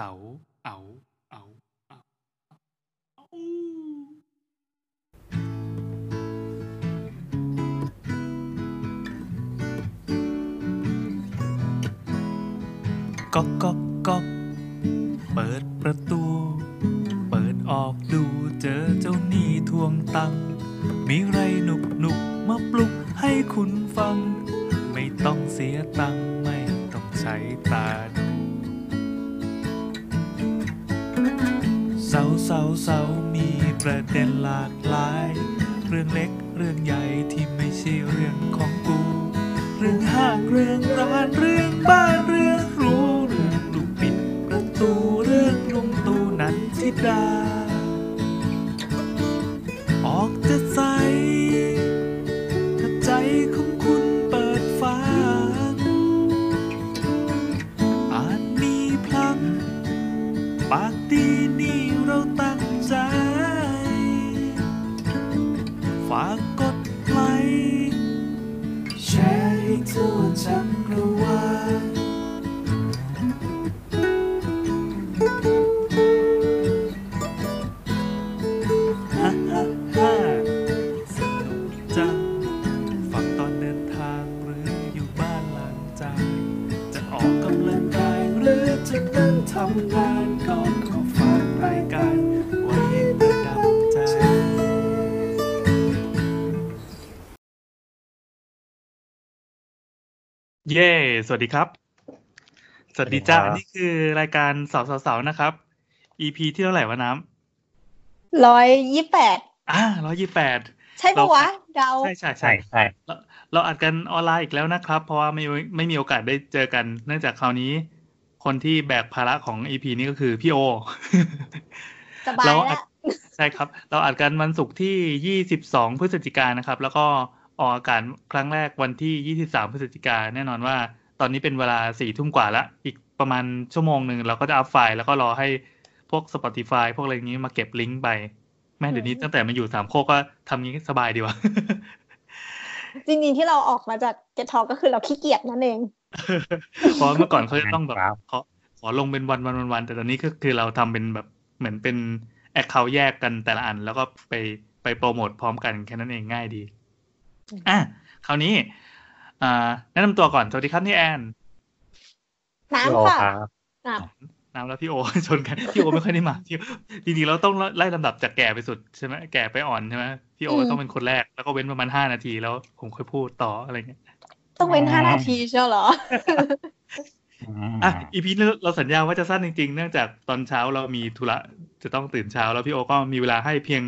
เสา เอา เอาเอาเอาก๊อกก๊อกก๊อกเปิดประตู เปิดออกดูเจอเจ้าหนี้ทวงตังค์มีไรหนุกหนุกมาปลุกให้คุณฟัง ไม่ต้องเสียตังค์ไม่ต้องใช้ตาดู เสาเสาเสามีประเด็นหลากหลาย เรื่องเล็กเรื่องใหญ่ที่ไม่ใช่เรื่องของกู เรื่องห้างเรื่องร้านเรื่องบ้านเรื่องรู้เรื่องลูกปิดประตูเรื่องลุงตูนันทิดา ออกจะใสำงานก็ขอฝากรายการไว้ประดับใจเย้ สวัสดีครับ สวัสดีจ้าสวัสดีครับนี่คือรายการสาวสาวๆนะครับ EP ที่เท่าไหร่วะน้ร้อยยี่แปดำอ่าร้อยยี่แปดใช่ปะวะเดาใช่ใช่ใช่ใช่ใช่เราเราอัดกันออนไลน์อีกแล้วนะครับ เพราะว่าไม่ไม่มีโอกาสได้เจอกัน เนื่องจากคราวนี้ คนที่แบกภาระของ EP นี้ก็คือพี่โอสบายเราแล้อัดวใช่ครับ เราอัดกันวันศุกร์ที่ 22 พฤศจิกายนนะครับ แล้วก็ออกอากาศครั้งแรกวันที่ 23 พฤศจิกายนแน่นอนว่า ตอนนี้เป็นเวลาสี่ทุ่มกว่าละอีกประมาณชั่วโมงหนึ่งเราก็จะอัพไฟล์แล้วก็รอให้พวก Spotify พวกอะไรอย่างนี้มาเก็บลิงก์ไปแม่เดี๋ยวนี้อืมตั้งแต่มาอยู่สามโคกก็ทำงี้สบายดีวะจริงๆที่เราออกมาจากเกทอก็คือเราขี้เกียจนั่นเอง เพราะเมื่อก่อนเขาจะต้องแบบครับขอขอลงเป็นวันวันวันวันแต่ตอนนี้ก็คือเราทำเป็นแบบเหมือนเป็นแอคเคาท์แยกกันแต่ละอัน แล้วก็ไปไปโปรโมทพร้อมกันแค่นั้นเองง่ายดีอืมอะคราวนี้อ่าแนะนำตัวก่อน สวัสดีครับนี่แอน น้ำพี่โอค่ะครับอะน้ำแล้วพี่โอชนกันพี่โอไม่ค่อยได้มาพี่โอจริงๆเราต้องไล่ลำดับจากแก่ไปสุดใช่ไหมแก่ไปอ่อนใช่ไหมพี่โอต้องเป็นคนแรกแล้วก็เว้นประมาณห้านาทีแล้วผมค่อยพูดต่ออะไรเงี้ย ต้องเว้นห้านาทีเชียวเหรออะ EP นี้เราสัญญาว่าจะสั้นจริง ๆ เนื่องจากตอนเช้าเรามีธุระจะต้องตื่นเช้า แล้วพี่โอก็มีเวลาให้เพียง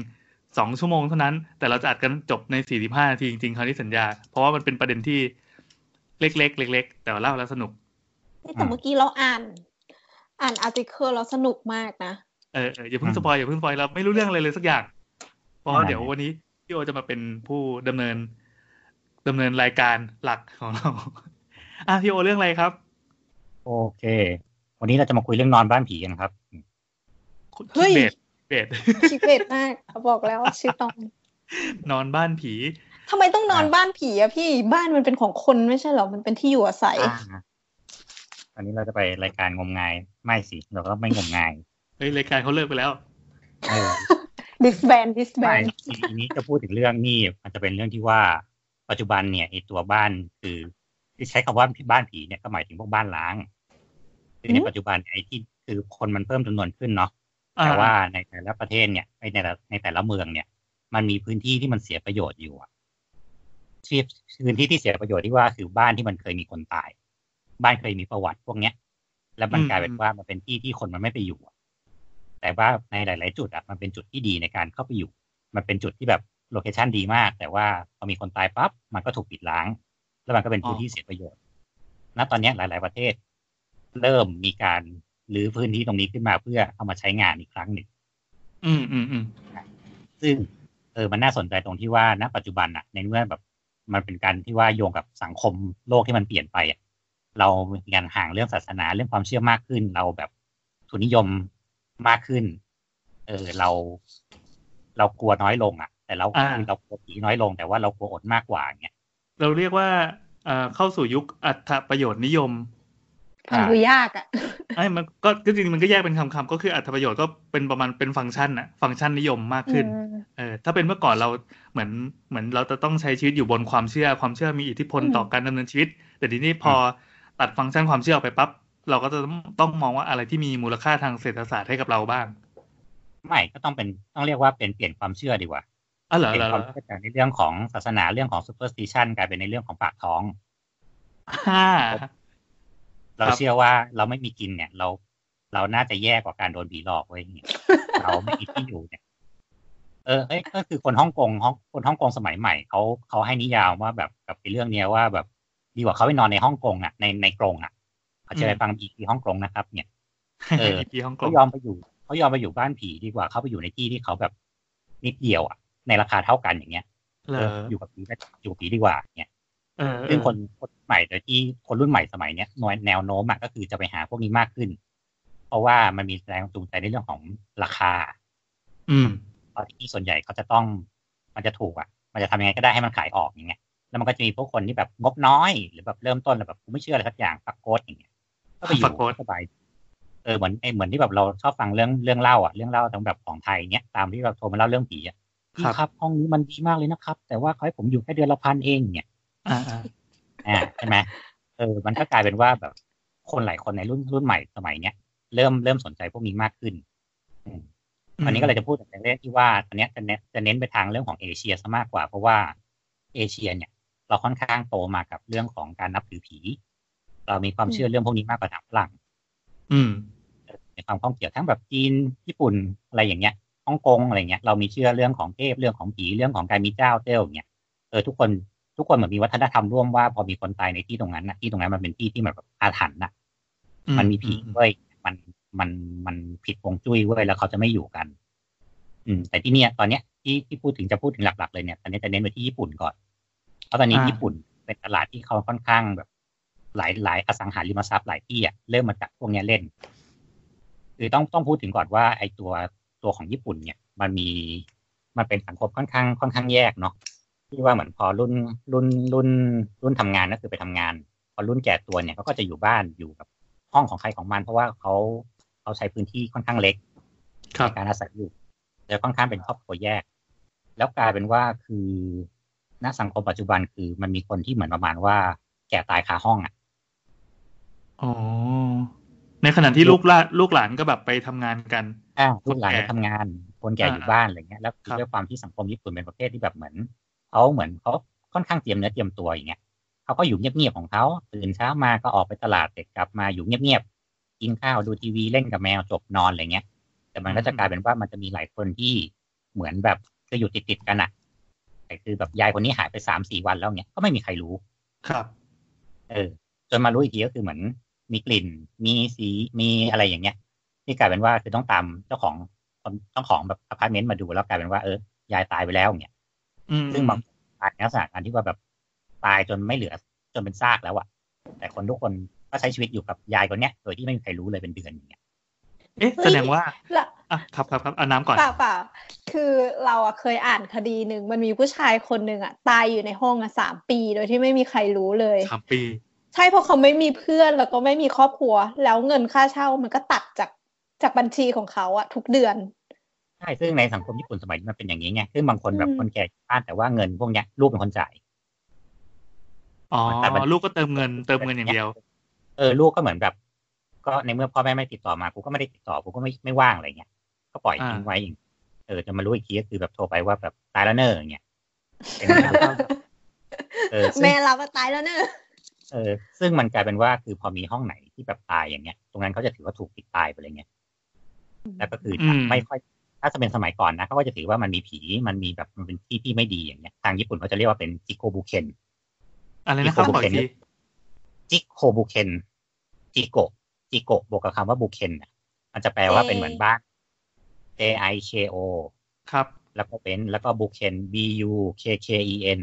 สองชั่วโมงเท่านั้น แต่เราจะอัดกันจบในสี่สิบห้านาทีจริงๆคราวนี้สัญญา เพราะว่ามันเป็นประเด็นที่เล็กๆเล็กๆแต่ว่าเล่าแล้วสนุกแต่เมื่อกี้เราอ่าน อ่าน article เราสนุกมากนะเออเอออย่าเพิ่ง spoil อย่าเพิ่ง spoil เราไม่รู้เรื่องอะไรเลยสักอย่างเพราะว่าเดี๋ยววันนี้พี่โอจะมาเป็นผู้ดำเนิน ดำเนินรายการหลักของเรา อะพี่โอเรื่องอะไรครับ โอเค วันนี้เราจะมาคุยเรื่องนอนบ้านผีกันครับเฮ้ยเบสเบสคิดเวทมากเขาบอกแล้วชื่อตอนนอนบ้านผีทำไมต้องนอนบ้านผีอะพี่บ้านมันเป็นของคนไม่ใช่เหรอมันเป็นที่อยู่อาศัยอ่าวันนี้เราจะไปรายการงมงายไม่สิเราก็ไม่งมงายเฮ้ยรายการเขาเลิกไปแล้วเออดิสแบนดิสแบไม่นทีนี้จะพูดถึงเรื่องนี่มันจะเป็นเรื่องที่ว่า ปัจจุบันเนี่ยไอตัวบ้านคือที่ใช้คำว่าบ้านผีเนี่ยก็หมายถึงพวกบ้านล้างคือในปัจจุบันไอที่คือคนมันเพิ่มจำนวนขึ้นเนาะแต่ว่าในแต่ละประเทศเนี่ยในแต่ละในแต่ละเมืองเนี่ย มันมีพื้นที่ที่มันเสียประโยชน์อยู่อะที่พื้นที่ที่เสียประโยชน์ที่ว่าคือบ้านที่มันเคยมีคนตาย บ้านเคยมีประวัติพวกเนี้ย แล้วมันอืมกลายเป็นว่ามันเป็นที่ที่คนมันไม่ไปอยู่อะแต่ว่าในหลาย ๆ จุดอะมันเป็นจุดที่ดีในการเข้าไปอยู่ มันเป็นจุดที่แบบ โลเคชันดีมาก แต่ว่าพอมีคนตายปั๊บมันก็ถูกปิดล้าง แล้วมันก็เป็นพื้นที่เสียประโยชน์ณตอนเนี้ยหลาย ๆ ประเทศ เริ่มมีการรื้อพื้นที่ตรงนี้ขึ้นมาเพื่อเอามาใช้งานอีกครั้งหนึ่ง อืมอืมอืมซึ่งเออมันน่าสนใจตรงที่ว่าณปัจจุบันอะในเมื่อแบบมันเป็นการที่ว่าโยงกับสังคมโลกที่มันเปลี่ยนไปอะเรามีการห่างเรื่องศาสนาเรื่องความเชื่อมากขึ้น เราแบบทุนนิยมมากขึ้น เออเรา เรากลัวน้อยลงอะ แต่เราคือเรากลัวผีน้อยลงแต่ว่าเรากลัวอดมากกว่าเงี้ยเราเรียกว่าเอ่อเข้าสู่ยุคอัตประโยชน์นิยมฟังดูยากอะไอ้มันก็จริงๆมันก็แยกเป็นคำๆก็คืออัตประโยชน์ก็เป็นประมาณเป็นฟังก์ชันอะฟังก์ชันนิยมมากขึ้นอืมเออถ้าเป็นเมื่อก่อนเราเหมือนเหมือนเราจะต้องใช้ชีวิตอยู่บนความเชื่อความเชื่อมีอิทธิพลอืมต่อการดำเนินชีวิต แต่ทีนี้พอตัดฟังก์ชันความเชื่อออกไปปั๊บเราก็จะต้องต้องมองว่าอะไรที่มีมูลค่าทางเศรษฐศาสตร์ให้กับเราบ้าง ไม่ก็ต้องเป็นต้องเรียกว่าเป็นเปลี่ยนความเชื่อดีกว่า อ๋อเหรอเปลี่เหรยอนความเหรอเชื่อจากในเรื่องของศาสนาเรื่องของ superstition กลายเป็นในเรื่องของปากท้องอ่าเราครับเชื่อว่าเราไม่มีกินเนี่ย เรา เราน่าจะแย่กว่าการโดนผีหลอกเว้ยเนี่ยเราไม่มีที่อยู่เนี่ยเออเอ้ยก็คือคนฮ่องกงฮ่องคนฮ่องกงสมัยใหม่เขาเขาให้นิยามว่าแบบกับไอ้เรื่องเนี้ยว่าแบบดีกว่าเขาไปนอนในฮ่องกงอะในในกรงอะเขาจะไปฟังอีที่ฮ่องกงนะครับ เนี่ยเออที่ฮ่องกเขางยอมไปอยู่เขายอมไปอยู่บ้านผีดีกว่าเขาไปอยู่ในที่ที่เขาแบบนิดเดียวอะ ในราคาเท่ากันอย่างเงี้ยเหรเออออยู่กับผีก็อยู่กับผีดีกว่าเนี่ยเออเอซึ่งอคนคนใหม่โดยที่คนรุ่นใหม่สมัยเนี้ยแนวแนวโน้มอะก็คือจะไปหาพวกนี้มากขึ้น เพราะว่ามันมีแรงจูงใจในเรื่องของราคา อืมตอนที่ส่วนใหญ่เขาจะต้อง มันจะถูกอะ มันจะทำยังไงก็ได้ให้มันขายออกอย่างเงี้ยแล้วมันก็จะมีพวกคนที่แบบงบน้อยหรือแบบเริ่มต้นแล้วแบบกูไม่เชื่ออะไรสักอย่างปักโกดอย่างเงี้ยก็ไปอปัยู่กโกฏสบายเออเหมือนไอเหมือนที่แบบเราชอบฟังเรื่องเรื่องเล่าอะเรื่องเล่าทั้งแบบของไทยเนี้ยตามที่แบบโทรมาเล่าเรื่องผีอะ พี่ครับ ห้องนี้มันดีมากเลยนะครับ แต่ว่าเขาให้ผมอยู่แค่เดือนละพันเองเนี่ยอ่าอ่าอ่าใช่ไหมเออ มันก็กลายเป็นว่าแบบคนหลายคนในรุ่นรุ่นใหม่สมัยเนี้ยเริ่มเริ่มสนใจพวกนี้มากขึ้นอืมวันนี้ก็เลยจะพูดถึงเรื่องที่ว่าตอนเนี้ยจะเน้นจะเน้นไปทางเรื่องของเอเชียซะมากกว่า เพราะว่าเอเชีย เนี่ย เราค่อนข้างโตมากับเรื่องของการนับถือผี เรามีความเชื่อเรื่องพวกนี้มากกว่าทางฝรั่งอืมในความข้องเกี่ยวทั้งแบบจีนญี่ปุ่นอะไรอย่างเงี้ย ฮ่องกงอะไรเงี้ยเรามีเชื่อเรื่องของเทพเรื่องของผีเรื่องของการมีเจ้าเจ้าอย่างเงี้ยเออทุกคนทุกคนเหมือนมีวัฒนธรรมร่วมว่าพอมีคนตายในที่ตรงนั้นนะที่ตรงนั้นมันเป็นที่ที่แบบอาถรรพ์นะอืมันมีผีอืเว้ยมันมันมันผิดวงจุ้ยเว้ยแล้วเขาจะไม่อยู่กัน อืม แต่ที่เนี่ยตอนเนี้ยที่ที่พูดถึงจะพูดถึงหลัก ๆ เลยเนี่ยตอนนี้จะเน้นไปที่ญี่ปุ่นก่อนเพราะตอนนี้ญี่ปุ่นเป็นตลาดที่เขาค่อนข้างแบบ หลายหลายอสังหาริมทรัพย์หลายที่อะเริ่มมาจากพวกเนี้ยเล่น คือต้องต้องพูดถึงก่อนว่าไอตัว ตัวของญี่ปุ่นเนี่ย มันมีมันเป็นสังคมค่อนข้างค่อนข้างแยกเนาะที่ว่าเหมือนพอรุ่นรุ่นรุ่นรุ่นทำงานก็คือไปทำงาน พอรุ่นแก่ตัวเนี่ยเขาก็จะอยู่บ้านอยู่กับห้องของใครของมัน เพราะว่าเขาเขาใช้พื้นที่ค่อนข้างเล็กครับในการอาศัยอยู่จะค่อนข้างเป็นครอบครัวแยก แล้วกลายเป็นว่าคือณสังคมปัจจุบันคือมันมีคนที่เหมือนประมาณว่าแก่ตายคาห้องอะอ๋อ ในขณะที่ลูกหลานลูกหลานก็แบบไปทำงานกันอ่าคนลูกหลานแก่ไปทำงาน คนแก่อยู่อ่าบ้านอะไรเงี้ยแล้วครับด้วยความที่สังคมญี่ปุ่นเป็นประเภทที่แบบเหมือนเขาเหมือนเขาค่อนข้างเตรียมเนื้อเตรียมตัวอย่างเงี้ยเขาก็อยู่เงียบๆของเขาตื่นเช้ามาก็ออกไปตลาดเสร็จกลับมาอยู่เงียบๆกินข้าวดูทีวีเล่นกับแมวจบนอนอะไรเงี้ย แต่มันก็จะกลายเป็นว่ามันจะมีหลายคนที่เหมือนแบบจะอยู่ติดๆกันอะแต่คือแบบยายคนนี้หายไปสามสี่วันแล้วเงี้ยก็ไม่มีใครรู้ครับ เออจนมารู้อีกทีก็คือเหมือน มีกลิ่น มีสีมีอะไรอย่างเงี้ย ที่กลายเป็นว่าคือต้องตามเจ้าของคนเจ้าของแบบอพาร์ตเมนต์มาดูแล้วกลายเป็นว่าเออยายตายไปแล้วเนี่ยอืมซึ่งบางคนตายในลักษณะการที่ว่าแบบตายจนไม่เหลือจนเป็นซากแล้วอะแต่คนทุกคนก็ใช้ชีวิตอยู่กับยายคนเนี้ยโดยที่ไม่มีใครรู้เลยเป็นเดือนอย่างเงี้ยเอ๊ะแสดงว่าละอะครับครับครับเอาน้ำก่อนเปล่าเปล่าคือเราอะเคยอ่านคดีหนึ่งมันมีผู้ชายคนหนึ่งอะตายอยู่ในห้องอะสามปี โดยที่ไม่มีใครรู้เลยสามปี ใช่เพราะเขาไม่มีเพื่อนแล้วก็ไม่มีครอบครัว แล้วเงินค่าเช่ามันก็ตัดจากจากบัญชีของเขาอะทุกเดือนใช่ซึ่งในสังคมญี่ปุ่นสมัยนี้มันเป็นอย่างนี้ไงซึ่งบางคนแบบอืมคนแก่อยู่บ้านแต่ว่าเงินพวกเนี้ยลูกเป็นคนจ่ายอ๋อแต่มันลูกก็เติมเงินเติมเงินอย่างเดียว เออลูกก็เหมือนแบบ ก็ในเมื่อพ่อแม่ไม่ติดต่อมากูก็ไม่ได้ติดต่อกูก็ไม่ไม่ว่างอะไรเงี้ยก็ปล่อยอ่าทิ้งไว้อย่างเออจะมารู้อีกทีก็คือแบบโทรไปว่าแบบตายแล้วเนอะอย่างเงี้ยเป็นอย่างนั้นเออซึ่งแม่เราก็ตายแล้วเนอะ เออซึ่งมันกลายเป็นว่าคือพอมีห้องไหนที่แบบตายอย่างเงี้ย ตรงนั้นเขาจะถือว่าถูกปิดตายไปเลยเงี้ยแล้วก็คืออมไม่ค่อยถ้าจะเป็นสมัยก่อนนะเขาก็จะถือว่ามันมีผีมันมีแบบมันเป็นที่ที่ไม่ดีอย่างเงี้ยทางญี่ปุ่นเขาจะเรียกว่าเป็นจิโกบุเคนอะไรนะครับที่ขออีกเขาที事故物件 事故 事故 บวกกับคำว่า 物件น่ะมันจะแปลว่าเป็นเหมือนบ้าน J I K O ครับ แล้วก็เป็นแล้วก็บุเคน B U K K E N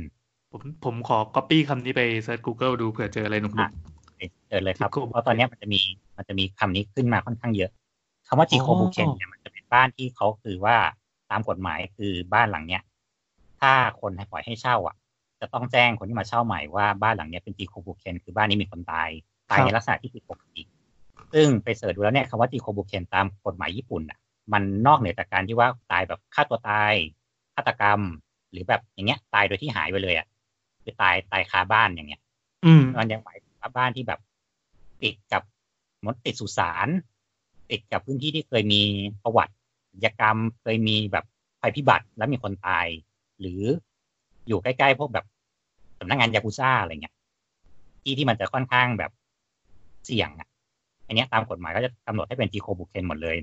ผมผมขอ copy คำนี้ไป search Google ดูเผื่อเจออะไรหนุกอะเจอเลยครับ 事故 เพราะตอนเนี้ยมันจะมีมันจะมีคำนี้ขึ้นมาค่อนข้างเยอะคำว่า事故 อ๋อ 物件เนี่ยมันจะเป็นบ้านที่เขาคือว่าตามกฎหมายคือบ้านหลังเนี้ย ถ้าคนให้ปล่อยให้เช่า อะ จะต้องแจ้งคนที่มาเช่าใหม่ว่าบ้านหลังเนี้ยเป็นจิโคบุเคนคือบ้านนี้มีคนตายตายในลักษณะที่ผิดปกติซึ่งไปเสิร์ชดูแล้วเนี่ยคำว่าจีโคบุเคนตามกฎหมายญี่ปุ่นอะ มันนอกเหนือจากการที่ว่าตายแบบฆ่าตัวตายฆาตกรรม หรือแบบอย่างเงี้ยตายโดยที่หายไปเลยอะ คือตายตายคาบ้านอย่างเงี้ย อืมมันยังหมายถึงว่าบ้านที่แบบ ติดกับมดติดสุสานติดกับพื้นที่ที่เคยมีประวัติอาชญากรรมเคยมีแบบภัยพิบัติแล้วมีคนตาย หรืออยู่ใกล้ๆพวกแบบสำนักงานยากุซ่าอะไรเงี้ยที่ที่มันจะค่อนข้างแบบเสี่ยงอะอันเนี้ยตามกฎหมายก็จะกำหนดให้เป็นจีโคบุเคนหมดเลย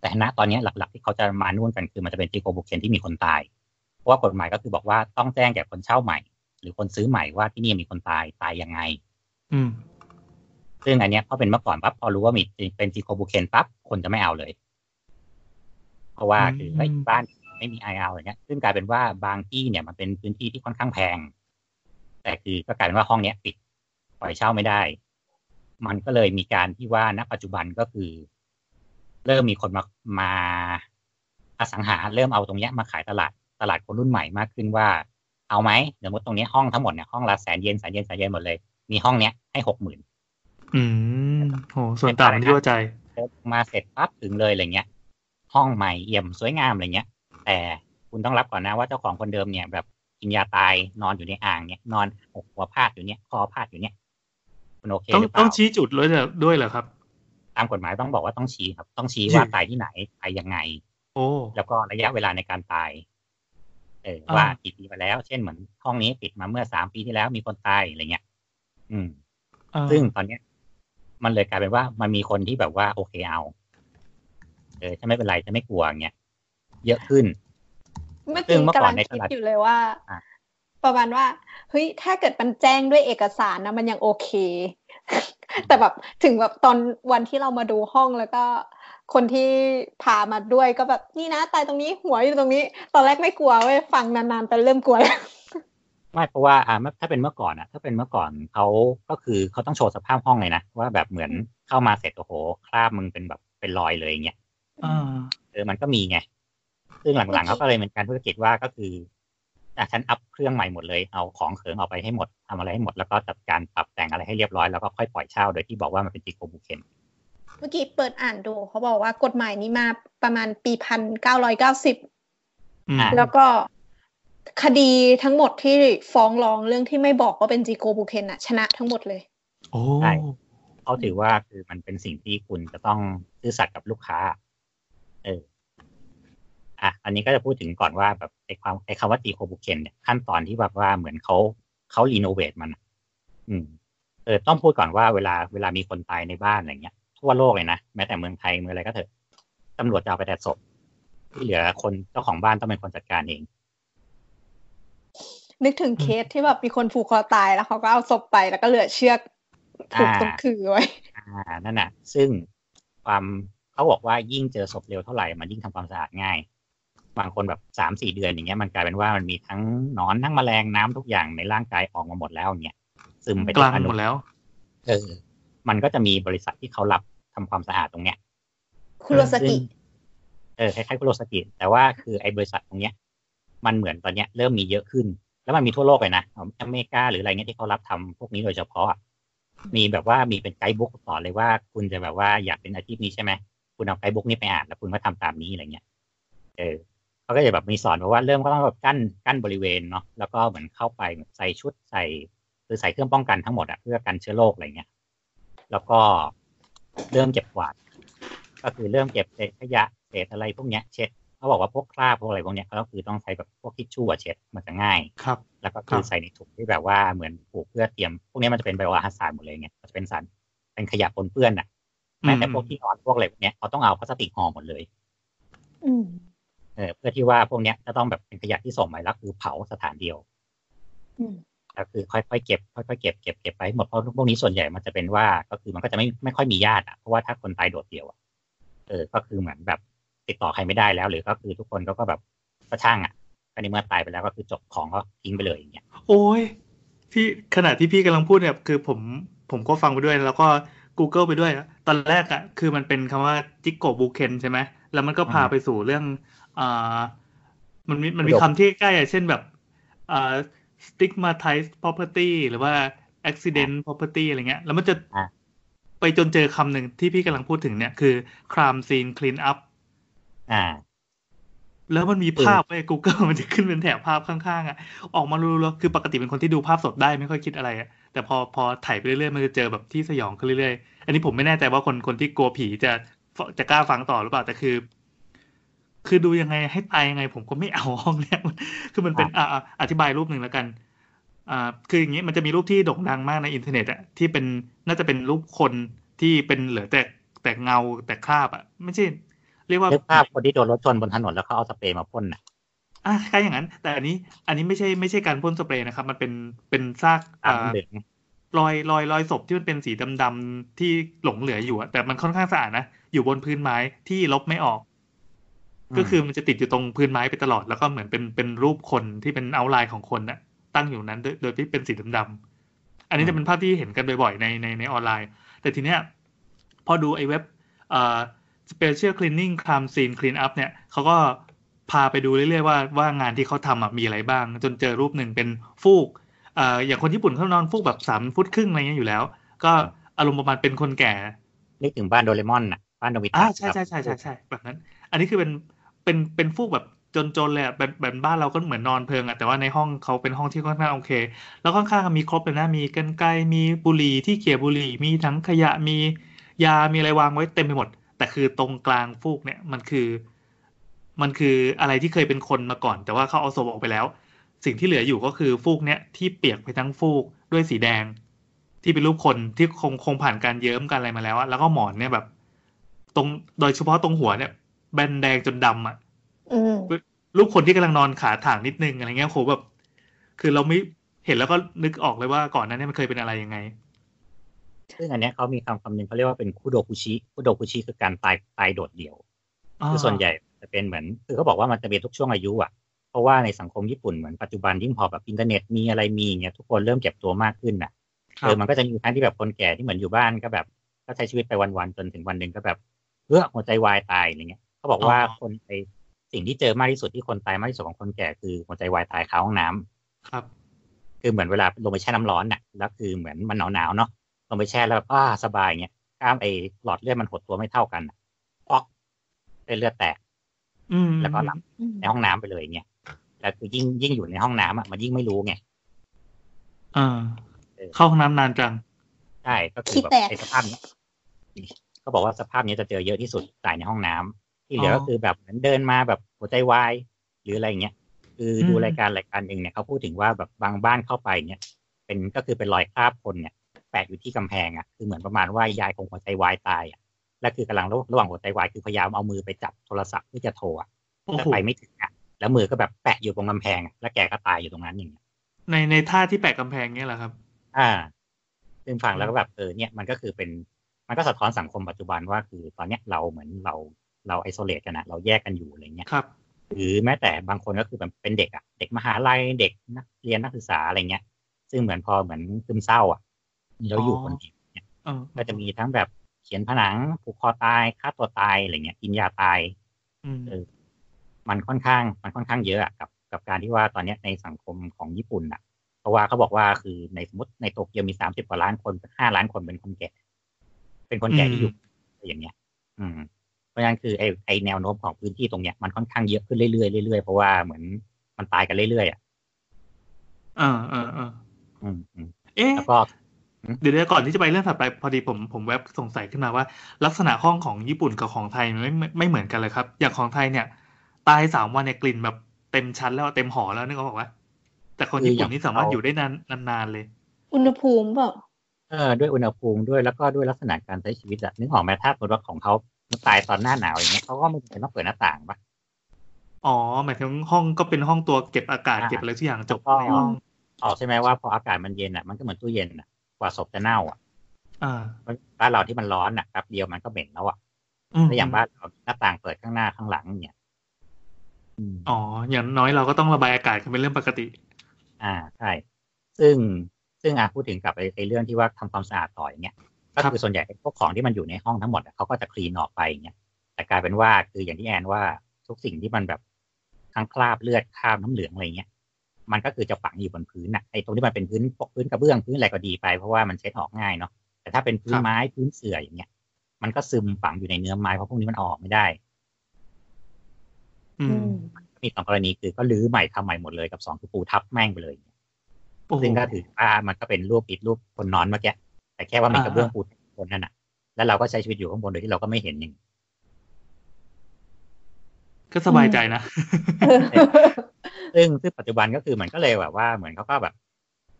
แต่ณตอนเนี้ยหลัก ๆ ที่เขาจะมานู่นกันคือมันจะเป็นจีโคบุเคนที่มีคนตาย เพราะว่ากฎหมายก็คือบอกว่าต้องแจ้งแก่คนเช่าใหม่ หรือคนซื้อใหม่ว่าที่นี่มีคนตายตายยังไง อืม ซึ่งอันเนี้ยพอเป็นเมื่อก่อนปั๊บพอรู้ว่ามีเป็นจีโคบุเคนปั๊บคนจะไม่เอาเลย เพราะว่าอืมคือไอ้ยบ้านไม่มีไอเอาอย่างเงี้ย ซึ่งกลายเป็นว่าบางที่เนี่ยมันเป็นพื้นที่ที่ค่อนข้างแพง แต่คือก็กลายเป็นว่าห้องเนี้ยปิดปล่อยเช่าไม่ได้ มันก็เลยมีการที่ว่าณปัจจุบันก็คือ เริ่มมีคนมามาอสังหาเริ่มเอาตรงเนี้ยมาขายตลาดตลาดคนรุ่นใหม่มากขึ้นว่า เอาไหมเดี๋ยวมดตรงเนี้ยห้องทั้งหมดเนี่ยห้องละแสนเยนแสนเยนแสนเยนหมดเลย มีห้องเนี้ยให้หกหมื่นอืมโหส่วนต่างมันที่ว่าใจเดินมาเสร็จปั๊บถึงเลยอะไรเงี้ย ห้องใหม่เอี่ยมสวยงามอะไรเงี้ย แต่คุณต้องรับก่อนนะว่าเจ้าของคนเดิมเนี่ยแบบกินยาตายนอนอยู่ในอ่างเนี่ย นอนอกหัวพาดอยู่เนี่ยคอพาดอยู่เนี่ยคุณโอเคต้องหรือเปต้อล่างชี้จุดด้วยเหรอด้วยเหรอครับ ตามกฎหมายต้องบอกว่าต้องชี้ครับ ต้องชี้ชี้ว่าตายที่ไหนตายยังไง โอ้แล้วก็ระยะเวลาในการตายเอออ่าว่ากี่ปีมาแล้ว เช่นเหมือนห้องนี้ปิดมาเมื่อสามปีที่แล้วมีคนตายอะไรเงี้ยอืมอ่าซึ่งตอนเนี้ย มันเลยกลายเป็นว่ามันมีคนที่แบบว่าโอเคเอาเออจะไม่เป็นไรจะไม่กลัวอย่างเงี้ยเยอะขึ้น เมื่อซึ่กี้งเมื่อก่กำอลันงในตคิดลาดอยู่เลยว่าอะประมาณว่าเฮ้ยถ้าเกิดมันแจ้งด้วยเอกสารนะมันยังโอเค แต่แบบถึงแบบตอนวันที่เรามาดูห้องแล้วก็ คนที่พามาด้วยก็แบบนี่นะตายตรงนี้หัวอยู่ตรงนี้ ตอนแรกไม่กลัวเว้ยฟังนานๆ แต่เริ่มกลัวแล้วไม่เพราะว่าอ่าถ้าเป็นเมื่อก่อนอะถ้าเป็นเมื่อก่อนเขาก็คือเขาต้องโชว์สภาพห้องเลยนะว่าแบบเหมือนเข้ามาเสร็จโอ้โหคราบมึงเป็นแบบเป็นรอยเลยอย่างเงี้ยอ่าเออมันก็มีไงซึ่งหลังๆเขาก็เลยเป็นการธุรกิจว่าก็คืออะฉันอัพเครื่องใหม่หมดเลยเอาของเขิงออกไปให้หมดทำอะไรให้หมดแล้วก็จัดการปรับแต่งอะไรให้เรียบร้อยแล้วก็ค่อยปล่อยเช่าโดยที่บอกว่ามันเป็นจิโกบุเคน เมื่อกี้เปิดอ่านดู เขาบอกว่ากฎหมายนี้มาประมาณปีพันเก้าร้อยเก้าสิบอืมแล้วก็คดีทั้งหมดที่ฟ้องร้องเรื่องที่ไม่บอกว่าเป็นจีโกบุเคนอะชนะทั้งหมดเลย โอ้ใช่เขาถือว่าคือมันเป็นสิ่งที่คุณจะต้องซื่อสัตย์กับลูกค้า เออ อะ อันนี้ก็จะพูดถึงก่อนว่าแบบไอ้ความไอ้คำว่าจีโคบุเคนเนี่ยขั้นตอนที่แบบว่าเหมือนเขาเขารีโนเวทมันอะอืม เออต้องพูดก่อนว่าเวลาเวลามีคนตายในบ้านอะไรเงี้ย ทั่วโลกเลยนะแม้แต่เมืองไทยเมืองอะไรก็เถอะตำรวจจะเอาไปแต่ศพที่เหลือคนเจ้าของบ้านต้องเป็นคนจัดการเอง นึกถึงเคสที่แบบมีคนผูกคอตายแล้วเขาก็เอาศพไปแล้วก็เหลือเชือกผูกตรงคือไว้อ่านั่นน่ะ ซึ่งความเขาบอกว่ายิ่งเจอศพเร็วเท่าไหร่มันยิ่งทำความสะอาดง่าย บางคนแบบสามสี่เดือนอย่างเงี้ยมันกลายเป็นว่ามันมีทั้งหนอนทั้งแมลงน้ำทุกอย่างในร่างกายออกมาหมดแล้วอย่างเงี้ยซึมไปกลางอณูหมดแล้ว เออ มันก็จะมีบริษัทที่เขารับทำความสะอาดตรงเนี้ยคุโรสกิซึ่งเออคล้ายๆคุโรสกิแต่ว่าคือไอ้บริษัทตรงเนี้ย มันเหมือนตอนเนี้ยเริ่มมีเยอะขึ้น แล้วมันมีทั่วโลกเลยนะอเมริกาหรืออะไรเงี้ยที่เขารับทำพวกนี้โดยเฉพาะอะมีแบบว่ามีเป็น guidebook สอนเลยว่าคุณจะแบบว่าอยากเป็นอาชีพนี้ใช่ไหมคุณเอา guidebook นี้ไปอ่านแล้วคุณก็ทำตามนี้อะไรเงี้ย เออเขาก็จะแบบมีสอนบอกว่าเริ่มก็ต้องแบบกั้นกั้นบริเวณเนาะแล้วก็เหมือนเข้าไปใส่ชุดใส่คือใส่เครื่องป้องกันทั้งหมดอะเพื่อกันเชื้อโรคอะไรเงี้ย แล้วก็เริ่มเก็บกวาด ก็คือเริ่มเก็บเศษขยะเศษอะไรพวกเนี้ยเช็ดเขาบอกว่าพวกคราบพวกอะไรพวกเนี้ยก็คือต้องใช้แบบพวกทิชชู่อะเช็ดมันจะง่ายครับ แล้วก็คืครัอบใส่ในถุงที่แบบว่าเหมือนผูกเพื่อเตรียม พวกนี้มันจะเป็นไบโออาร์ซานหมดเลยไงมันจะเป็นสารเป็นขยะปนเปื้อนอะแม้แต่พวกที่นอนพวกอะไรพวกเนี้ยเขาต้องเอาพลาสติกห่อหมดเลยอืมเออเพื่อที่ว่าพวกเนี้ยจะต้องแบบเป็นขยะที่ส่งไปแล้วคือเผาสถานเดียวอืม ก็คือค่อยๆเก็บค่อยๆเก็บเก็บเก็บไปให้หมดเพราะพวกนี้ส่วนใหญ่มันจะเป็นว่า ก็คือมันก็จะไม่ไม่ค่อยมีญาติอะเพราะว่าถ้าคนตายโดดเดี่ยวอะเออก็คือเหมือนแบบติดต่อใครไม่ได้แล้ว หรือก็คือทุกคนก็ก็แบบก็ช่างอะก็ในเมื่อตายไปแล้วก็คือจบของก็ทิ้งไปเลยอย่างเงี้ยโอ้ยพี่ขณะที่พี่กำลังพูดเนี่ยคือผมผมก็ฟังไปด้วยแล้วก็ Google ไปด้วย ตอนแรกอะคือมันเป็นคำว่าจิกโกบูเคนใช่ไหมแล้วมันก็พาอืมไปสู่เรื่องอ่ามันมีมันมีประโยคคำที่ใกล้ๆอะเช่นแบบอ่า stigmatized property หรือว่า accident property อะไรเงี้ย แล้วมันจะอะไปจนเจอคำหนึ่งที่พี่กำลังพูดถึงเนี่ย คือ crime scene clean up อ่า แล้วมันมีภาพไว้ Google มันจะขึ้นเป็นแถบภาพข้างๆอะ ออกมารู้ๆคือปกติเป็นคนที่ดูภาพสดได้ไม่ค่อยคิดอะไรอะ แต่พอพอถ่ายไปเรื่อยๆ มันจะเจอแบบที่สยองขึ้นเรื่อยๆ อันนี้ผมไม่แน่ใจว่าคนคนที่กลัวผีจะจะกล้าฟังต่อหรือเปล่า แต่คือ คือดูยังไงให้ตายยังไง ผมก็ไม่เอาห้องเนี้ยคือมันเป็นอ่าอ่าอธิบายรูปหนึ่งแล้วกันอ่าคืออย่างนี้มันจะมีรูปที่โด่งดังมากในอินเทอร์เน็ตอะที่เป็นน่าจะเป็นรูปคนที่เป็นเหลือแต่แต่เงาแต่คราบอะไม่ใช่ เรียกว่านึกภาพคนที่โดนรถชนบนถนนแล้วเขาเอาสเปรย์มาพ่นน่ะอะคล้ายอย่างนั้น แต่อันนี้อันนี้ไม่ใช่ไม่ใช่การพ่นสเปรย์นะครับ มันเป็นเป็นซากตามอ่าเหลืองรอยรอยรอยศพที่มันเป็นสีดำๆที่หลงเหลืออยู่อะแต่มันค่อนข้างสะอาดนะอยู่บนพื้นไม้ที่ลบไม่ออก ก็คือมันจะติดอยู่ตรงพื้นไม้ไปตลอดแล้วก็เหมือนเป็นเป็นรูปคนที่เป็นเอาไลน์ของคนน่ะตั้งอยู่นั้น โดยโดยที่เป็นสีดำๆอันนี้จะเป็นภาพที่เห็นกันบ่อยๆในในในออนไลน์ แต่ทีเนี้ยพอดูไอ้เว็บเอ่อ special cleaning crime scene clean up เนี่ยเขาก็พาไปดูเรื่อยๆว่าว่างานที่เขาทำอะมีอะไรบ้าง จนเจอรูปหนึ่งเป็นฟูกเอ่ออย่างคนญี่ปุ่นเขานอนฟูกแบบสามฟุตครึ่งอะไรเงี้ยอยู่แล้ว ก็อารมณ์ประมาณเป็นคนแก่นึกถึงบ้านโดเรมอนน่ะบ้านโนบิตะอ่าใช่ครับใช่ใช่ใช่ใช่แบบนั้น อันนี้คือเป็น เป็นเป็นฟูกแบบจนๆเลยอะแบบแบบบ้านเราก็เหมือนนอนเพิงอะแต่ว่าในห้องเขาเป็นห้องที่ค่อนข้างโอเค แล้วค่อนข้างมีครบเลยนะมีกันไกมีบุหรี่ที่เขี่ยบุหรี่มีถังขยะมียามีอะไรวางไว้เต็มไปหมด แต่คือตรงกลางฟูกเนี่ยมันคือ มันคืออะไรที่เคยเป็นคนมาก่อน แต่ว่าเขาเอาศพออกไปแล้ว สิ่งที่เหลืออยู่ก็คือฟูกเนี่ยที่เปียกไปทั้งฟูกด้วยสีแดง ที่เป็นรูปคนที่คงคงผ่านการเยิ้มกันอะไรมาแล้วอะแล้วก็หมอนเนี่ยแบบ ตรงโดยเฉพาะตรงหัวเนี่ย แบนแดงจนดำอะอืมรูปคนที่กำลังนอนขาถ่างนิดนึงอะไรเงี้ยโหแบบ คือเราไม่เห็นแล้วก็นึกออกเลยว่าก่อนหนั้านเนี่ยมันเคยเป็นอะไรยังไง ซึ่งอันเนี้ยเขามีคำคำหนึ่งเขาเรียกว่าเป็นคุโดคุชิคุโดคุชิคือการตายตายโดดเดี่ยวคือส่วนใหญ่จะเป็นเหมือน คือเขาบอกว่ามันจะเป็นทุกช่วงอายุอะเพราะว่าในสังคมญี่ปุ่นเหมือนปัจจุบันยิ่งพอแบบอินเทอร์เน็ตมีอะไรมีเนี่ยทุกคนเริ่มเก็บตัวมากขึ้นน่ะครัเอบอมันก็จะมีทั้งที่แบบคนแก่ที่เหมือนอยู่บ้านก็แบบ ก็ใช้ชีวิตไปวันๆจนถึงวันหนึ่งก็แบบเออหัวใจวายตายอะไรเงี้ยเขา บอกว่าคนไอสิ่งที่เจอมากที่สุดที่คนตายมากที่สุดของคนแก่คือหัวใจวายตายคาห้องน้ำครับ คือเหมือนเวลาลงไปแช่น้ำร้อนน่ะแล้วคือเหมือนมันหนาวหนาวๆเนาะลงไปแช่แล้วแบบอ่าสบายเงี้ยกล้ามไอ้หลอดเลือดมันหดตัวไม่เท่ากันน่ะป๊อกเป็นเลือดแตก อืมแล้วก็หลับในห้องน้ำไปเลยเงี้ยแล้วคือยิ่งยิ่งอยู่ในห้องน้ำอะมันยิ่งไม่รู้ไงอ่าเข้าห้องน้ำนานจังใช่ก็คือขี้แบบแตกไอ้สภาพเนี้ยเขาบอกว่าสภาพเนี้ยจะเจอเยอะที่สุดตายในห้องน้ำ ที่เหลือก็คือแบบเหมือนเดินมาแบบหัวใจวายหรืออะไรเงี้ยคือดูอืมรายการรายการหนึ่งเนี่ยเขาพูดถึงว่าแบบบางบ้านเข้าไปเนี่ย เป็นก็คือเป็นรอยคราบคนเนี่ยแปะอยู่ที่กำแพงอะคือเหมือนประมาณว่ายายคงหัวใจวายตายอะและคือกำลังระหว่างหัวใจวายคือพยายามเอามือไปจับโทรศัพท์เพื่อจะโทรอะโอ้แต่โหไปไม่ถึงอะแล้วมือก็แบบแปะอยู่ตรงกำแพงอะแล้วแกก็ตายอยู่ตรงนั้นอย่างเงี้ยในในท่าที่แปะกำแพงเนี้ยเหรอครับ อ่าซึ่งฟังแล้วก็แบบเออเนี่ยมันก็คือเป็นมันก็สะท้อนสังคมปัจจุบันว่าคือตอนเนี้ยเราเหมือนเรา เราไอโซเลตกันนะเราแยกกันอยู่อะไรเงี้ยครับ หรือแม้แต่บางคนก็คือแบบเป็นเด็กอะเด็กมหาลัยเด็กนักเรียนนักศึกษาอะไรเงี้ย ซึ่งเหมือนพอเหมือนซึมเศร้าอะแล้วอยู่คนเดียวเนี่ยเออก็จะมีทั้งแบบเขียนผนังผูกคอตายฆ่าตัวตายอะไรเงี้ยกินยาตายอืมเออมันค่อนข้างมันค่อนข้างเยอะอะกับกับการที่ว่าตอนเนี้ยในสังคมของญี่ปุ่นอะเพราะว่าเขาบอกว่าคือในสมมติในโตเกียวมีสามสิบกว่าล้านคนห้าล้านคนเป็นคนแก่ เป็นคนแก่ที่อยู่อย่างเงี้ย อืมเพ ราะฉะนั้นคือไอไอแนวโน้มของพื้นที่ตรงเนี้ยมันค่อนข้างเยอะขึ้นเรื่อยๆเรื่อยๆเพราะว่าเหมือนมันตายกันเรื่อยๆอะอ่าอ่าอ่าอืมอืมเอ๊ะแล้วก็เดี๋ยวเดี๋ยวก่อนที่จะไปเรื่องถัดไปพอดีผมผมแวบสงสัยขึ้นมาว่า ลักษณะห้องของญี่ปุ่นกับของไทยมันไม่ไม่ไม่เหมือนกันเลยครับ อย่างของไทยเนี่ย ตายสามวันเนี่ยกลิ่นแบบเต็มชั้นแล้วเต็มหอแล้วนึกออกปะแต่คนญี่ปุ่นนี่สามารถอยู่ได้นานนานๆเลย อุณหภูมิเปล่าเออด้วยอุณหภูมิด้วยแล้วก็ด้วยลักษณะการใช้ชีวิตอะนึกออกไหมถ้าสมมติว่าของเขา ตายตอนหน้าหนาวอย่างเงี้ยเขาก็ไม่จำเป็นต้องเปิดหน้าต่างปะอ๋อ หมายถึงห้องก็เป็นห้องตัวเก็บอากาศอ่าเก็บอะไรทุกอย่างจบถูกต้องในห้องออกใช่ไหมว่าพออากาศมันเย็นอะมันก็เหมือนตู้เย็นอะกว่าศพจะเน่าอะอ่าบ้านเราที่มันร้อนอะแป๊บเดียวมันก็เหม็นแล้วอะอืมแล้วอย่างบ้านเราหน้าต่างเปิดข้างหน้าข้างหลังเนี่ยอืมอ๋อ อย่างน้อยเราก็ต้องระบายอากาศกันเป็นเรื่องปกติ อ่าใช่ซึ่งซึ่งอะพูดถึงกับไอ้ไอ้เรื่องที่ว่าทำความสะอาดต่ออย่างเงี้ย ก็ครับคือส่วนใหญ่ไอ้พวกของที่มันอยู่ในห้องทั้งหมดอะเขาก็จะคลีนออกไปอย่างเงี้ยแต่กลายเป็นว่าคืออย่างที่แอนว่าทุกสิ่งที่มันแบบทั้งคราบเลือดคราบน้ำเหลืองอะไรเงี้ยมันก็คือจะฝังอยู่บนพื้นอะไอ้ตรงที่มันเป็นพื้นปกพื้นกระเบื้องพื้นอะไรก็ดีไปเพราะว่ามันเช็ดออกง่ายเนาะแต่แต่ถ้าเป็นพื้คนรับไม้พื้นเสื่ออย่างเงี้ย มันก็ซึมฝังอยู่ในเนื้อไม้เพราะพวกนี้มันเอาออกไม่ได้ อือืมมมีสองกรณีคือก็รื้อใหม่ทำใหม่หมดเลยกับสองคือปูทับแม่งไปเลยโอ้โหซึ่งก็ถือว่ามันก็เป็นรูปอิดรูปคนนอนเมื่อกี้ แต่แค่ว่ามีอ่ากระเบื้องปูบนนั่นน่ะ แล้วเราก็ใช้ชีวิตอยู่ข้างบนโดยที่เราก็ไม่เห็นอย่างก็สบายใจนะ ซึ่งซึ่งปัจจุบันก็คือเหมือนก็เลยแบบว่าเหมือนเขาก็แบบ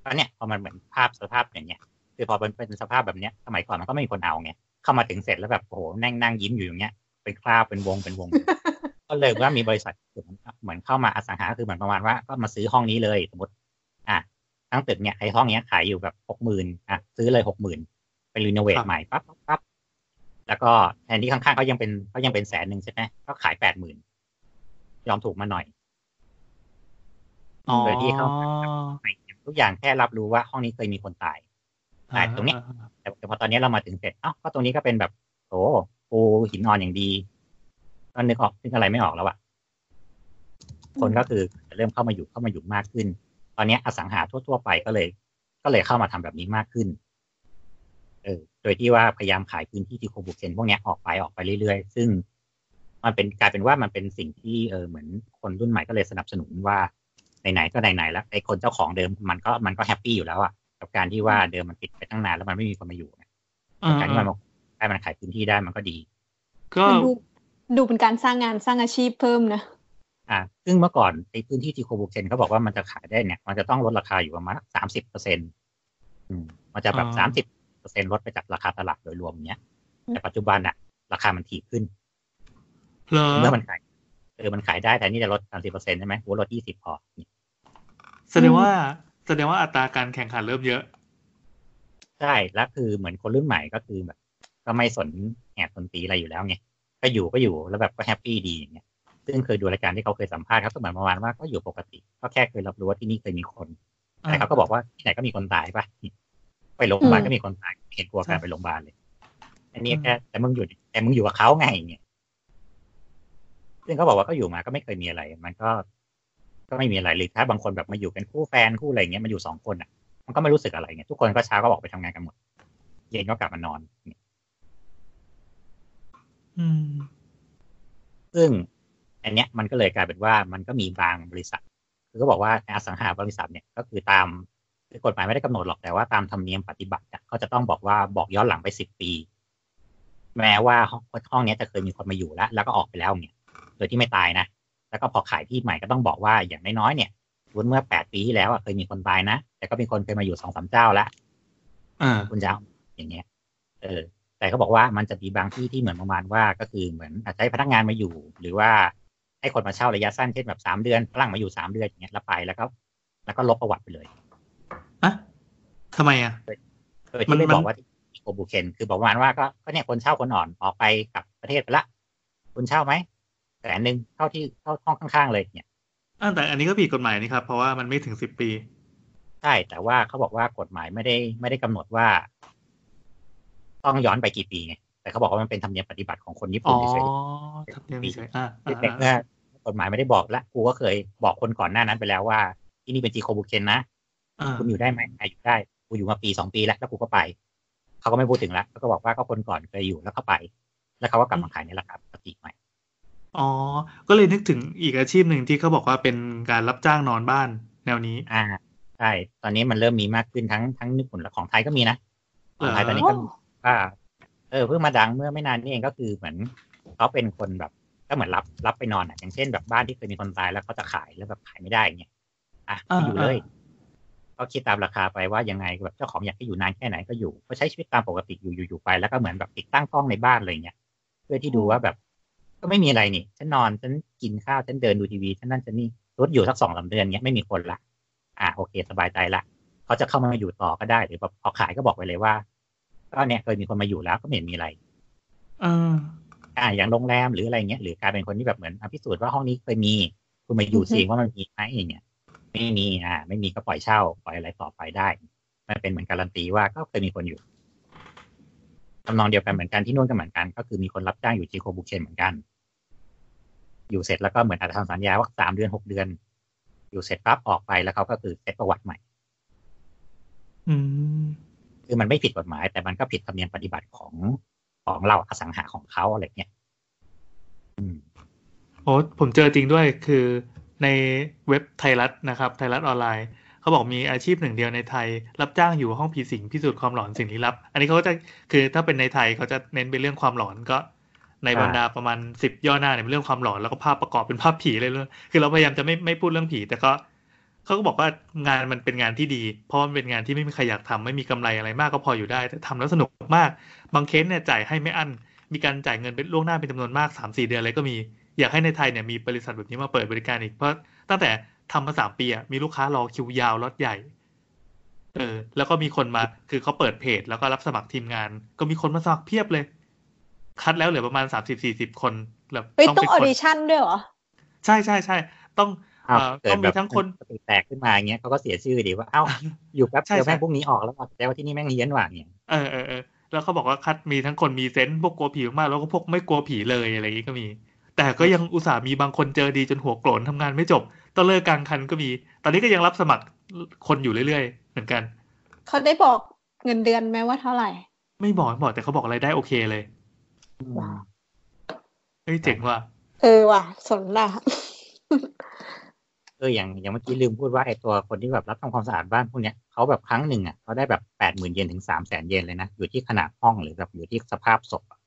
ตอนเนี้ยพอมันเหมือนภาพสภาพอย่างเงี้ย คือพอเป็นเป็นสภาพแบบเนี้ยสมัยก่อนมันก็ไม่มีคนเอาไงเข้ามาถึงเสร็จแล้วแบบโอ้โหนั่งนั่งยิ้มอยู่อย่างเงี้ยเป็นคราบเป็นวงเป็นวง ก็เลยว่ามีบริษัทเหมือนเข้ามาอสังหาคือเหมือนประมาณว่าก็มาซื้อห้องนี้เลยสมมติ อะ ทั้งตึกเนี่ยไอ้ห้องเนี้ยขายอยู่แบบหกหมื่นอะซื้อเลยหกหมื่นไปรีโนเวทครับใหม่ปั๊บปั๊บปั๊บแล้วก็แทนที่ข้างๆเขายังเป็นเขายังเป็นแสนหนึ่งใช่ไหมก็ขายแปดหมื่นยอมถูกมาหน่อยอ๋อโดยที่เขาทุกอย่างแค่รับรู้ว่าห้องนี้เคยมีคนตายแต่ตรงเนี้ยแต่แต่พอตอนนี้เรามาถึงเสร็จเอ้าก็ตรงนี้ก็เป็นแบบโอ้ปูหินอ่อนอย่างดีก็นึกออกนึกอะไรไม่ออกแล้วอะคนก็คือจะเริ่มเข้ามาอยู่เข้ามาอยู่มากขึ้น ตอนนี้อสังหาทั่ว ๆ ไปก็เลย ก็เลยเข้ามาทำแบบนี้มากขึ้น เออ โดยที่ว่าพยายามขายพื้นที่ที่โคบุเคนพวกเนี้ยออกไปออกไปเรื่อยๆ ซึ่งมันเป็นกลายเป็นว่ามันเป็นสิ่งที่เออเหมือนคนรุ่นใหม่ก็เลยสนับสนุนว่าไหนๆก็ไหนๆแล้วไอ้คนเจ้าของเดิมมันก็มันก็แฮปปี้อยู่แล้วอะกับการที่ว่าเดิมมันปิดไปตั้งนานแล้วมันไม่มีคนมาอยู่ไงอ่าการที่มันมาให้มันขายพื้นที่ได้มันก็ดี ก็มันดูดูเป็นการสร้างงานสร้างอาชีพเพิ่มนะ อ่าซึ่งเมื่อก่อนในพื้นที่ที่โคบูเคนเขาบอกว่ามันจะขายได้เนี่ย มันจะต้องลดราคาอยู่ประมาณสามสิบเปอร์เซ็นต์มันจะแบบสามสิบเปอร์เซ็นลดไปจากราคาตลาดโดยรวมเนี้ย แต่ปัจจุบันอะราคามันถีบขึ้นเหรอเมื่อมันขายเออมันขายได้แต่นี่จะลดสามสิบเปอร์เซ็นต์ใช่ไหมกูลดยี่สิบพอแสดงว่าแสดงว่าอัตราการแข่งขันเริ่มเยอะใช่แล้วคือเหมือนคนรุ่นใหม่ก็คือแบบ ก็ไม่สนแหบสนตีอะไรอยู่แล้วไงก็อยู่ก็อยู่แล้วแบบก็แฮปปี้ดีอย่างเงี้ย ซึ่งเคยดูรายการที่เขาเคยสัมภาษณ์เขาก็เหมือนประมาณว่าก็อยู่ปกติ ก็แค่เคยรับรู้ว่าที่นี่เคยมีคนแต่เขาก็บอกว่าที่ไหนก็มีคนตายปะไปโรงพยาบาลอืมก็มีคนตายไม่เห็นกลัวการใช่ไปโรงพยาบาลเลย อันนี้อืมแค่แต่มึงอยู่แต่มึงอยู่กับเขาไงเนี่ยซึ่งเขาบอกว่าก็อยู่มาก็ไม่เคยมีอะไร มันก็ ก็ไม่มีอะไรหรือถ้าบางคนแบบมาอยู่เป็นคู่แฟนคู่อะไรเงี้ยมาอยู่สองคนอะ มันก็ไม่รู้สึกอะไรเงี้ยทุกคนก็เช้าก็บอกไปทำงานกันหมด เย็นก็กลับมานอนเนี่ยอืมซึ่ง อันเนี้ยมันก็เลยกลายเป็นว่ามันก็มีบางบริษัท คือก็บอกว่าในอสังหาบริษัทเนี่ยก็คือตามคือกฎหมายไม่ได้กำหนดหรอกแต่ว่าตามธรรมเนียมปฏิบัติอะเขาจะต้องบอกว่าบอกย้อนหลังไปสิบปี แม้ว่าห้องห้องเนี้ยจะเคยมีคนมาอยู่แล้ว แล้วก็ออกไปแล้วเนี่ย โดยที่ไม่ตายนะ แล้วก็พอขายที่ใหม่ก็ต้องบอกว่าอย่างน้อยๆเนี่ยวุ้นเมื่อแปดปีที่แล้วอะเคยมีคนตายนะ แต่ก็มีคนเคยมาอยู่สองสามเจ้าแล้วอ่าคุณจะเอาอย่างเงี้ย เออ แต่เขาบอกว่ามันจะมีบางที่ที่เหมือนประมาณว่าก็คือเหมือนอาจจะให้พนักงานมาอยู่ หรือว่า ให้คนมาเช่าระยะสั้นเช่นแบบสามเดือนฝรั่งมาอยู่สามเดือนอย่างเงี้ยแล้วไปแล้วก็ แล้วก็ลบประวัติไปเลยอะทำไมอะโดยมัที่นไม่มันบอกว่าที่โกบูเคนคือบอกประมาณว่าก็ก็เนี่ยคนเช่าคนอ่อนออกไปกลับประเทศไปละคุณเช่าไหมแสนหนึ่งเท่าที่เท่าห้องข้างๆเลยเนี่ยอ่าแต่อันนี้ก็ผิดกฎหมายนี่ครับ เพราะว่ามันไม่ถึงสิบปีใช่แต่ว่าเขาบอกว่ากฎหมายไม่ได้ไม่ได้กำหนดว่า ต้องย้อนไปกี่ปีไง แต่เขาบอกว่ามันเป็นธรรมเนียมปฏิบัติของคนญี่อ๋ปุ่อนเฉยทำเนียมเฉยๆอ่าๆอ่าแต่เมื่อกฎหมายไม่ได้บอกและกูก็เคยบอกคนก่อนหน้านั้นไปแล้วว่าที่นี่เป็นจีโคบุเคนนะอ่าคุณอยู่ได้ไหมอะอยู่ได้กูอยู่มาปีสองปีแล้ว แล้วกูก็ไปเขาก็ไม่พูดถึงแล้วเขาก็บอกว่าก็คนก่อนเคยอยู่แล้วก็ไป แล้วเขาก็กลับมาขายในราคาปกติใหม่อ๋อ ก็เลยนึกถึงอีกอาชีพหนึ่งที่เขาบอกว่าเป็นการรับจ้างนอนบ้านแนวนี้ อ่าใช่ตอนนี้มันเริ่มมีมากขึ้นทั้งทั้งญี่ปุ่นและของไทยก็มีนะของไทยตอนนี้ก็มีว่า เออเพิ่งมาดังเมื่อไม่นานนี้เองก็คือเหมือนเขาเป็นคนแบบก็เหมือนรับรับไปนอนอะอย่างเช่นแบบบ้านที่เคยมีคนตายแล้วเขาจะขายแล้วแบบขายไม่ได้อย่างเงี้ยอะอ่าอยู่เลยก็คิดตามราคาไปว่ายังไงแบบเจ้าของอยากให้อยู่นานแค่ไหนก็อยู่ก็ใช้ชีวิตตามปกติอยู่อยู่อยู่ไป แล้วก็เหมือนแบบติดตั้งกล้องในบ้านอะไรเงี้ยเพื่อที่ดูว่าแบบ ก็ไม่มีอะไรนี่ฉันนอนฉันกินข้าวฉันเดินดูทีวีฉันนั่นฉันนี่รถอยู่สักสองสามเดือนเงี้ยไม่มีคนละอ่าโอเค สบายใจละเขาจะเข้ามาอยู่ต่อก็ได้หรือแบบพอขายก็บอกไปเลยว่า ก็เนี่ยเคยมีคนมาอยู่แล้วก็ไม่เห็นมีอะไรอ่าอ่าอย่างโรงแรมหรืออะไรเงี้ยหรือกลายเป็นคนที่แบบเหมือนอะพิสูจน์ว่าห้องนี้เคยมี คุณมาอยู่สิว่ามันมีไหมอย่างเงี้ยไม่มีอ่า ไม่มีก็ปล่อยเช่าปล่อยอะไรต่อไปได้มันเป็นเหมือนการันตีว่าก็เคยมีคนอยู่ทำนองเดียวกันเหมือนกันที่นู่นก็เหมือนกัน ก็คือมีคนรับจ้างอยู่จีโคบุเคนเหมือนกัน อยู่เสร็จแล้วก็เหมือนอาจจะทำสัญญาว่าสามเดือนหกเดือน อยู่เสร็จปั๊บออกไปแล้วเขาก็คือเซตประวัติใหม่ อืม คือมันไม่ผิดกฎหมาย แต่มันก็ผิดธรรมเนียมปฏิบัติของของเราอสังหาของเขาอะไรเงี้ยอืมโอ้ผมเจอจริงด้วยคือในเว็บไทยรัฐนะครับ ไทยรัฐออนไลน์ เขาบอกมีอาชีพหนึ่งเดียวในไทย รับจ้างอยู่ห้องผีสิงพิสูจน์ความหลอนสิ่งลี้ลับ อันนี้เขาก็จะคือถ้าเป็นในไทยเขาจะเน้นไปเรื่องความหลอนก็ ในบรรดาประมาณสิบย่อหน้าเนี่ยเป็นเรื่องความหลอนแล้วก็ภาพประกอบเป็นภาพผีเลยเลยคือเราพยายามจะไม่ไม่พูดเรื่องผี แต่ก็ เขาก็บอกว่างานมันเป็นงานที่ดี เพราะมันเป็นงานที่ไม่มีใครอยากทำไม่มีกำไรอะไรมากก็พออยู่ได้แต่ทำแล้วสนุกมาก บางเคสเนี่ยจ่ายให้ไม่อั้นมีการจ่ายเงินเป็นล่วงหน้าเป็นจำนวนมากสามสี่เดือนเลยก็มีอยากให้ในไทยเนี่ยมีบริษัทแบบนี้มาเปิดบริการอีกเพราะตั้งแต่ทำมาสามปีอะมีลูกค้ารอคิวยาวรถใหญ่เออแล้วก็มีคนมาคือเขาเปิดเพจ แล้วก็รับสมัครทีมงาน ก็มีคนมาสมัครเพียบเลย คัดแล้วเหลือประมาณสามสิบสี่สิบคนแบบเฮ้ยต้องต้อเป็งนออคนดิชั่นด้วยเหรอ ใช่ใช่ใช่ต้อง อ้าวเอ่อเกิต้ดองแบมีบทั้งคนสติแตกขึ้นมาอย่างเงี้ยเขาก็เสียชื่อดีว่าเอ้าอยู่แป๊บใช่เดียวแม่งใช่พรุ่งนี้ออกแล้วว่ะแต่ว่าที่นี่แม่งเฮี้ยนหว่าเนี่ยเออเออเออแล้วเขาบอกว่าคัดมีทั้งคนมีเซนส์พวกกลัวผีมากๆแล้วก็พวกไม่กลัวผีเลยอะไรอย่างงี้ก็มี แต่ก็ยังอุตส่าห์มีบางคนเจอดีจนหัวโกรนทำงานไม่จบต้องเลิกกลางคันก็มี ตอนนี้ก็ยังรับสมัครคนอยู่เรื่อยๆ เหมือนกันเขาได้บอกเงินเดือนไหมว่าเท่าไหร่ ไม่บอกไม่บอกแต่เขาบอกอะไรายได้โอเคเลยว้าวเฮ้ยเจ๋งว่ะเออว่ะสนละ เอออย่างอย่างเมื่อกี้ลืมพูดว่าไอ้ตัวคนที่แบบรับทำความสะอาดบ้านพวกเนี้ยเขาแบบครั้งหนึ่งอะเขาได้แบบแปดหมื่นเยนถึงสามแสนเยนเลยนะอยู่ที่ขนาดห้องหรือแบบอยู่ที่สภาพศพอะ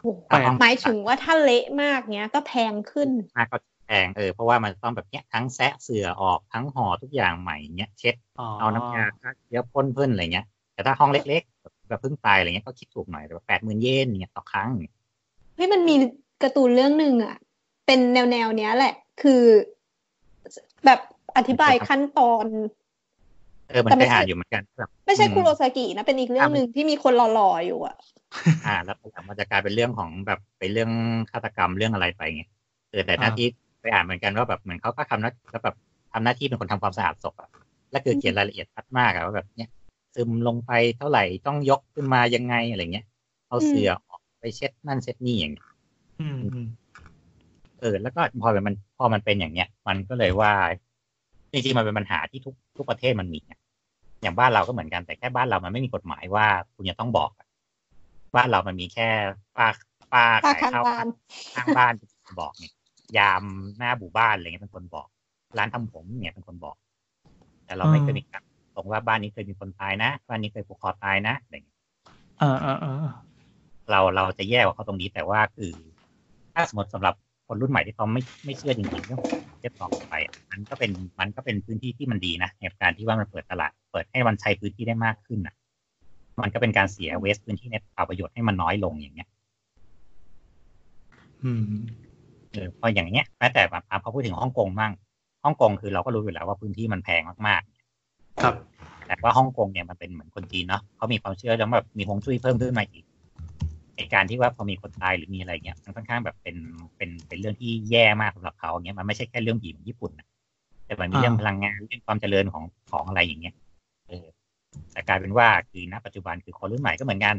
โอ้โหแปลกหมายถึงว่าถ้าเละมากเนี้ยก็แพงขึ้นมากก็แพงเออเพราะว่ามันต้องแบบเนี้ยทั้งแซะเสื่อออกทั้งห่อทุกอย่างใหม่เนี้ยเช็ดอ๋อเอาน้ำยาฆ่าเชื้อพ่นเพิ่นอะไรเงี้ยแต่ถ้าห้องเล็กๆแบบแบบเพิ่งตายอะไรเงี้ยก็คิดถูกหน่อยแต่แปดหมื่นเยนเนี่ยต่อครั้งเนี่ยเฮ้ยมันมีการ์ตูนเรื่องหนึ่งอะเป็นแนวแนวๆเนี้ยแหละ คือ แบบอธิบายขั้นตอนเออมันแต่ไม่ไปใช่อ่านอยู่เหมือนกันแบบไม่ใช่อืมคุโรซากินะ เป็นอีกเรื่องหนึ่งที่มีคนหล่อๆอยู่อะ อ่า แล้วหลังมันจะกลายเป็นเรื่องของแบบเป็นเรื่องฆาตกรรมเรื่องอะไรไปไงเออแต่หน้าที่ไปอ่านเหมือนกันว่าแบบเหมือนเขาก็ทำหน้าแล้วแบบทำหน้าที่เป็นคนทำความสะอาดศพอะแล้วคือเขียนรายละเอียดชัดมากอะว่าแบบเนี้ยซึมลงไปเท่าไหร่ต้องยกขึ้นมายังไงอะไรเงี้ยเอาเสื่อออกไปเช็ดนั่นเช็ดนี่อย่างเงี้ยอืมอืม เออแล้วก็พอมันพอมันเป็นอย่างเนี้ย มันก็เลยว่าจริงๆมันเป็นปัญหาที่ทุกทุกประเทศมันมีอะอย่างบ้านเราก็เหมือนกันแต่แค่บ้านเรามันไม่มีกฎหมายว่าคุณจะต้องบอกอะบ้านเรามันมีแค่ป้าป้าป้าขายข้างข้าวบ้านข้างบ้านเป็นคนบอกเนี่ยยามหน้าบูบ้านอะไรเงี้ยเป็นคนบอก ร้านทำผมเนี่ยเป็นคนบอก แต่เราไม่เคยมีการตรงว่าบ้านนี้เคยมีคนตายนะบ้านนี้เคยผูกคอตายนะอะไรเงี้ยอ่าอ่าอ่าเราเราจะแย่กว่าเขาตรงนี้แต่ว่าคือ ถ้าสมมติสำหรับ คนรุ่นใหม่ที่เขาไม่ไม่เชื่อจริงๆเรื่องเจ็บต่อไปอะมันก็เป็นมันก็เป็นพื้นที่ที่มันดีนะในการที่ว่ามันเปิดตลาด เปิดให้มันใช้พื้นที่ได้มากขึ้นอะ มันก็เป็นการเสียเวสพื้นที่ในเปล่าประโยชน์ให้มันน้อยลงอย่างเงี้ย อืมเออพออย่างเงี้ยแม้แต่แบบอะพอพูดถึงฮ่องกงมั่งฮ่องกงคือเราก็รู้อยู่แล้วว่าพื้นที่มันแพงมากครับๆแต่ว่าฮ่องกงเนี่ยมันเป็นเหมือนคนจีนเนาะเขามีความเชื่อแล้วแบบมีฮวงจุ้ยเพิ่มขึ้นมาอีก ในการที่ว่าพอมีคนตายหรือมีอะไรเงี้ยมันค่อนข้างแบบเป็นเป็นเป็นเรื่องที่แย่มากสำหรับเขาเงี้ยมันไม่ใช่แค่เรื่องผีเหมือนญี่ปุ่นนะแต่มันมีเรื่องอ่าพลังงานเรื่องความเจริญของของอะไรอย่างเงี้ยเออแต่กลายเป็นว่าคือณปัจจุบันคือคนรุ่นใหม่ก็เหมือนกัน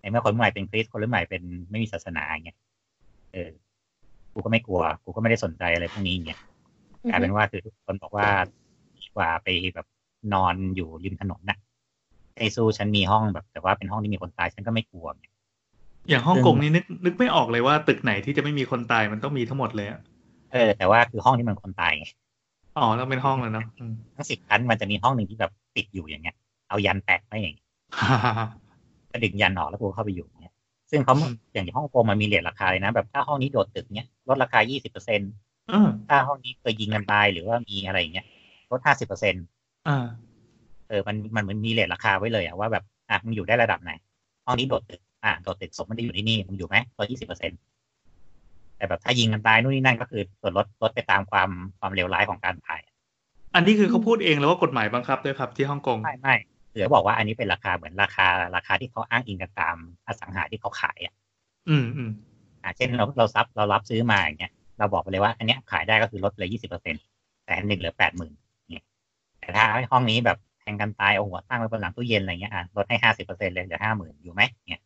ในเมื่อคนรุ่นใหม่เป็นคริสต์คนรุ่นใหม่เป็นไม่มีศาสนาอย่างเงี้ยเออ กูก็ไม่กลัว กูก็ไม่ได้สนใจอะไรพวกนี้อย่างเงี้ยกลายเป็นว่าคือทุกคนบอกว่าดีกว่าไปแบบนอนอยู่ริมถนนนะไอสู้ฉันมีห้องแบบ แต่ว่าเป็นห้องที่มีคนตายฉันก็ไม่กลัวเนี่ย อย่างฮ่องกงนี่นึกนึกไม่ออกเลยว่าตึกไหนที่จะไม่มีคนตายมันต้องมีทั้งหมดเลยอะเออ แต่ว่าคือห้องที่มันคนตายไงอ๋อต้องเป็นห้องเลยเนาะอืมทั้งสิบชั้นมันจะมีห้องหนึ่งที่แบบปิดอยู่อย่างเงี้ย เอายันแปะไว้อย่างเงี้ยก็ดึงยันออกแล้วกูเข้าไปอยู่อย่างเงี้ย ซึ่งเขาอืมอย่างที่ฮ่องกงมันมีเลทราคาเลยนะแบบถ้าห้องนี้โดดตึกเนี้ยลดราคายี่สิบเปอร์เซ็นเออถ้าห้องนี้เคยยิงกันตายหรือว่ามีอะไรอย่างเงี้ยลดห้าสิบเปอร์เซ็นอ่าเออมันมันมันมีเลทราคาไว้เลยอะว่าแบบอะมึงอยู่ได้ระดับไหน ห้องนี้โดดตึก อะโดดตึกศพไม่ได้อยู่ที่นี่มึงอยู่ไหมลดยี่สิบเปอร์เซ็นแต่แบบถ้ายิงกันตายนู่นนี่นั่นก็คือส่วนลดลดไปตามความความเลวร้ายของการตาย อันนี้คือเขาพูดเองแล้วว่ากฎหมายบังคับด้วยครับที่ฮ่องกงไม่ไม่เสือบอกว่าอันนี้เป็นราคาเหมือนราคาราคาที่เขาอ้างอิงกันตามอสังหาที่เขาขายอะ อืมอืมอะเช่นเราเราซับเรารับซื้อมาอย่างเงี้ยเราบอกไปเลยว่าอันเนี้ยขายได้ก็คือลดเลยยี่สิบเปอร์เซ็นแต่อันหนึ่งเหลือแปดหมื่นเนี่ยแต่ถ้าห้องนี้แบบแทงกันตายเอาหัวตั้งไว้บนหลังตู้เย็นอะไรเงี้ยอะลดให้ห้าสิบเปอร์เซ็นเลยเหลือห้าหมื่นอยู่ไหมเนี่ย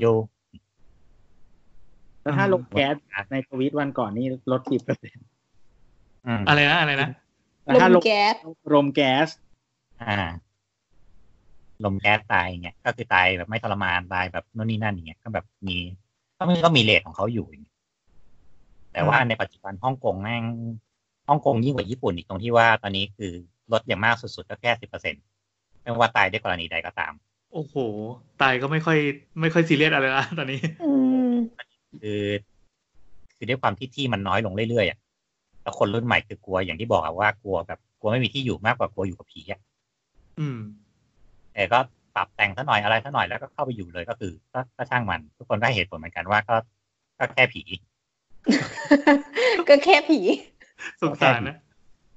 อยู่แล้วถ้าลงแก๊สในทวีตวันก่อนนี่ลดกี่เปอร์เซ็นต์อืมอะไรนะอะไรนะแต่ลถ้ามลงแก๊สรมแก๊ส อ่า ลมแก๊สตายอย่างเงี้ย ก็คือตายแบบไม่ทรมานตายแบบนู่นนี่นั่นอย่างเงี้ย ก็แบบมีก็มีก็มีเลทของเขาอยู่อย่างเงี้ยแต่ว่าในปัจจุบันฮ่องกงแม่งฮ่องกงยิ่งกว่าญี่ปุ่นอีกตรงที่ว่าตอนนี้คือลดอย่างมากสุดๆก็แค่สิบเปอร์เซ็นต์ไม่ว่าตายด้วยกรณีใดก็ตาม โอ้โห ตายก็ไม่ค่อย ไม่ค่อยซีเรียสอะไรละตอนนี้อืมคือคือด้วยความที่ที่มันน้อยลงเรื่อยๆอะแล้วคนรุ่นใหม่คือกลัวอย่างที่บอกอะว่ากลัวแบบกลัวไม่มีที่อยู่มากกว่ากลัวอยู่กับผีอะอืมแต่ก็ปรับแต่งซะหน่อยอะไรซะหน่อยแล้วก็เข้าไปอยู่เลยก็คือก็ก็ช่างมัน ทุกคนได้เหตุผลเหมือนกันว่าก็ก็แค่ผี ก็แค่ผีสงสารนะ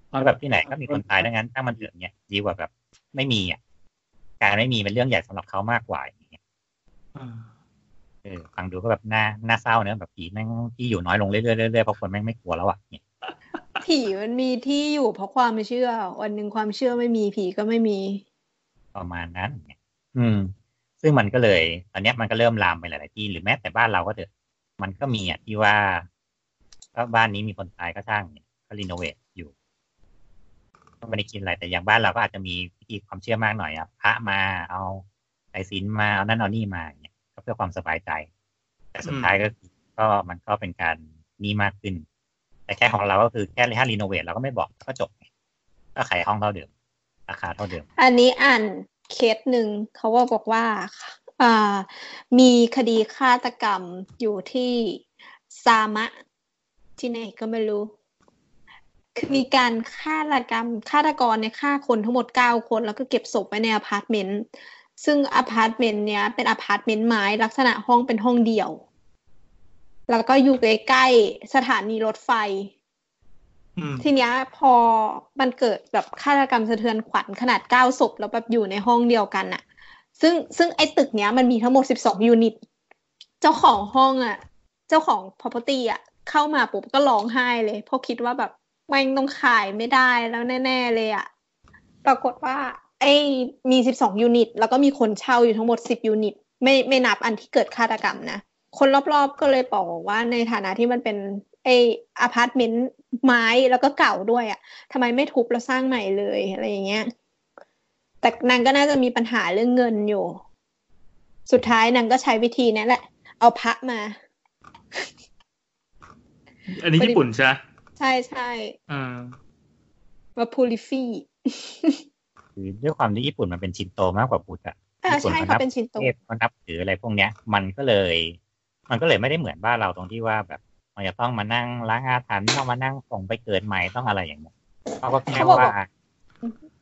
เพราะแบบที่ไหนก็มีคนตายดังนั้นถ้ามันเถื่อนเนี่ยดีกว่าแบบไม่มีอะ การไม่มีเป็นเรื่องใหญ่สำหรับเขามากกว่าอย่างเงี้ยอ่าเออฟังดูก็แบบน่าน่าเศร้าเนอะแบบผีแม่งที่อยู่น้อยลงเรื่อยๆเรื่อยๆเพราะคนแม่งไม่กลัวแล้วอะเนี่ยผีมันมีที่อยู่เพราะความไม่เชื่อ วันหนึ่งความเชื่อไม่มีผีก็ไม่มี ประมาณนั้นเนี่ยอืม ซึ่งมันก็เลย ตอนเนี้ยมันก็เริ่มลามไปหลาย ๆ ที่หรือแม้แต่บ้านเราก็เถอะมันก็มีอะที่ว่าก็บ้านนี้มีคนตายก็ช่างเนี่ยก็รีโนเวทอยู่ ก็ไม่ได้คิดอะไรแต่อย่างบ้านเราก็อาจจะมีพิธีความเชื่อมากหน่อยอะพระมาเอาสายสิญจนมาเอานั่นเอานี่มาเนี่ยก็เพื่อความสบายใจ แต่สุดท้ายก็ก็มันก็เป็นการนี่มากขึ้น แต่แค่ของเราก็คือแค่ถ้า renovate เราก็ไม่บอกก็จบก็ขายห้องเท่าเดิมราคาเท่าเดิม อันนี้อ่านเคสหนึ่งเขาว่าบอกว่าอ่ามีคดีฆาตกรรมอยู่ที่ซามะ ที่ไหนก็ไม่รู้ มีการฆาตกรรมฆาตกรเนี่ยฆ่าคนทั้งหมดเก้าคน แล้วก็เก็บศพไว้ในอพาร์ตเมนต์ซึ่งอพาร์ตเมนต์เนี้ยเป็นอพาร์ตเมนต์ไม้ลักษณะห้องเป็นห้องเดี่ยว แล้วก็อยู่ใกล้ๆสถานีรถไฟอืมทีเนี้ยพอมันเกิดแบบฆาตกรรมสะเทือนขวัญขนาดเก้าศพแล้วแบบอยู่ในห้องเดียวกันอะซึ่งซึ่งไอ้ตึกเนี้ยมันมีทั้งหมดสิบสอง unit เจ้าของห้องอะเจ้าของ property อะเข้ามาปุ๊บก็ร้องไห้เลยเพราะคิดว่าแบบแม่งต้องขายไม่ได้แล้วแน่ ๆ เลยอะปรากฏว่า ไอ้มีสิบสอง unit แล้วก็มีคนเช่าอยู่ทั้งหมดสิบ unit ไม่ไม่นับอันที่เกิดฆาตกรรมนะ คนรอบๆก็เลยบอกว่าในฐานะที่มันเป็นไออพาร์ตเมนต์ไม้แล้วก็เก่าด้วยอะ่ะทำไมไม่ทุบแล้วสร้างใหม่เลยอะไรอย่างเงี้ย แต่นางก็น่าจะมีปัญหาเรื่องเงินอยู่ สุดท้ายนางก็ใช้วิธีนี้แหละ เอาพระมา อันนี้ญี่ปุ่นใช่ไหม ใช่ใช่อ่ามาพูลิฟีคือด้วยความที่ญี่ปุ่นมันเป็นชินโตมากกว่าพุทธอะอ่าญี่ปุ่นใช่มันเขานับเป็นชินโตเทพมันนับถืออะไรพวกเนี้ย มันก็เลย มันก็เลยไม่ได้เหมือนบ้านเราตรงที่ว่าแบบมันจะต้องมานั่งล้างอาถรรพ์ต้องมานั่งส่งไปเกิดใหม่ต้องอะไรอย่างเงี้ยเขาก็แค่เขาบอกว่าว่า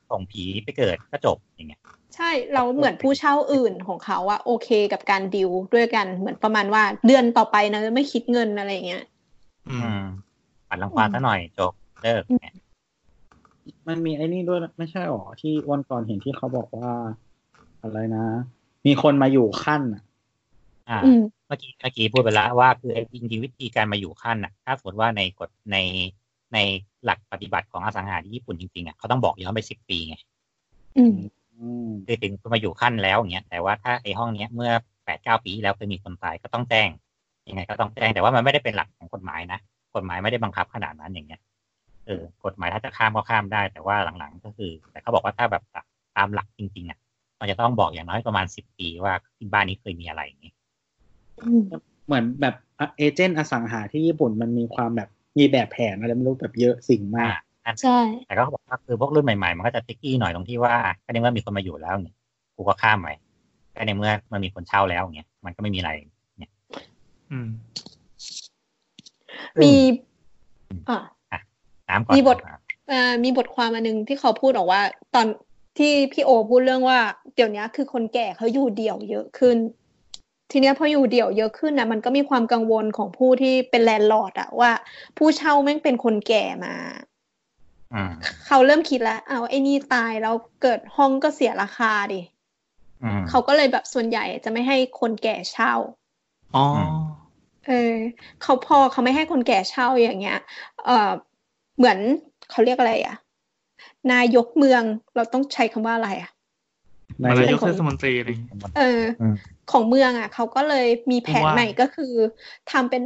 ส่งผีไปเกิดก็จบอย่างเงี้ย ใช่เราเหมือนผู้เช่าอื่นของเขาอะโอเคกับการดิวด้วยกันเหมือนประมาณว่าเดือนต่อไปนะไม่คิดเงินอะไรอย่างเงี้ย อือืมม ปัดรังควานซะหน่อยจบเลิกเนี่ยมันมีไอ้นี่ด้วยนะไม่ใช่หรอที่วันก่อนเห็นที่เขาบอกว่า อะไรนะ มีคนมาอยู่ขั้นอะอ่าอืมเมื่อกี้เมื่อกี้พูดไปแล้วว่าคือไอ้จริงๆวิธีการมาอยู่ขั้นอะ ถ้าสมมติว่าในกฎในในหลักปฏิบัติของอสังหาที่ญี่ปุ่นจริงๆอะเขาต้องบอกย้อนไปสิบปีไงอืมอืมคือถึงคุณมาอยู่ขั้นแล้วอย่างเงี้ย แต่ว่าถ้าไอ้ห้องเนี้ยเมื่อแปดเก้าปีที่แล้วเคยมีคนตายก็ต้องแจ้งยังไงก็ต้องแจ้งแต่ว่ามันไม่ได้เป็นหลักของกฎหมายนะ กฎหมายไม่ได้บังคับขนาดนั้นอย่างเงี้ยเออกฎหมายถ้าจะข้ามก็ข้ามได้ แต่ว่าหลังๆ ก็คือ แต่เขาบอกว่าถ้าแบบตามหลักจริงๆอะมันจะต้องบอกอย่างน้อยประมาณสิบปีว่าที่บ้านนี้เคยมีอะไรอย่างงี้อืมเหมือนแบบเอเจนต์อสังหาที่ญี่ปุ่นมันมีความแบบมีแบบแผนอะไรไม่รู้แบบเยอะสิ่งมากอ่าใช่แต่ก็เขาบอกว่าคือพวกรุ่นใหม่ๆมันก็จะติ๊กกี้หน่อยตรงที่ว่าก็ในเมื่อมีคนมาอยู่แล้วเนี่ยกูก็ข้ามไปก็ในเมื่อมันมีคนเช่าแล้วเนี่ยมันก็ไม่มีอะไรเนี่ยอืม มีอ่าน้ำก่อนมีบทครับเอ่อมีบทความอันหนึ่งที่เขาพูดออกว่า ตอนที่พี่โอพูดเรื่องว่าเดี๋ยวนี้คือคนแก่เขาอยู่เดี่ยวเยอะขึ้น ทีเนี้ยพออยู่เดี่ยวเยอะขึ้นนะมันก็มีความกังวลของผู้ที่เป็น landlord อะว่า ผู้เช่าแม่งเป็นคนแก่มาอืมเขาเริ่มคิดแล้วเอาวไอ้นี่ตายแล้วเกิดห้องก็เสียราคาดิอืมเขาก็เลยแบบส่วนใหญ่จะไม่ให้คนแก่เช่าอ๋อ เออเขาพอเขาไม่ให้คนแก่เช่าอย่างเงี้ย เออเหมือนเขาเรียกอะไรอะ นายกเมืองเราต้องใช้คำว่าอะไรอะนายนายกกเทศมนตรีอะไรอย่างเงี้ยเอออมของเมืองอะเขาก็เลยมีแผนว่าใหม่ก็คือทำเป็น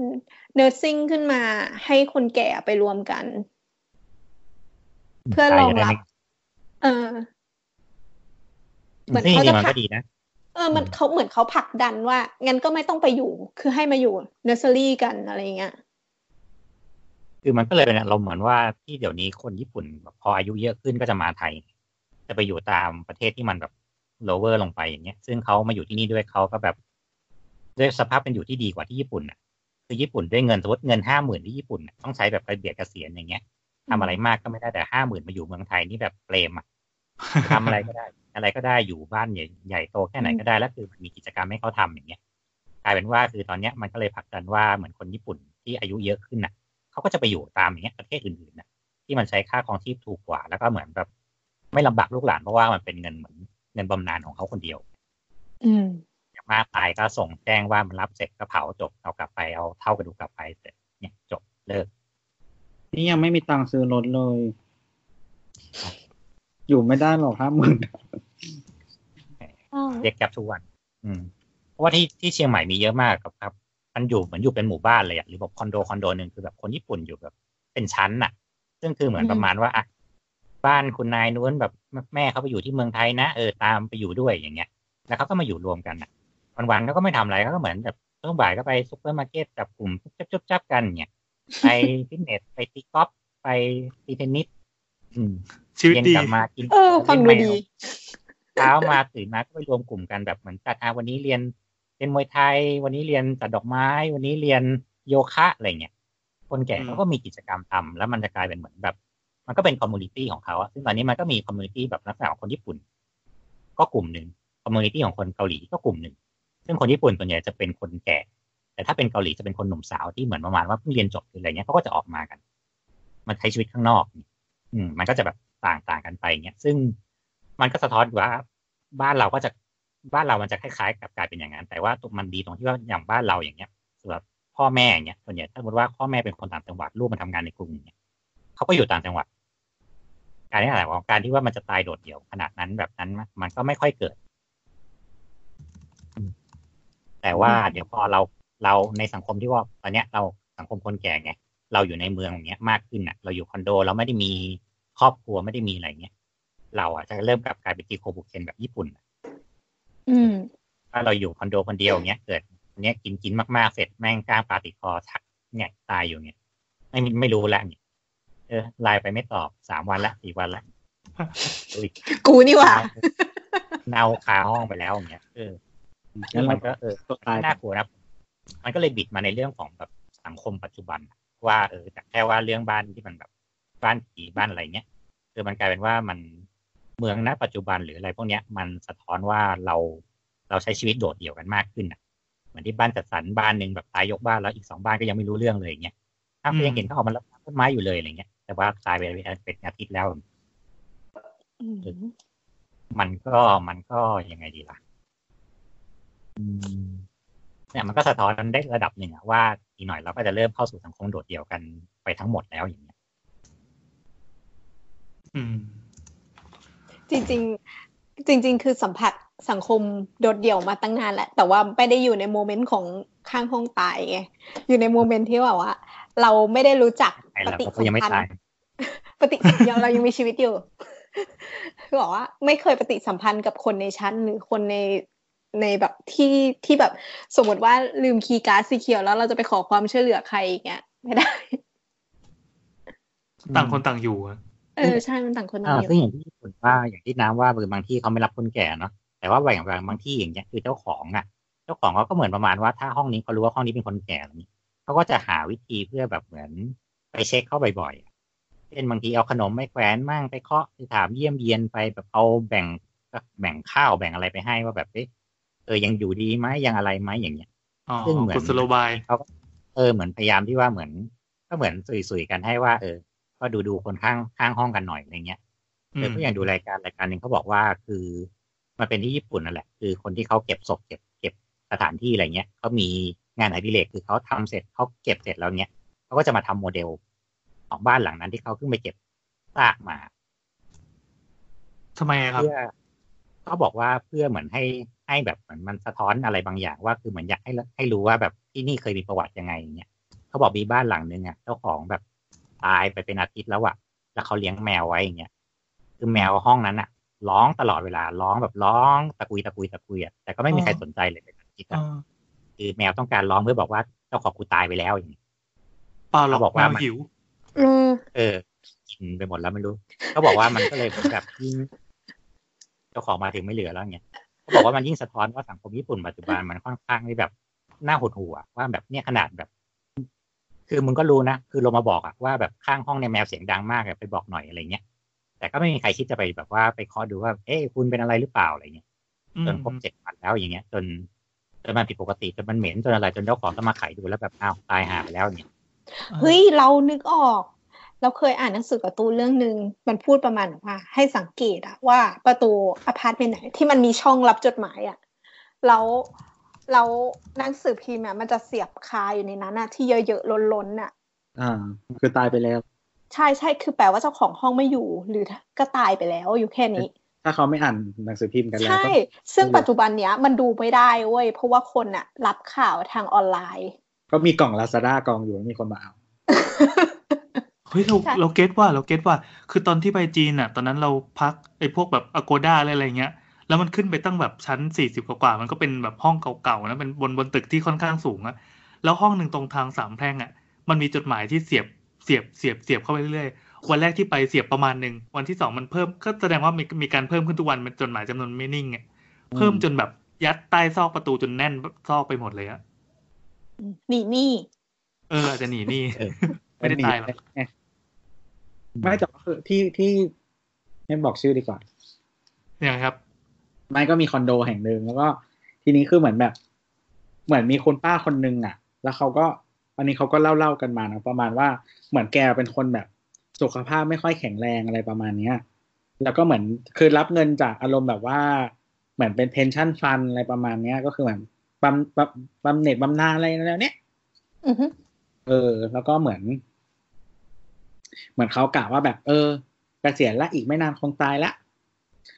nursing ขึ้นมาให้คนแก่ไปรวมกัน เพื่อรองรับ เออเหมือนซึ่งจเขาริจะงๆมันผลัก็กดีนะเออมันเขาเหมือนเขาผลักดันว่า งั้นก็ไม่ต้องไปอยู่ คือให้มาอยู่เนอร์เซอรี่กันอะไรเงี้ยคือมันก็เลยเป็นอารมณ์เหมือนว่าที่เดี๋ยวนี้คนญี่ปุ่นแบบพออายุเยอะขึ้นก็จะมาไทย จะไปอยู่ตามประเทศที่มันแบบ lower ลงไปอย่างเงี้ย ซึ่งเขามาอยู่ที่นี่ด้วยเขาก็แบบด้วยสภาพเป็นอยู่ที่ดีกว่าที่ญี่ปุ่นอะ คือญี่ปุ่นด้วยเงินสมมติเงินห้าหมื่นที่ญี่ปุ่นต้องใช้แบบไปเบียดเกษียณอย่างเงี้ยทำอะไรมากก็ไม่ได้แต่ห้าหมื่นมาอยู่เมืองไทยนี่แบบเปรมอะทำอะไรก็ได้ อะไรก็ได้อยู่บ้านใหญ่ใหญ่โตแค่ไหนก็ได้แล้วคือมันมีกิจกรรมให้เขาทำอย่างเงี้ยกลายเป็นว่าคือตอนเนี้ยมันก็เลยผลักดันว่าเหมือนคนญี่ปุ่นที่อายุเยอะขึ้นน่ะเขาก็จะไปอยู่ตามอย่างเงี้ยประเทศอื่นๆน่ะที่มันใช้ค่าครองชีพถูกกว่า แล้วก็เหมือนแบบไม่ลำบากลูกหลานเพราะว่ามันเป็นเงินเหมือนเงินบำนาญของเขาคนเดียว อืมอย่างมากตายก็ส่งแจ้งว่ามันรับเสร็จก็เผาจบเอากลับไปเอาเท่ากระดูกกลับไปเสร็จเนี่ยจบเลิกนี่ยังไม่มีตังค์ซื้อรถเลย อยู่ไม่ได้หรอกห้าหมื่นเรียกแกร็บทุกวัน อืม เพราะว่าที่ที่เชียงใหม่มีเยอะมากครับครับ มันอยู่เหมือนอยู่เป็นหมู่บ้านเลยอะหรือแบบคอนโดคอนโดหนึ่งคือแบบคนญี่ปุ่นอยู่แบบเป็นชั้นน่ะ ซึ่งคือเหมือนอืมประมาณว่าอะบ้านคุณนายนู้นแบบแม่เขาไปอยู่ที่เมืองไทยนะเออตามไปอยู่ด้วยอย่างเงี้ย แล้วเขาก็มาอยู่รวมกันน่ะ วันๆเขาก็ไม่ทำอะไรเขาก็เหมือนแบบช่วงบ่ายก็ไปซุปเปอร์มาร์เก็ตจับกลุ่มจับจับจับกันเนี่ยไปฟิตเนสไปตีกอล์ฟไปตีเทนนิสอืม ชีวิตเย็นดีกลับมากินเออฟังดูเล่นแมวดีเช้ามาตื่นมาก็ไปรวมกลุ่มกันแบบเหมือนจัดอะวันนี้เรียนเรียนมวยไทย วันนี้เรียนจัดดอกไม้ วันนี้เรียนโยคะอะไรเงี้ยคนแก่อืมเขาก็มีกิจกรรมทำแล้วมันจะกลายเป็นเหมือนแบบ มันก็เป็น community ของเขาอะซึ่งตอนนี้มันก็มี community แบบลักษณะของคนญี่ปุ่น ก็กลุ่มหนึ่ง community ของคนเกาหลีก็กลุ่มหนึ่งซึ่งคนญี่ปุ่นส่วนใหญ่จะเป็นคนแก่ แต่ถ้าเป็นเกาหลีจะเป็นคนหนุ่มสาวที่เหมือนประมาณว่าเพิ่งเรียนจบหรืออะไรเงี้ยเขาก็จะออกมากัน มันใช้ชีวิตข้างนอก อืมมันก็จะแบบต่างต่างกันไปเงี้ยซึ่งมันก็สะท้อนว่าบ้านเราก็จะบ้านเรามันจะคล้ายๆ กับกลายเป็นอย่างนั้นแต่ว่ามันดีตรงที่ว่าอย่างบ้านเราอย่างเงี้ยสำหรับพ่อแม่อย่างเงี้ยส่วนใหญ่ถ้าสมมติว่าพ่อแม่เป็นคนต่างจังหวัดลูกมันทำงานในกรุงเนี่ยเขาก็อยู่ต่างจังหวัด การที่อะไรของการที่ว่ามันจะตายโดดเดี่ยวขนาดนั้นแบบนั้นมันก็ไม่ค่อยเกิด แต่ว่าเดี๋ยวพอเราเราในสังคมที่ว่าตอนเนี้ยเราสังคมคนแก่ไง เราอยู่ในเมืองอย่างเงี้ยมากขึ้นอะ เราอยู่คอนโด เราไม่ได้มีครอบครัวไม่ได้มีอะไรเงี้ยเราอะจะเริ่มกลับกลายเป็นจีโคบุเคนแบบญี่ปุ่นอะอืมถ้าเราอยู่คอนโดคนเดียวอย่างเงี้ยเกิดเนี้ยกินกินมากๆเสร็จแม่งกล้างปลาติดคอชักเนี่ยตายอยู่เนี่ยไม่มีไม่รู้แล้วเนี่ยเออไลน์ไปไม่ตอบสามวันละสี่วันละอุ้ยกูนี่หว่าเน่าคาห้องไปแล้วอย่างเงี้ยเอองั้นมัเรานก็เออก็ตายน่ากลัวนะมันก็เลยบิดมาในเรื่องของแบบสังคมปัจจุบัน ว่าเออจากแค่ว่าเรื่องบ้านที่มันแบบบ้านผีบ้านอะไรเงี้ยคือมันกลายเป็นว่ามันเมืองณปัจจุบันหรืออะไรพวกเนี้ยมันสะท้อนว่าเราเราใช้ชีวิตโดดเดี่ยวกันมากขึ้นอะเหมือนที่บ้านจัดสรรบ้านหนึ่งแบบตายยกบ้านแล้วอีกสองบ้านก็ยังไม่รู้เรื่องเลยอย่างเงี้ยถ้าวก็ยังเห็นเขาออกมารับต้นไม้อยู่เลยอะไรเงี้ย แต่ว่าตายไปเป็นอาทิตย์แล้วอืมมันก็มันก็ยังไงดีล่ะอืม เนี่ยมันก็สะท้อนได้ระดับหนึ่งอะว่าอีกหน่อยเราก็จะเริ่มเข้าสู่สังคมโดดเดี่ยวกันไปทั้งหมดแล้วอย่างเงี้ยอืม จริง ๆ จริง ๆ คือสัมผัสสังคมโดดเดี่ยวมาตั้งนานแหละ แต่ว่าไม่ได้อยู่ในโมเมนต์ของข้างห้องตายไงอยู่ในโมเมนต์ที่แบบว่า เราไม่ได้รู้จักไอ้ปเราฏิก็สัยังมไม่พันตายธ์ปฏิยังเรายังมีชีวิตอยู่คือบอกว่า ไม่เคยปฏิสัมพันธ์กับคนในชั้นหรือคนใน ในแบบที่ที่แบบสมมติว่าลืมคีย์การ์ดสีเขียวแล้วเราจะไปขอความช่วยเหลือใครอย่างเงี้ยไม่ได้ ต่างคนต่างอยู่อะเออใช่มันต่างคนต่าอ่างอยู่ซึ่งอย่างที่ญี่ปุ่นว่าอย่างที่น้ำว่าคือบางที่เขาไม่รับคนแก่เนาะแต่ว่าบางบางบางที่อย่างเงี้ยคือเจ้าของอะ เจ้าของเขาก็เหมือนประมาณว่าถ้าห้องนี้เขารู้ว่าห้องนี้เป็นคนแก่อะไรอย่างงี้เขาก็จะหาวิธีเพื่อแบบเหมือนไปเช็คเข้าบ่อยๆอะเช่นบางทีเอาขนมไม่แขวนมั่งไปเคาะไปถามเยี่ยมเยียนไปแบบเอาแบ่งแบ่งข้าวแบ่งอะไรไปให้ว่าแบบเอ๊ะเออยังอยู่ดีไหมยังอะไรไหมอย่างเงี้ยอ๋อซึ่งเหมือนกุศโลบายเขาก็เออเหมือนพยายามที่ว่าเหมือน ก็เหมือนสุยๆกันให้ว่า เออ ก็ดูดูคนข้างข้างห้องกันหน่อยอะไรเงี้ยอืเออมก็อย่างดูรายการรายการหนึ่งเขาบอกว่าคือมันเป็นที่ญี่ปุ่นนั่นแหละ คือคนที่เขาเก็บศพเก็บเก็บสถานที่อะไรเงี้ยเขามีงานอดิเรกคือเขาทำเสร็จเขาเก็บเสร็จแล้วเนี้ยเขาก็จะมาทำโมเดลของบ้านหลังนั้นที่เขาเพิ่งไปเก็บซากมาทำไมอะครับเพื่อเขาบอกว่าเพื่อเหมือนให้ ให้แบบเหมือนมันสะท้อนอะไรบางอย่างว่าคือเหมือนอยากให้ให้รู้ว่าแบบที่นี่เคยมีประวัติยังไงอย่างเงี้ยเขาบอกมีบ้านหลังนึงอะเจ้าของแบบตายไปเป็นอาทิตย์แล้วอะแล้วเขาเลี้ยงแมวไว้อย่างเงี้ยคือแมวห้องนั้นอะ ร้องตลอดเวลาร้องแบบร้องตะกุยตะกุยตะกุยอะแต่ก็ไม่มีอ๋อใครสนใจเลยในการคิดเออะอคือแมวต้องการร้องเพื่อบอกว่าเจ้าของกูตายไปแล้วอย่างนี้เปล่าหรอกเขาบอกว่าแมวมันหิวเออเออกินไปหมดแล้วไม่รู้เขาบอกว่ามันก็เลยเหมือนแบบยิ่งเจ้าของมาถึงไม่เหลือแล้วเงี้ย เขาบอกว่ามันยิ่งสะท้อนว่าสังคมญี่ปุ่นปัจจุบันมันค่อนข้างที่แบบน่าหดหู่อะว่าแบบเนี่ยขนาดแบบ คือมึงก็รู้นะคือลงมาบอกอะว่าแบบข้างห้องในยแมวเสียงดังมากอะไปบอกหน่อยอะไรเงี้ยแต่ก็ไม่มีใครคิดจะไปแบบว่าไปเคาะดูว่า เอ๊ะคุณเป็นอะไรหรือเปล่าอะไรเงี้ยจนครบเจ็ดวันแล้วอย่างเงี้ย จนจนมันผิดปกติจนมันเหม็นจนอะไรจนเจ้าของต้องมาไขดูแล้วแบบอ้าวตายหาไปแล้วอย่างเงี้ยเฮ้ยเรานึกออก เราเคยอ่านหนังสือการ์ตูนเรื่องหนึ่งมันพูดประมาณว่า ให้สังเกตอะว่าประตูอพาร์ตเมนต์ไหนที่มันมีช่องรับจดหมายอะแล้วแล้วหนังสือพิมพ์อะมันจะเสียบคาอยู่ในนั้นอะที่เยอะๆล้นๆอะอ่า คือตายไปแล้ว ใช่ใช่คือแปลว่าเจ้าของห้องไม่อยู่ หรือก็ตายไปแล้วอยู่แค่นี้ ถ้าเขาไม่อ่านหนังสือพิมพ์กันแล้วใช่ก็ซึ่งปัจจุบันเนี้ยมันดูไม่ได้เว้ยเพราะว่าคนอะรับข่าวทางออนไลน์ ก็มีกล่องลาซาด้ากองอยู่มีคนมาเอา เฮ้ยเราใช่เราเก็ตว่าเราเก็ตว่า คือตอนที่ไปจีนอะ ตอนนั้นเราพักไอ้พวกแบบอโกด้าอะไรเงี้ย แล้วมันขึ้นไปตั้งแบบชั้นสี่สิบกว่าๆมันก็เป็นแบบห้องเก่าๆนะเป็นบนบนตึกที่ค่อนข้างสูงอะแล้วห้องหนึ่งตรงทางสามแพร่งอะมันมีจดหมายที่เสียบเสียบเสียบเสียบเข้าไปเรื่อยๆ วันแรกที่ไปเสียบประมาณหนึ่งวันที่สองมันเพิ่มก็แสดงว่ามีมีการเพิ่มขึ้นทุกวันเป็นจดหมายจำนวนไม่นิ่งอะเพิ่มจนแบบยัดใต้ซอกประตูจนแน่นซอกไปหมดเลยอะหนีหนี่ เอออาจจะหนีหนี่เออไม่ได้ตายหรอก ไม่แต่ว่าคือที่ที่ไม่บอกชื่อดีกว่าเนี่ยครับ ไม่ก็มีคอนโดแห่งหนึ่งแล้วก็ ทีนี้คือเหมือนแบบ เหมือนมีคุณป้าคนนึงอะ แล้วเขาก็อันนี้เขาก็เล่าเล่ากันมานะประมาณว่าเหมือนแกเป็นคนแบบสุขภาพไม่ค่อยแข็งแรงอะไรประมาณเนี้ย แล้วก็เหมือนคือรับเงินจากอารมณ์แบบว่า เหมือนเป็นเพนชั่นฟันอะไรประมาณเนี้ย ก็คือเหมือนบำบำบำเหน็จบำนาญอะไรแล้วเนี้ยอือฮึเออ แล้วก็เหมือน เหมือนเขากะว่าแบบเออเกษียณละอีกไม่นานคงตายละ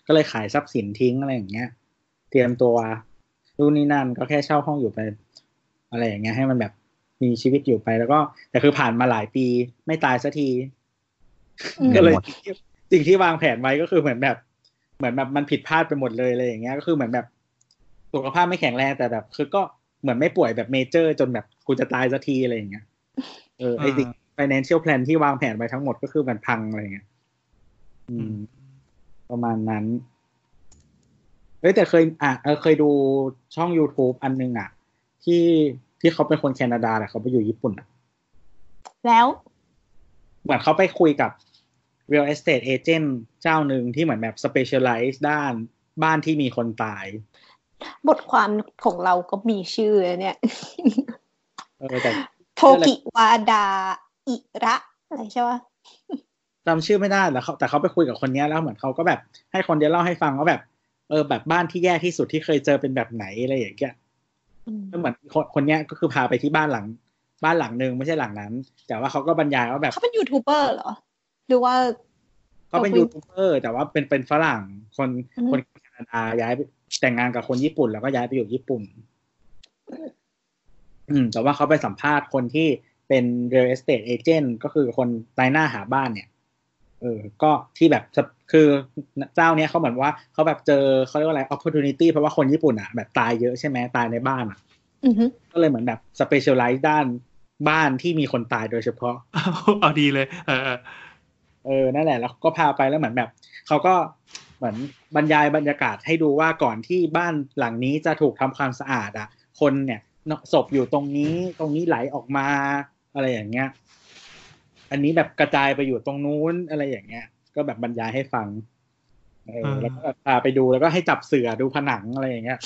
ก็เลยขายทรัพย์สินทิ้งอะไรอย่างเงี้ย เตรียมตัวรุ่นนี้นั่นก็แค่เช่าห้องอยู่ไป อะไรอย่างเงี้ยให้มันแบบมีชีวิตอยู่ไปแล้วก็ แต่คือผ่านมาหลายปีไม่ตายสักทีอืมก็เลยหมดสิ่งที่วางแผนไว้ก็คือเหมือนแบบ เหมือนแบบมันผิดพลาดไปหมดเลยอะไรอย่างเงี้ยก็คือเหมือนแบบสุขภาพไม่แข็งแรงแต่แบบ คือก็เหมือนไม่ป่วยแบบเมเจอร์ จนแบบกูจะตายสักทีอะไรอย่างเงี้ยเออไอสิ่ง financial plan ที่วางแผนไว้ทั้งหมดก็คือมันพังอะไรเงี้ยอืมประมาณนั้นเฮ้ยแต่เคย อะเออเคยดูช่อง YouTube อันนึงอะ ที่ที่เขาเป็นคนแคนาดาแหละเขาไปอยู่ญี่ปุ่นอะ แล้ว เหมือนเขาไปคุยกับ real estate agent เจ้าหนึ่งที่เหมือนแบบ specialize ด้านบ้านที่มีคนตาย บทความของเราก็มีชื่อเนี่ยเออแต่โทกิวาดา อิระอะไรใช่ปะจำชื่อไม่ได้แล้วเขาแต่เขาไปคุยกับคนเนี้ยแล้วเหมือนเขาก็แบบ ให้คนเดียวเล่าให้ฟังว่าแบบ เออแบบบ้านที่แย่ที่สุดที่เคยเจอเป็นแบบไหนอะไรอย่างเงี้ยอืมก็เหมือนคนคนเนี้ยก็คือพาไปที่บ้านหลัง บ้านหลังหนึ่งไม่ใช่หลังนั้น แต่ว่าเขาก็บรรยายว่าแบบเขาเป็นยูทูบเบอร์เหรอหรือว่าเขาเป็นเขาเป็นยูทูบเบอร์แต่ว่าเป็นเป็นฝรั่งคนอืมคนแคนาดาย้ายไปแต่งงานกับคนญี่ปุ่น แล้วก็ย้ายไปอยู่ญี่ปุ่น อืม แต่ว่าเขาไปสัมภาษณ์คนที่ เป็น real estate agent ก็คือคนนายหน้าหาบ้านเนี่ยเออก็ที่แบบคือเจ้าเนี้ยเขาเหมือนว่าเขาแบบเจอเขาเรียกว่าอะไร opportunity เพราะว่าคนญี่ปุ่นอะแบบตายเยอะใช่ไหมตายในบ้านอะอือฮึก็เลยเหมือนแบบ specialize ด้านบ้านที่มีคนตายโดยเฉพาะเอาดีเลยเออเออเออนั่นแหละ แล้วก็พาไปแล้วเหมือนแบบเขาก็เหมือนบรรยายบรรยากาศให้ดูว่าก่อนที่บ้านหลังนี้จะถูกทำความสะอาดอะ คนเนี่ยศพอยู่ตรงนี้ตรงนี้ไหลออกมา อะไรอย่างเงี้ย อันนี้แบบกระจายไปอยู่ตรงนู้นอะไรอย่างเงี้ย ก็แบบบรรยายให้ฟังเออแล้วก็พาไปดูแล้วก็ให้จับเสือดูผนังอะไรอย่างเงี้ย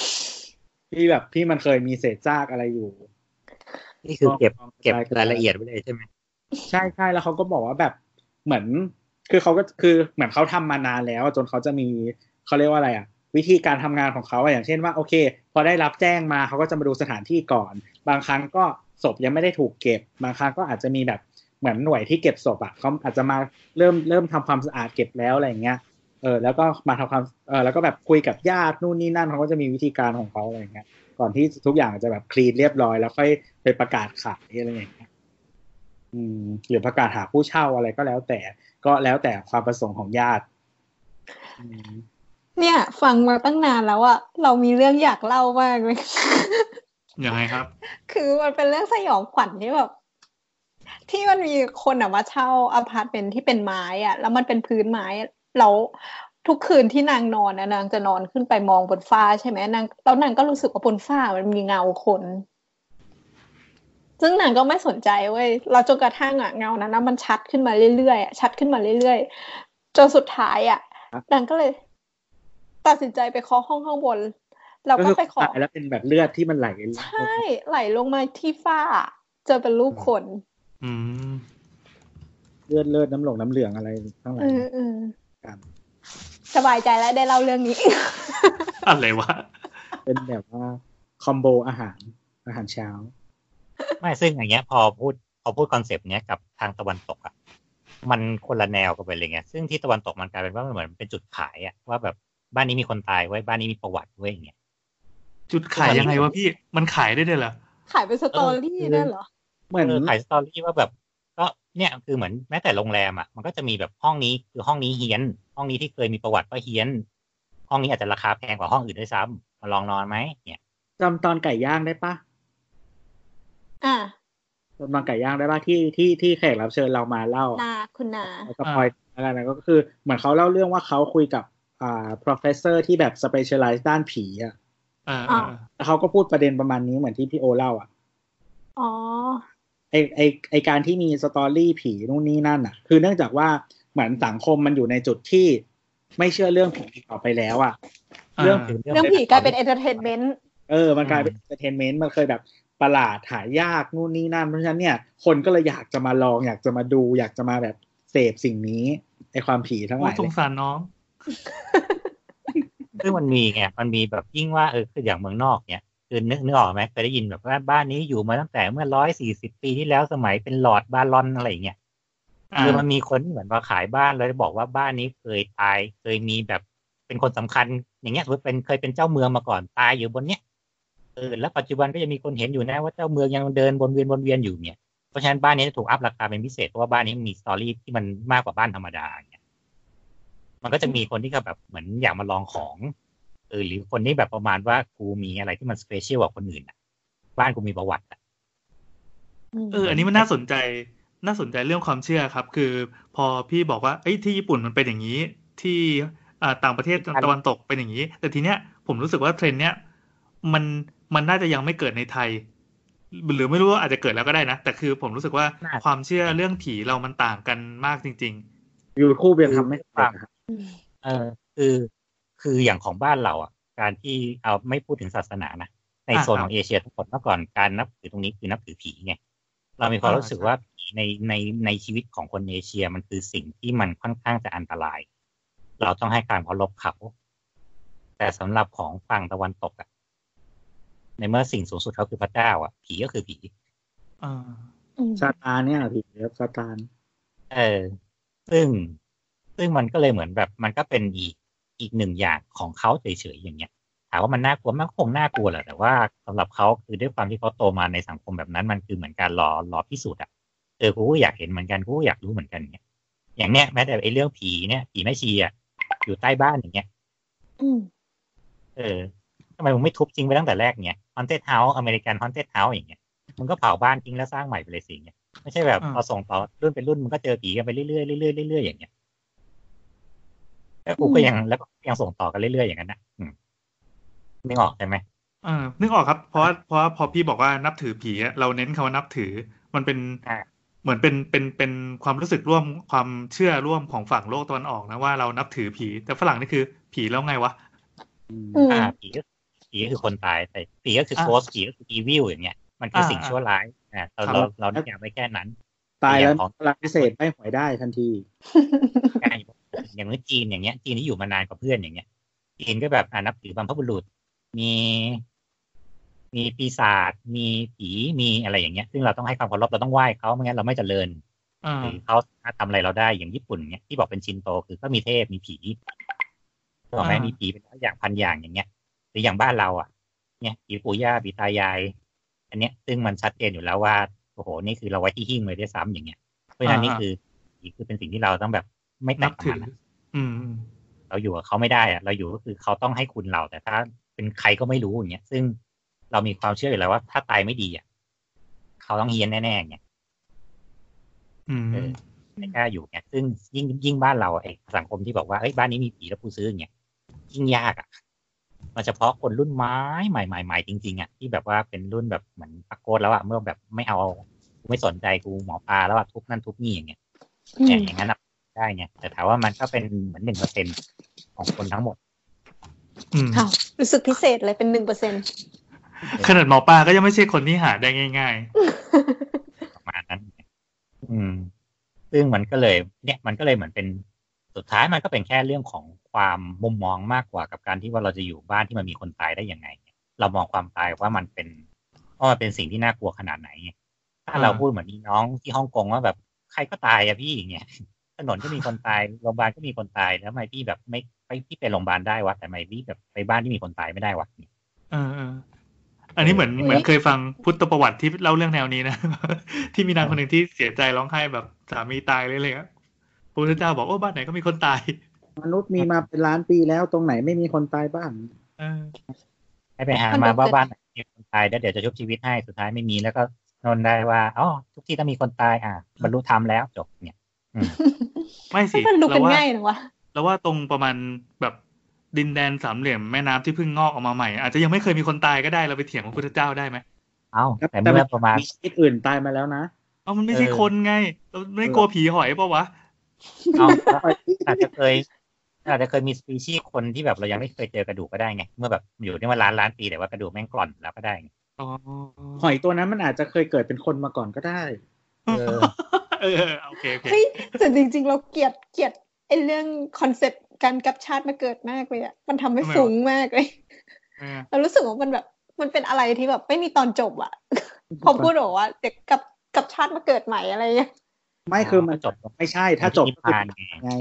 ที่แบบที่มันเคยมีเศษซากอะไรอยู่ นี่คือเก็บเก็บรายละเอียดไว้เลยใช่ไหมใช่ใช่แล้วเขาก็บอกว่าแบบเหมือน คือเขาก็คือเหมือนเขาทำมานานแล้ว จนเขาจะมีเขาเรียกว่าอะไรอะ วิธีการทำงานของเขาอะอย่างเช่นว่า โอเค พอได้รับแจ้งมาเขาก็จะมาดูสถานที่ก่อน บางครั้งก็ ศพยังไม่ได้ถูกเก็บบางครั้งก็อาจจะมีแบบเหมือนหน่วยที่เก็บศพอะเขาอาจจะมาเริ่มเริ่มทำความสะอาดเก็บแล้วอะไรอย่างเงี้ยเออแล้วก็มาทำความเออแล้วก็แบบคุยกับญาตินู่นนี่นั่นเขาก็จะมีวิธีการของเขาอะไรอย่างเงี้ยก่อนที่ทุกอย่างจะแบบคลีนเรียบร้อยแล้วค่อยไปประกาศขายอะไรอย่างเงี้ยอืมหรือประกาศหาผู้เช่าอะไรก็แล้วแต่ก็แล้วแต่ความประสงค์ของญาติ เนี่ย ฟังมาตั้งนานแล้วอะเรามีเรื่องอยากเล่ามากเลย ยังไงครับ คือมันเป็นเรื่องสยองขวัญที่แบบที่มันมีคนอะมาเช่าอพาร์ตเมนต์ที่เป็นไม้อะแล้วมันเป็นพื้นไม้แล้วทุกคืนที่นางนอนนะนางจะนอนขึ้นไปมองบนฟ้าใช่ไหมนางแล้วนางก็รู้สึกว่าบนฟ้ามันมีเงาคน ซึ่งนางก็ไม่สนใจเว้ยเราจนกระทั่งอะเงานั้นนะมันชัดขึ้นมาเรื่อยๆอะชัดขึ้นมาเรื่อยๆจนสุดท้ายอะนางก็เลย ตัดสินใจไปเคาะห้องข้างบน เราก็ก็คือไปขอตายแล้วเป็นแบบเลือดที่มันไหลใช่ไหลลงมาที่ฝ้าเจอเป็นรูปคนอืมเลือดเลือดน้ำหลงน้ำเหลืองอะไรทั้งหลาเอยอเออครับสบายใจแล้วได้เล่าเรื่องนี้ อะไรวะ เป็นแบบว่าคอมโบอาหารอาหารเช้า ไม่ซึ่งอย่างเงี้ย พอพูดพอพูด concept เนี้ยกับทางตะวันตกอะมันคนละแนวกันไปเลยไงซึ่งที่ตะวันตกมันกลายเป็นว่ามันเหมือนเป็นจุดขายอะว่าแบบบ้านนี้มีคนตายเว้ยบ้านนี้มีประวัติเว้ยอย่างเงี้ย จุดขายยังไงวะพี่ มันขายได้ด้วยเหรอ ขายเป็น story เออนั่นเหรอ เหมือนเออขาย story ว่าแบบ ก็เนี่ยคือเหมือนแม้แต่โรงแรมอะ มันก็จะมีแบบห้องนี้คือห้องนี้เฮี้ยน ห้องนี้ที่เคยมีประวัติว่าเฮี้ยน ห้องนี้อาจจะราคาแพงกว่าห้องอื่นด้วยซ้ำมาลองนอนไหมเนี่ยจำตอนไก่ย่างได้ปะอะจำตอนไก่ย่างได้ปะที่ที่ที่แขกรับเชิญเรามาเล่านาคุณนาสปอยอะไรนะก็คือเหมือนเขาเล่าเรื่องว่าเขาคุยกับอ่า professor ที่แบบ specialize ด้านผีอะอ่า อ่าแล้วเขาก็พูดประเด็นประมาณนี้เหมือนที่พี่โอเล่าอะ อ๋อ ไอไอไอการที่มี story ผีนู่นนี่นั่นอะ คือเนื่องจากว่าเหมือนสังคมมันอยู่ในจุดที่ไม่เชื่อเรื่องผีต่อไปแล้วอะ เรื่องคือเรื่องผีกลายเป็น entertainmentเออ มันกลายเป็น entertainment มันเคยแบบประหลาดหายากนู่นนี่นั่น เพราะฉะนั้นเนี่ยคนก็เลยอยากจะมาลองอยากจะมาดู อยากจะมาแบบเสพสิ่งนี้ไอความผีทั้งหลายโอ้สงสารน้อง ซึ่งมันมีไงมันมีแบบยิ่งว่าเออคืออย่างเมืองนอกเนี่ยคือนึกนึกออกไหมเคยได้ยินแบบว่าบ้านนี้อยู่มาตั้งแต่เมื่อร้อยสี่สิบปีที่แล้วสมัยเป็น lord baron อะไรอย่างเงี้ยอ่าคือมันมีคนที่เหมือนมาขายบ้านแล้วบอกว่าบ้านนี้เคยตายเคยมีแบบเป็นคนสำคัญ อย่างเงี้ยสมมติเป็นเคยเป็นเจ้าเมืองมาก่อนตายอยู่บนเนี้ยเออแล้วปัจจุบันก็ยังมีคนเห็นอยู่นะว่าเจ้าเมืองยังเดินวนเวียนวนเวียนอยู่เนี่ยเพราะฉะนั้นบ้านนี้ถูก up ราคาเป็นพิเศษเพราะว่าบ้านนี้มี story ที่มันมากกว่าบ้านธรรมดาอย่างเงี้ย มันก็จะมีคนที่เขาแบบเหมือนอยากมาลองของเออหรือคนที่แบบประมาณว่ากูมีอะไรที่มัน special กว่าคนอื่นอะ บ้านกูมีประวัติอะเออ อันนี้มันน่าสนใจน่าสนใจเรื่องความเชื่อครับ คือ พอพี่บอกว่าเอ้ยที่ญี่ปุ่นมันเป็นอย่างนี้ ที่อ่าต่างประเทศตะวันตกเป็นอย่างนี้ แต่ทีเนี้ยผมรู้สึกว่าเทรนด์เนี้ยมันมันน่าจะยังไม่เกิดในไทย หรือไม่รู้ว่าอาจจะเกิดแล้วก็ได้นะ แต่คือผมรู้สึกว่าความเชื่อเรื่องผีเรามันต่างกันมากจริงอยู่คู่ยังทำไม่ได้นะครับ เออคือคืออย่างของบ้านเราอะ การที่เอาไม่พูดถึงศาสนานะในอ่าโซนครับของเอเชียทั้งหมดเมื่อก่อนการนับถือตรงนี้คือนับถือผีไงเรามีความอ่ารู้สึกว่าผีในในในชีวิตของคนเอเชียมันคือสิ่งที่มันค่อนข้างจะอันตราย เราต้องให้การเคารพเขา แต่สำหรับของฝั่งตะวันตกอะ ในเมื่อสิ่งสูงสุดเขาคือพระเจ้า อะ ผีก็คือผีๆอ่าอืมซาตานเนี่ยผีครับซาตาน เออ ซึ่ง ซึ่งมันก็เลยเหมือนแบบมันก็เป็นอีกอีกหนึ่งอย่างของเขาเฉยๆอย่างเงี้ยถามว่ามันน่ากลัวมันก็คงน่ากลัวแหละแต่ว่าสำหรับเขาคือด้วยความที่เขาโตมาในสังคมแบบนั้น มันคือเหมือนการรอรอพิสูจน์อะเออกูก็อยากเห็นเหมือนกันกูก็อยากรู้เหมือนกันเงี้ยอย่างเนี้ยแม้แต่ไอ้เรื่องผีเนี่ยผีแม่ชีอะอยู่ใต้บ้านอย่างเงี้ยอืมเออทำไมมึงไม่ทุบจริงไปตั้งแต่แรกเงี้ยฮอนเท d เฮาส์อเมริกันฮอนเท d เฮาส์อย่างเงี้ยมึงก็เผาบ้านทิ้งแล้วสร้างใหม่ไปเลยสิเงี้ยไม่ใช่แบบอ่าพอส่งต่อรุ่นเป็นรุ่นมึงก็เจอผีกันไปเรื่อยๆเรื่อยๆเรื่อยๆอย่างเงี้ย แล้วกูก็ยังแล้วก็ยังส่งต่อกันเรื่อยๆอย่างนั้นนะอืมไม่ออกใช่ไหมเออนึกออกครับ เพราะว่าเพราะว่าพอพี่บอกว่านับถือผีอะเราเน้นคำว่านับถือ มันเป็นอ่าเหมือนเป็นเป็นเป็นความรู้สึกร่วมความเชื่อร่วมของฝั่งโลกตะวันออกนะว่าเรานับถือผี แต่ฝรั่งนี่คือ ผีแล้วไงวะอืมอ่าผีก็ผีก็คือคนตายแต่ผีก็คืออ่าโ h สผีก็คืออีวิลอย่างเงี้ยมันคืออ่าสิ่งชั่วร้ายอ่าเราครับเราเรานิยามไว้แค่นั้น ตายแล้วอย่างของพลังพิเศษไม่หวยได้ทันที อ่าอย่างเมื่อจีนอย่างเงี้ย จีนที่อยู่มานานกว่าเพื่อนอย่างเงี้ย จีนก็แบบอ่านับถือบรรพบุรุษ มี มีปีศาจมีผีมีอะไรอย่างเงี้ย ซึ่งเราต้องให้ความเคารพเราต้องไหว้เขาไม่งั้นเราไม่เจริญอ่าหรือเขาสามารถทำอะไรเราได้อย่างญี่ปุ่นเนี้ยที่บอกเป็นชินโตคือก็มีเทพมีผีบอกไหมอ่ามีมีผีเป็นร้อยอย่างพันอย่างอย่างเงี้ยหรืออย่างบ้านเราอะ เนี่ยผีปู่ย่าผีตายาย อันเนี้ย ซึ่งมันชัดเจนอยู่แล้วว่าโอ้โหนี่คือเราไว้ที่หิ้งเลยด้วยซ้ำอย่างเงี้ยเพราะฉะนั้นนี่คือผีคือเป็นสิ่งที่เราต้องแบบไม่แตะนับของถื อมันนะอืม เราอยู่กับเขาไม่ได้อะเราอยู่ก็คือเขาต้องให้คุณเรา แต่ถ้าเป็นใครก็ไม่รู้อย่างเงี้ย ซึ่งเรามีความเชื่ออยู่แล้วว่า ถ้าตายไม่ดีอะเขาต้องเฮียนแน่ๆเนี่ยอืมเออไม่กล้าอยู่เนี่ยซึ่งยิ่งยิ่งบ้านเราไอ้สังคมที่บอกว่าเอ้ยบ้านนี้มีผีแล้วกูซื้ออย่างเงี้ยยิ่งยากอะมันเฉพาะคนรุ่นไม้ใหม่ใหม่ใหม่จริงๆอะที่แบบว่าเป็นรุ่นแบบเหมือนตะโกนแล้วอะเมื่อแบบไม่เอากูไม่สนใจกูหมอปลาแล้วอะทุบนั่นทุบนี่อย่างเงี้ยอืเนี่ยมอย่างนั้นอะ ได้ไงแต่ถามว่ามันก็เป็นเหมือนหนึ่งเปอร์เซ็นของคนทั้งหมดอืมอ้าวรู้สึกพิเศษเลยเป็นหนึ่งเปอร์เซ็นขนาดหมอปลาก็ยังไม่ใช่คนที่หาได้ง่ายประมาณนั้น อืม ซึ่งมันก็เลย เนี่ยมันก็เลยเหมือนเป็นสุดท้ายมันก็เป็นแค่เรื่องของความมุมมองมากกว่ากับการที่ว่าเราจะอยู่บ้านที่มันมีคนตายได้ยังไง เรามองความตายว่ามันเป็นว่ามันเป็นสิ่งที่น่ากลัวขนาดไหน ถ้าเราพูดเหมือนนี่น้องที่ฮ่องกงว่าแบบใครก็ตายอะพี่อย่างเงี้ย ถนนก็มีคนตายโรงพยาบาลก็มีคนตายแล้วทำไมพี่แบบไม่ไปพี่ไปโรงพยาบาลได้วะแต่ทำไมพี่แบบไปบ้านที่มีคนตายไม่ได้วะๆเออเอออันนี้เหมือนเหมือนเคยฟังพุทธประวัติที่เล่าเรื่องแนวนี้นะ ที่มีนางคนหนึ่งที่เสียใจร้องไห้แบบสามีตายเลยเลยอะพระพุทธเจ้าบอกโอ้บ้านไหนก็มีคนตาย มนุษย์มีมาเป็นล้านปีแล้วตรงไหนไม่มีคนตายบ้างเออให้ไปหามาว่าบ้านไหนมีคนตายแล้วเดี๋ยวจะชุบชีวิตให้สุดท้ายไม่มีแล้วก็นนได้ว่าอ๋อทุกที่ต้องมีคนตายอะบรรลุธรรมแล้วจบเนี่ยอืม ไม่สิมันดูเราเป็นว่าง่ายนะวะแล้วว่าตรงประมาณแบบดินแดนสามเหลี่ยมแม่น้ำที่เพิ่งงอกออกมาใหม่ อาจจะยังไม่เคยมีคนตายก็ได้เราไปเถียงพระพุทธเจ้าได้ไหมเอ้าครับแต่แต่เมื่อประมาณมีชีวิตอื่นตายมาแล้วนะเอามันไม่ใช่เออคนไงเราไม่กลัวผีหอยเปล่าวะเอาอาจจะเคยอาจจะเคยมีสปีชีส์คนที่แบบเรายังไม่เคยเจอกระดูกก็ได้ไง เมื่อแบบอยู่นี่มาล้านล้านปีแต่ว่ากระดูกแม่งกร่อนแล้วก็ได้ไงอ๋อหอยตัวนั้นมันอาจจะเคยเกิดเป็นคนมาก่อนก็ได้ เออเออโอเคโอเคเฮ้ยแต่จริง ๆ เราเกลียดเกลียดไอ้เรื่อง concept การกลับชาติมาเกิดมากเลยอะมันทำให้ฟุ้งมากเลยเออเรารู้สึกว่ามันแบบมันเป็นอะไรที่แบบไม่มีตอนจบอะพอพูดบอกว่าเด็กกลับกลับชาติมาเกิดใหม่อะไรเงี้ยไม่คือมันจบไม่ใช่ ถ้าจบนิพก็คือพานไงไง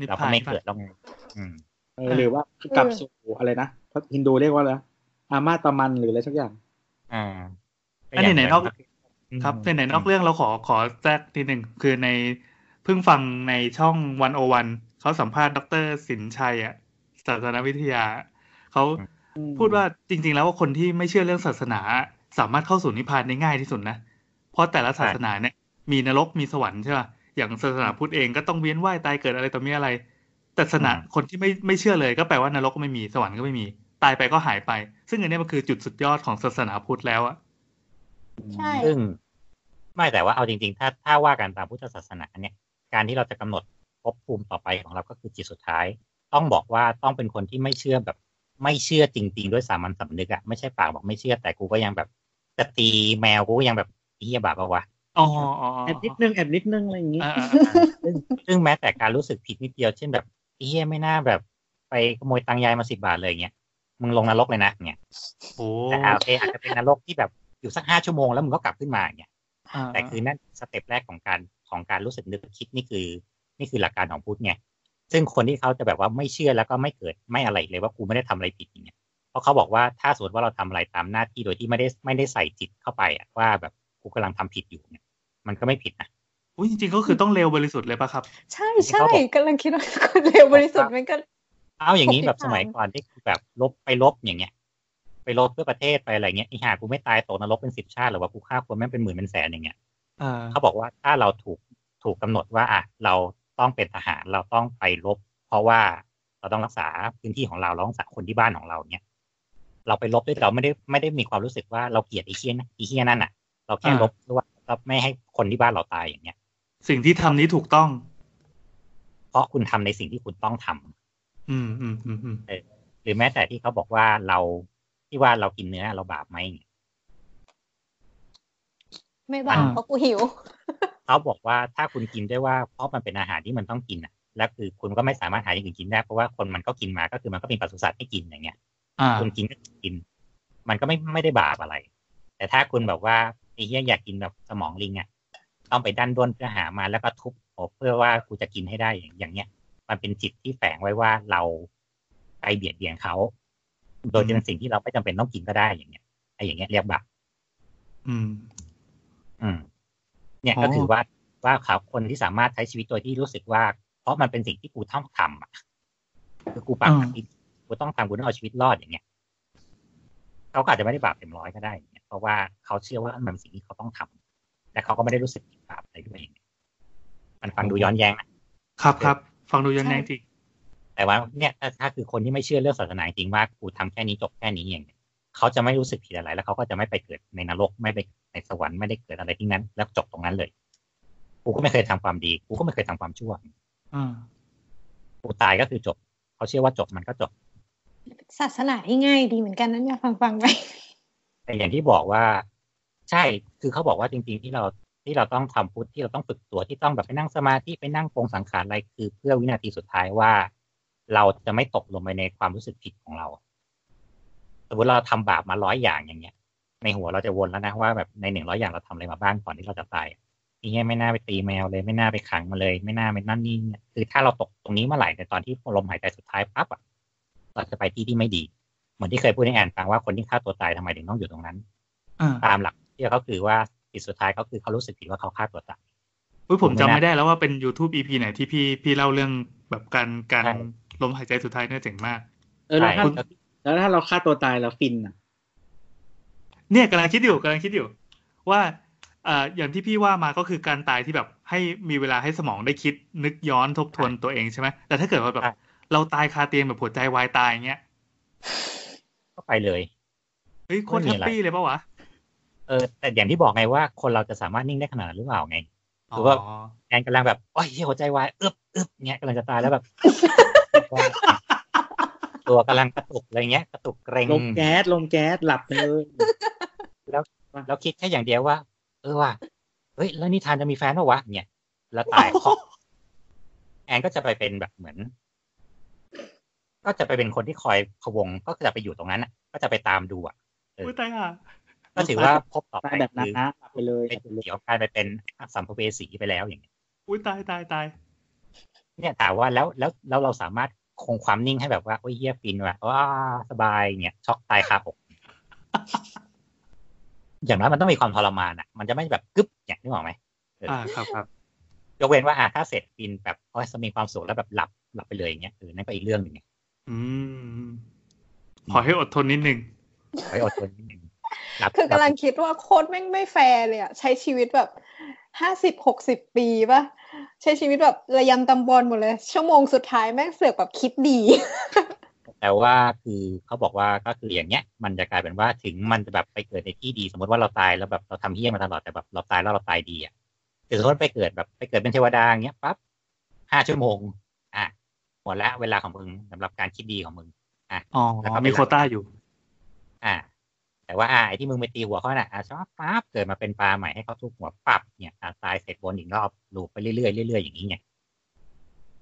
นิพเราพาก็นไม่เกิดแล้วไงอืมเออหรือว่ากลับสู่อะไรนะฮินดูเรียกว่าอะไรนะอามาตามันหรืออะไรสักอย่าง อ่าอันนี้ไหนนอกอืม ครับในไหนนอกเรื่องเราขอขอแทรกทีหนึ่งคือในเพิ่งฟังในช่องวันโอวันเขาสัมภาษณ์ดรสินชัยอะศาสนวิทยาเขาพูดว่าจริง ๆ แล้วว่าคนที่ไม่เชื่อเรื่องศาสนา สามารถเข้าสู่นิพพานได้ง่ายที่สุดนะ เพราะแต่ละศาสนาเนี่ย มีนรกมีสวรรค์ใช่ป่ะอย่างศาสนาพุทธเองก็ต้องเวียนว่ายตายเกิดอะไรต่อมีอะไร แต่ศาสนาคนที่ไม่ไม่เชื่อเลยก็แปลว่านรกก็ไม่มีสวรรค์ก็ไม่มี ตายไปก็หายไป ซึ่งอันเนี้ยมันคือจุดสุดยอดของศาสนาพุทธแล้วอะ ใช่ซึ่งไม่แต่ว่าเอาจริง ๆ ถ้าถ้าว่ากันตามพุทธศาสนาเนี่ย การที่เราจะกำหนดภพภูมิต่อไปของเราก็คือจิตสุดท้าย ต้องบอกว่าต้องเป็นคนที่ไม่เชื่อแบบ ไม่เชื่อจริง ๆ ด้วยสามัญสำนึกอะไม่ใช่ปากบอกไม่เชื่อแต่กูก็ยังแบบจะตีแมวกูก็ยังแบบเฮียบาปะวะอ๋ออ๋อแอบนิดนึงแอบนิดนึงอะไรอย่างงี้อ่าอ่าอ่าซึ่งซึ่งแม้แต่การรู้สึกผิดนิดเดียวเช่นแบบเฮียไม่น่าแบบไปขโมยตังค์ยายมาสิบาทเลยเงี้ยมึงลงนรกเลยนะเนี่ยโอ้แต่โอเคอาจจะเป็นนรกที่แบบ อยู่สักห้าชั่วโมงแล้วมึงก็กลับขึ้นมาอย่างเงี้ยอ่าแต่คือนั่นสเต็ปแรกของการของการรู้สึกนึกคิดนี่คือ นี่คือหลักการของพุทธไงซึ่งคนที่เขาจะแบบว่าไม่เชื่อแล้วก็ไม่เกิดไม่อะไรเลยว่ากูไม่ได้ทำอะไรผิดอย่างเงี้ยเพราะเขาบอกว่าถ้าสมมติว่าเราทำอะไรตามหน้าที่โดยที่ไม่ได้ไม่ได้ใส่จิตเข้าไปอะว่าแบบกูกำลังทำผิดอยู่เนี่ย มันก็ไม่ผิดนะอุ้ยจริงๆก็คือต้องเร็วบริสุทธิ์เลยป่ะครับ ใช่ใช่กำลังคิดว่าคนเร็วบริสุทธิ์มันก็เอาอย่างนี้ปกติแบบสมัยผ่านก่อนที่คือแบบลบไปลบอย่างเงี้ย ไปลบเพื่อประเทศไปอะไรเงี้ยไอ้ห่ากูไม่ตายตกนรกเป็นสิบชาติหรือว่ากูฆ่าคนแม่งเป็นหมื่นเป็นแสนอย่างเงี้ยอ่าเขาบอกว่าถ้าเราถูกถูกกำหนดว่าอะเราต้องเป็นทหารเราต้องไปรบ เพราะว่าเราต้องรักษาพื้นที่ของเราเราต้องรักษาคนที่บ้านของเราเนี่ยเราไปรบด้วยเราไม่ได้ไม่ได้มีความรู้สึกว่าเราเกลียดไอ้เฮี้ยนะไอ้เฮี้ยนั่นอะ เราแค่รบเพื่อว่าเราไม่ให้คนที่บ้านเราตายอย่างเงี้ย สิ่งที่ทำนี้ถูกต้อง เพราะคุณทำในสิ่งที่คุณต้องทำอืมอืมอืมอืมหรือแม้แต่ที่เขาบอกว่าเรา ที่ว่าเรากินเนื้อเราบาปไหมไม่บ้าเพราะกูหิวเขาบอกว่าถ้าคุณกินด้วยว่าเพราะมันเป็นอาหารที่มันต้องกินอะ แล้วคือคุณก็ไม่สามารถหาอย่างอื่นกินได้เพราะว่าคนมันก็กินมาก็คือมันก็เป็นปศุสัตว์ให้กินอย่างเงี้ยอ่าคุณกินก็กิน มันก็ไม่ไม่ได้บาปอะไร แต่ถ้าคุณแบบว่าไอ้เหี้ยอยากกินแบบสมองลิงอะต้องไปดันด้นเพื่อหามาแล้วก็ทุบอกเพื่อว่ากูจะกินให้ได้อย่างอย่างเงี้ย มันเป็นจิตที่แฝงไว้ว่าเราไปเบียดเบียนเขา โดยเป็นสิ่งที่เราไม่จำเป็นต้องกินก็ได้อย่างเงี้ยไอ้อย่างเงี้ยเรียกบาปอืม อืม เนี่ยอ๋อก็ถือว่าว่าเขาคนที่สามารถใช้ชีวิตโดยที่รู้สึกว่า เพราะมันเป็นสิ่งที่กูต้องทำอะคือกูปากอืมกับที่กูต้องทำกูต้องเอาชีวิตรอดอย่างเงี้ยเขาก็อาจจะไม่ได้บาปเต็มร้อยก็ได้อย่างเงี้ยเพราะว่าเขาเชื่อว่ามันเป็นสิ่งที่เขาต้องทำแต่เขาก็ไม่ได้รู้สึกผิดบาปอะไรด้วยอย่างเงี้ยมันฟังดูย้อนแย้งนะครับครับฟังดูยันแรงจริง แต่ว่าเนี่ยถ้าถ้าคือคนที่ไม่เชื่อเรื่องศาสนาจริงว่ากูทำแค่นี้จบแค่นี้อย่างเงี้ยเขาจะไม่รู้สึกผิดอะไร แล้วเขาก็จะไม่ไปเกิดในนรกไม่ไปในสวรรค์ไม่ได้เกิดอะไรที่นั้น แล้วจบตรงนั้นเลย กูก็ไม่เคยทำความดี กูก็ไม่เคยทำความชั่วอ่ากูตายก็คือจบ เขาเชื่อว่าจบมันก็จบ ศาสนาที่ง่ายดีเหมือนกันนะเนี่ยฟังฟังๆไปแต่อย่างที่บอกว่า ใช่คือเขาบอกว่าจริง ๆ ที่เราที่เราต้องทำพุทธที่เราต้องฝึกตัวที่ต้องแบบไปนั่งสมาธิไปนั่งปรงสังขารอะไรคือเพื่อวินาทีสุดท้ายว่า เราจะไม่ตกลงไปในความรู้สึกผิดของเรา สมมติเราทำบาปมาร้อยอย่างอย่างเงี้ย ในหัวเราจะวนแล้วนะว่าแบบในหนึ่งร้อยอย่างเราทำอะไรมาบ้างก่อนที่เราจะตายทีเนี้ยไม่น่าไปตีแมวเลย ไม่น่าไปขังมาเลย ไม่น่าไปนั่นนี่เนี่ยคือถ้าเราตกตรงนี้เมื่อไหร่ในตอนที่ลมหายใจสุดท้ายปั๊บอะเราจะไปที่ที่ไม่ดี เหมือนที่เคยพูดให้แอนฟังว่าคนที่ฆ่าตัวตายทำไมถึงต้องอยู่ตรงนั้นอ่าตามหลักที่เขาคือว่าจิตสุดท้ายเขาคือเขารู้สึกผิดว่าเขาฆ่าตัวตายอุ้ยผมผมไม่จำน่าไม่ได้แล้วว่าเป็น YouTube EP ไหนที่พี่พี่เล่าเรื่องแบบการการใช่ ลมหายใจสุดท้ายเนี่ยเจ๋งมาก เออแล้วถ้าใช่แล้วถ้าเราฆ่าตัวตายแล้วฟินอะ เนี่ยกำลังคิดอยู่กำลังคิดอยู่ ว่าอ่าอย่างที่พี่ว่ามาก็คือการตายที่แบบให้มีเวลาให้สมองได้คิดนึกย้อนทบทวนตัวเองใช่ไหมแต่ถ้าเกิดว่าแบบใช่เราตายคาเตียงแบบหัวใจวายตายอย่างเงี้ยก็ไปเลยเฮ้ยโคตรไม่แฮมีปอะไรปี้เลยปะวะเออแต่อย่างที่บอกไงว่าคนเราจะสามารถนิ่งได้ขนาดนั้นหรือเปล่าไงอ๋คือว่าอแอนกำลังแบบโอ้ยเหี้ยหัวใจวายอึบอึบเงี้ยกำลังจะตายแล้วแบบ ตัวกำลังกระตุกอะไรเงี้ยกระตุกเกรงลมแก๊สลมแก๊สหลับไปเลยแล้วคิดแค่อย่างเดียวว่า เออว่ะเฮ้ยแล้วนิทานจะมีแฟนปะวะเนี่ยแล้วตายเคาะแอนก็จะไปเป็นแบบเหมือน ก็จะไปเป็นคนที่คอยพะวงก็จะไปอยู่ตรงนั้นน่ะ ก็จะไปตามดูอะเอออุ้ยตายห่าก็ถือว่าพบต่อไปตายแบบนั้นคือนะหลับไปเลยเป็นเดี๋ยวกลายไปเป็นสัมภเวสีไปแล้วอย่างเงี้ยอุ้ยตายตายตาย เนี่ยถามว่าแล้วแล้วแล้วเราสามารถคงความนิ่งให้แบบว่าโอ้ยเยี่ยฟินว่ะว้าสบายเงี้ยช็อกตายคาอกอย่างนั้นมันต้องมีความทรมานอะ มันจะไม่แบบกึ๊บอย่างนึกออกไหมอ่าครับครับยกเว้นว่าอะถ้าเสร็จฟินแบบโอ้ยมีความสุขแล้วแบบหลับหลับไปเลยอย่างเงี้ยเออนั่นก็อีกเรื่องหนึ่งไงอืมขอให้อดทนนิดนึงไว้อดทนนิดนึงหลับคือกำลังคิดว่าโคตรแม่งไม่แฟร์เลยอะใช้ชีวิตแบบ ห้าสิบหกสิบปีปะใช้ชีวิตแบบระยำตำบอลหมดเลย ชั่วโมงสุดท้ายแม่งเสือกแบบคิดดี แต่ว่าคือเขาบอกว่าก็คืออย่างเงี้ย มันจะกลายเป็นว่าถึงมันจะแบบไปเกิดในที่ดี สมมติว่าเราตายแล้วแบบเราทำเฮี้ยมาตลอดแต่แบบเราตายแล้วเราตายดีอะแต่สมมติไปเกิดแบบไปเกิดเป็นเทวดาอย่างเงี้ยปั๊บห้าชั่วโมง อะหมดแล้วเวลาของมึงสำหรับการคิดดีของมึง อะอ๋อแล้วก็เป็นมีโควต้าอยู่ อ่า แต่ว่าอ่าไอ้ที่มึงไปตีหัวเขาน่ะอะชอบปั๊บเกิดมาเป็นปลาใหม่ให้เขาทุกหัวปั๊บเนี่ยอะตายเสร็จวนอีกรอบลูปไปเรื่อยๆเรื่อยๆอย่างนี้ไง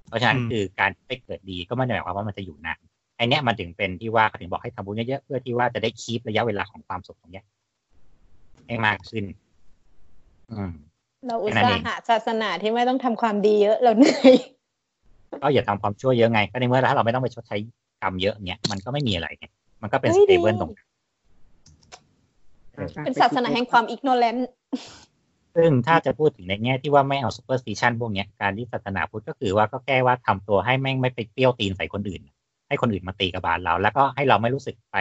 เพราะฉะนั้นอืมคือการไปเกิดดีก็ไม่ได้หมายความว่ามันจะอยู่นานไอ้เนี้ยมันถึงเป็นที่ว่าเขาถึงบอกให้ทำบุญเยอะๆเพื่อที่ว่าจะได้คีประยะเวลาของความสุขตรงเนี้ยให้มากขึ้น อืม เราอุตแค่นั้ส่านเองห์หาศาสนาที่ไม่ต้องทำความดีเยอะเราเหนื่อยก็อย่าทำความชั่วเยอะไงก็ในเมื่อถ้าเราไม่ต้องไปชดใช้กรรมเยอะเนี้ยมันก็ไม่มีอะไรไงมันก็เป็นเฮ้สยเตดีเบิลตรงนั้น เป็นศาสนาแห่งความอิกโนแลนต์ซึ่งถ้าจะพูดถึงในแง่ที่ว่าไม่เอาซูเปอร์สติชันพวกเนี้ยการที่ศาสนาพุทธก็คือว่าก็แก้ว่าทำตัวให้แม่งไม่ไปเปรี้ยวตีนใส่คนอื่น ให้คนอื่นมาตีกับบาลเรา แล้วก็ให้เราไม่รู้สึกไป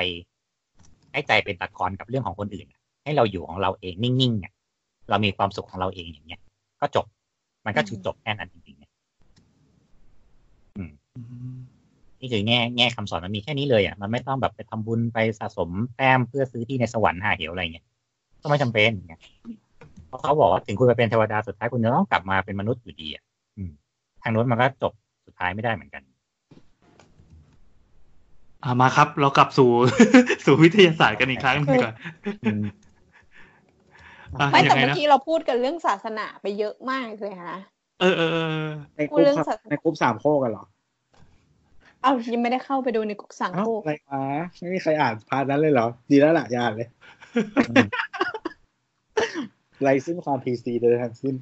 ให้ใจเป็นตะกอนกับเรื่องของคนอื่น ให้เราอยู่ของเราเองนิ่งๆเนี่ยเรามีความสุขของเราเองอย่างเงี้ย ก็จบ มันก็คือจบแค่นั้นจริงๆเนี่ยอืม นี่คือแง่แง่คำสอนมันมีแค่นี้เลยอะมันไม่ต้องแบบไปทำบุญไปสะสมแต้มเพื่อซื้อที่ในสวรรค์หาเหวอะไรเงี้ยก็ไม่จำเป็นไงเพราะเขาบอกว่าถึงคุณไปเป็นเทวดาสุดท้ายคุณจะต้องกลับมาเป็นมนุษย์อยู่ดีอะอืมทางโน้นมันก็จบสุดท้ายไม่ได้เหมือนกันอ่ามาครับ เรากลับสู่สู่วิทยาศาสตร์กันอีกครั้งหนึงก่อนอืมอะไม่ยัแต่งไงเมื่อนะกี้เราพูดกันเรื่องศาสนาไปเยอะมากเลยนะเออเออเออในกพูดลุ่มเรื่องศาสนาในกลุ่มสามโคกกันเหรอเอายังไม่ได้เข้าไปดูในกุกสังเอ้าโคกอะไรมาไม่มีใครอ่านพาร์ทนั้นเลยเหรอ ดีแล้วล่ะอย่าอ่านเลยไรซึ่งความพีซีโดยทั้งสิ้น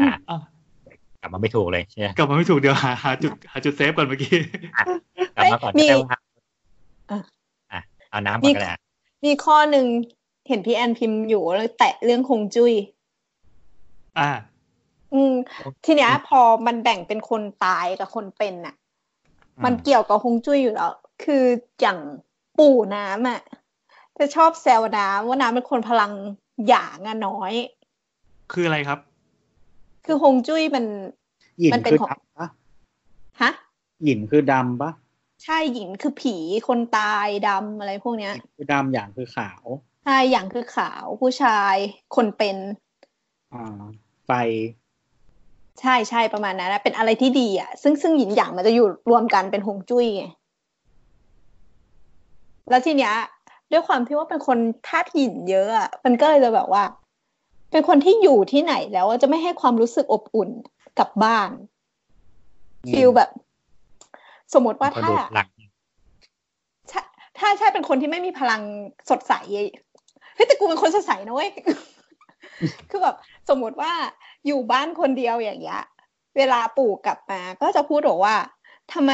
อะอะกลับมาไม่ถูกเลยใช่ไหมกลับมาไม่ถูกเดี๋ยวหาหาจุดหาจุดเซฟก่อนเมื่อกี้กลับมาก่อนมีก็ได้ว่าอะอะเอาน้ำก่อนก็ได้อะมีข้อหนึ่งเห็นพี่แอนพิมพ์อยู่แล้วแตะเรื่องคงจุ้ยอ่า อืม ทีเนี้ย พอมันแบ่งเป็นคนตายกับคนเป็นน่ะ มันเกี่ยวกับฮวงจุ้ยอยู่แล้ว คืออย่างปู่น้ำอะจะชอบแซวน้ำว่าน้ำเป็นคนพลังหยางอะน้อย คืออะไรครับ คือฮวงจุ้ยมัน หยินมันเป็นคือของดำปะฮะหยินคือดำปะใช่หญิงคือผีคนตายดำอะไรพวกเนี้ยหยินคือดำอย่างคือขาวใช่อย่างคือขาวผู้ชายคนเป็น อ่าไฟ ใช่ใช่ประมาณนั้นนะเป็นอะไรที่ดีอะ ซึ่งซึ่งหยินหยางมันจะอยู่รวมกันเป็นฮวงจุ้ยไงแล้วทีเนี้ยด้วยความที่ว่าเป็นคนธาตุหินเยอะอะมันก็เลยจะแบบว่า เป็นคนที่อยู่ที่ไหนแล้วจะไม่ให้ความรู้สึกอบอุ่นกับบ้านอืมฟิลแบบ สมมติว่าก็ถ้าดูดพลังถ้าถ้าใช่เป็นคนที่ไม่มีพลังสดใสเฮ้ยแต่กูเป็นคนสดใสนะเว้ยคือแบบสมมติว่า อยู่บ้านคนเดียวอย่างเงี้ยเวลาปู่กลับมา ก็จะพูดบอกว่าทำไม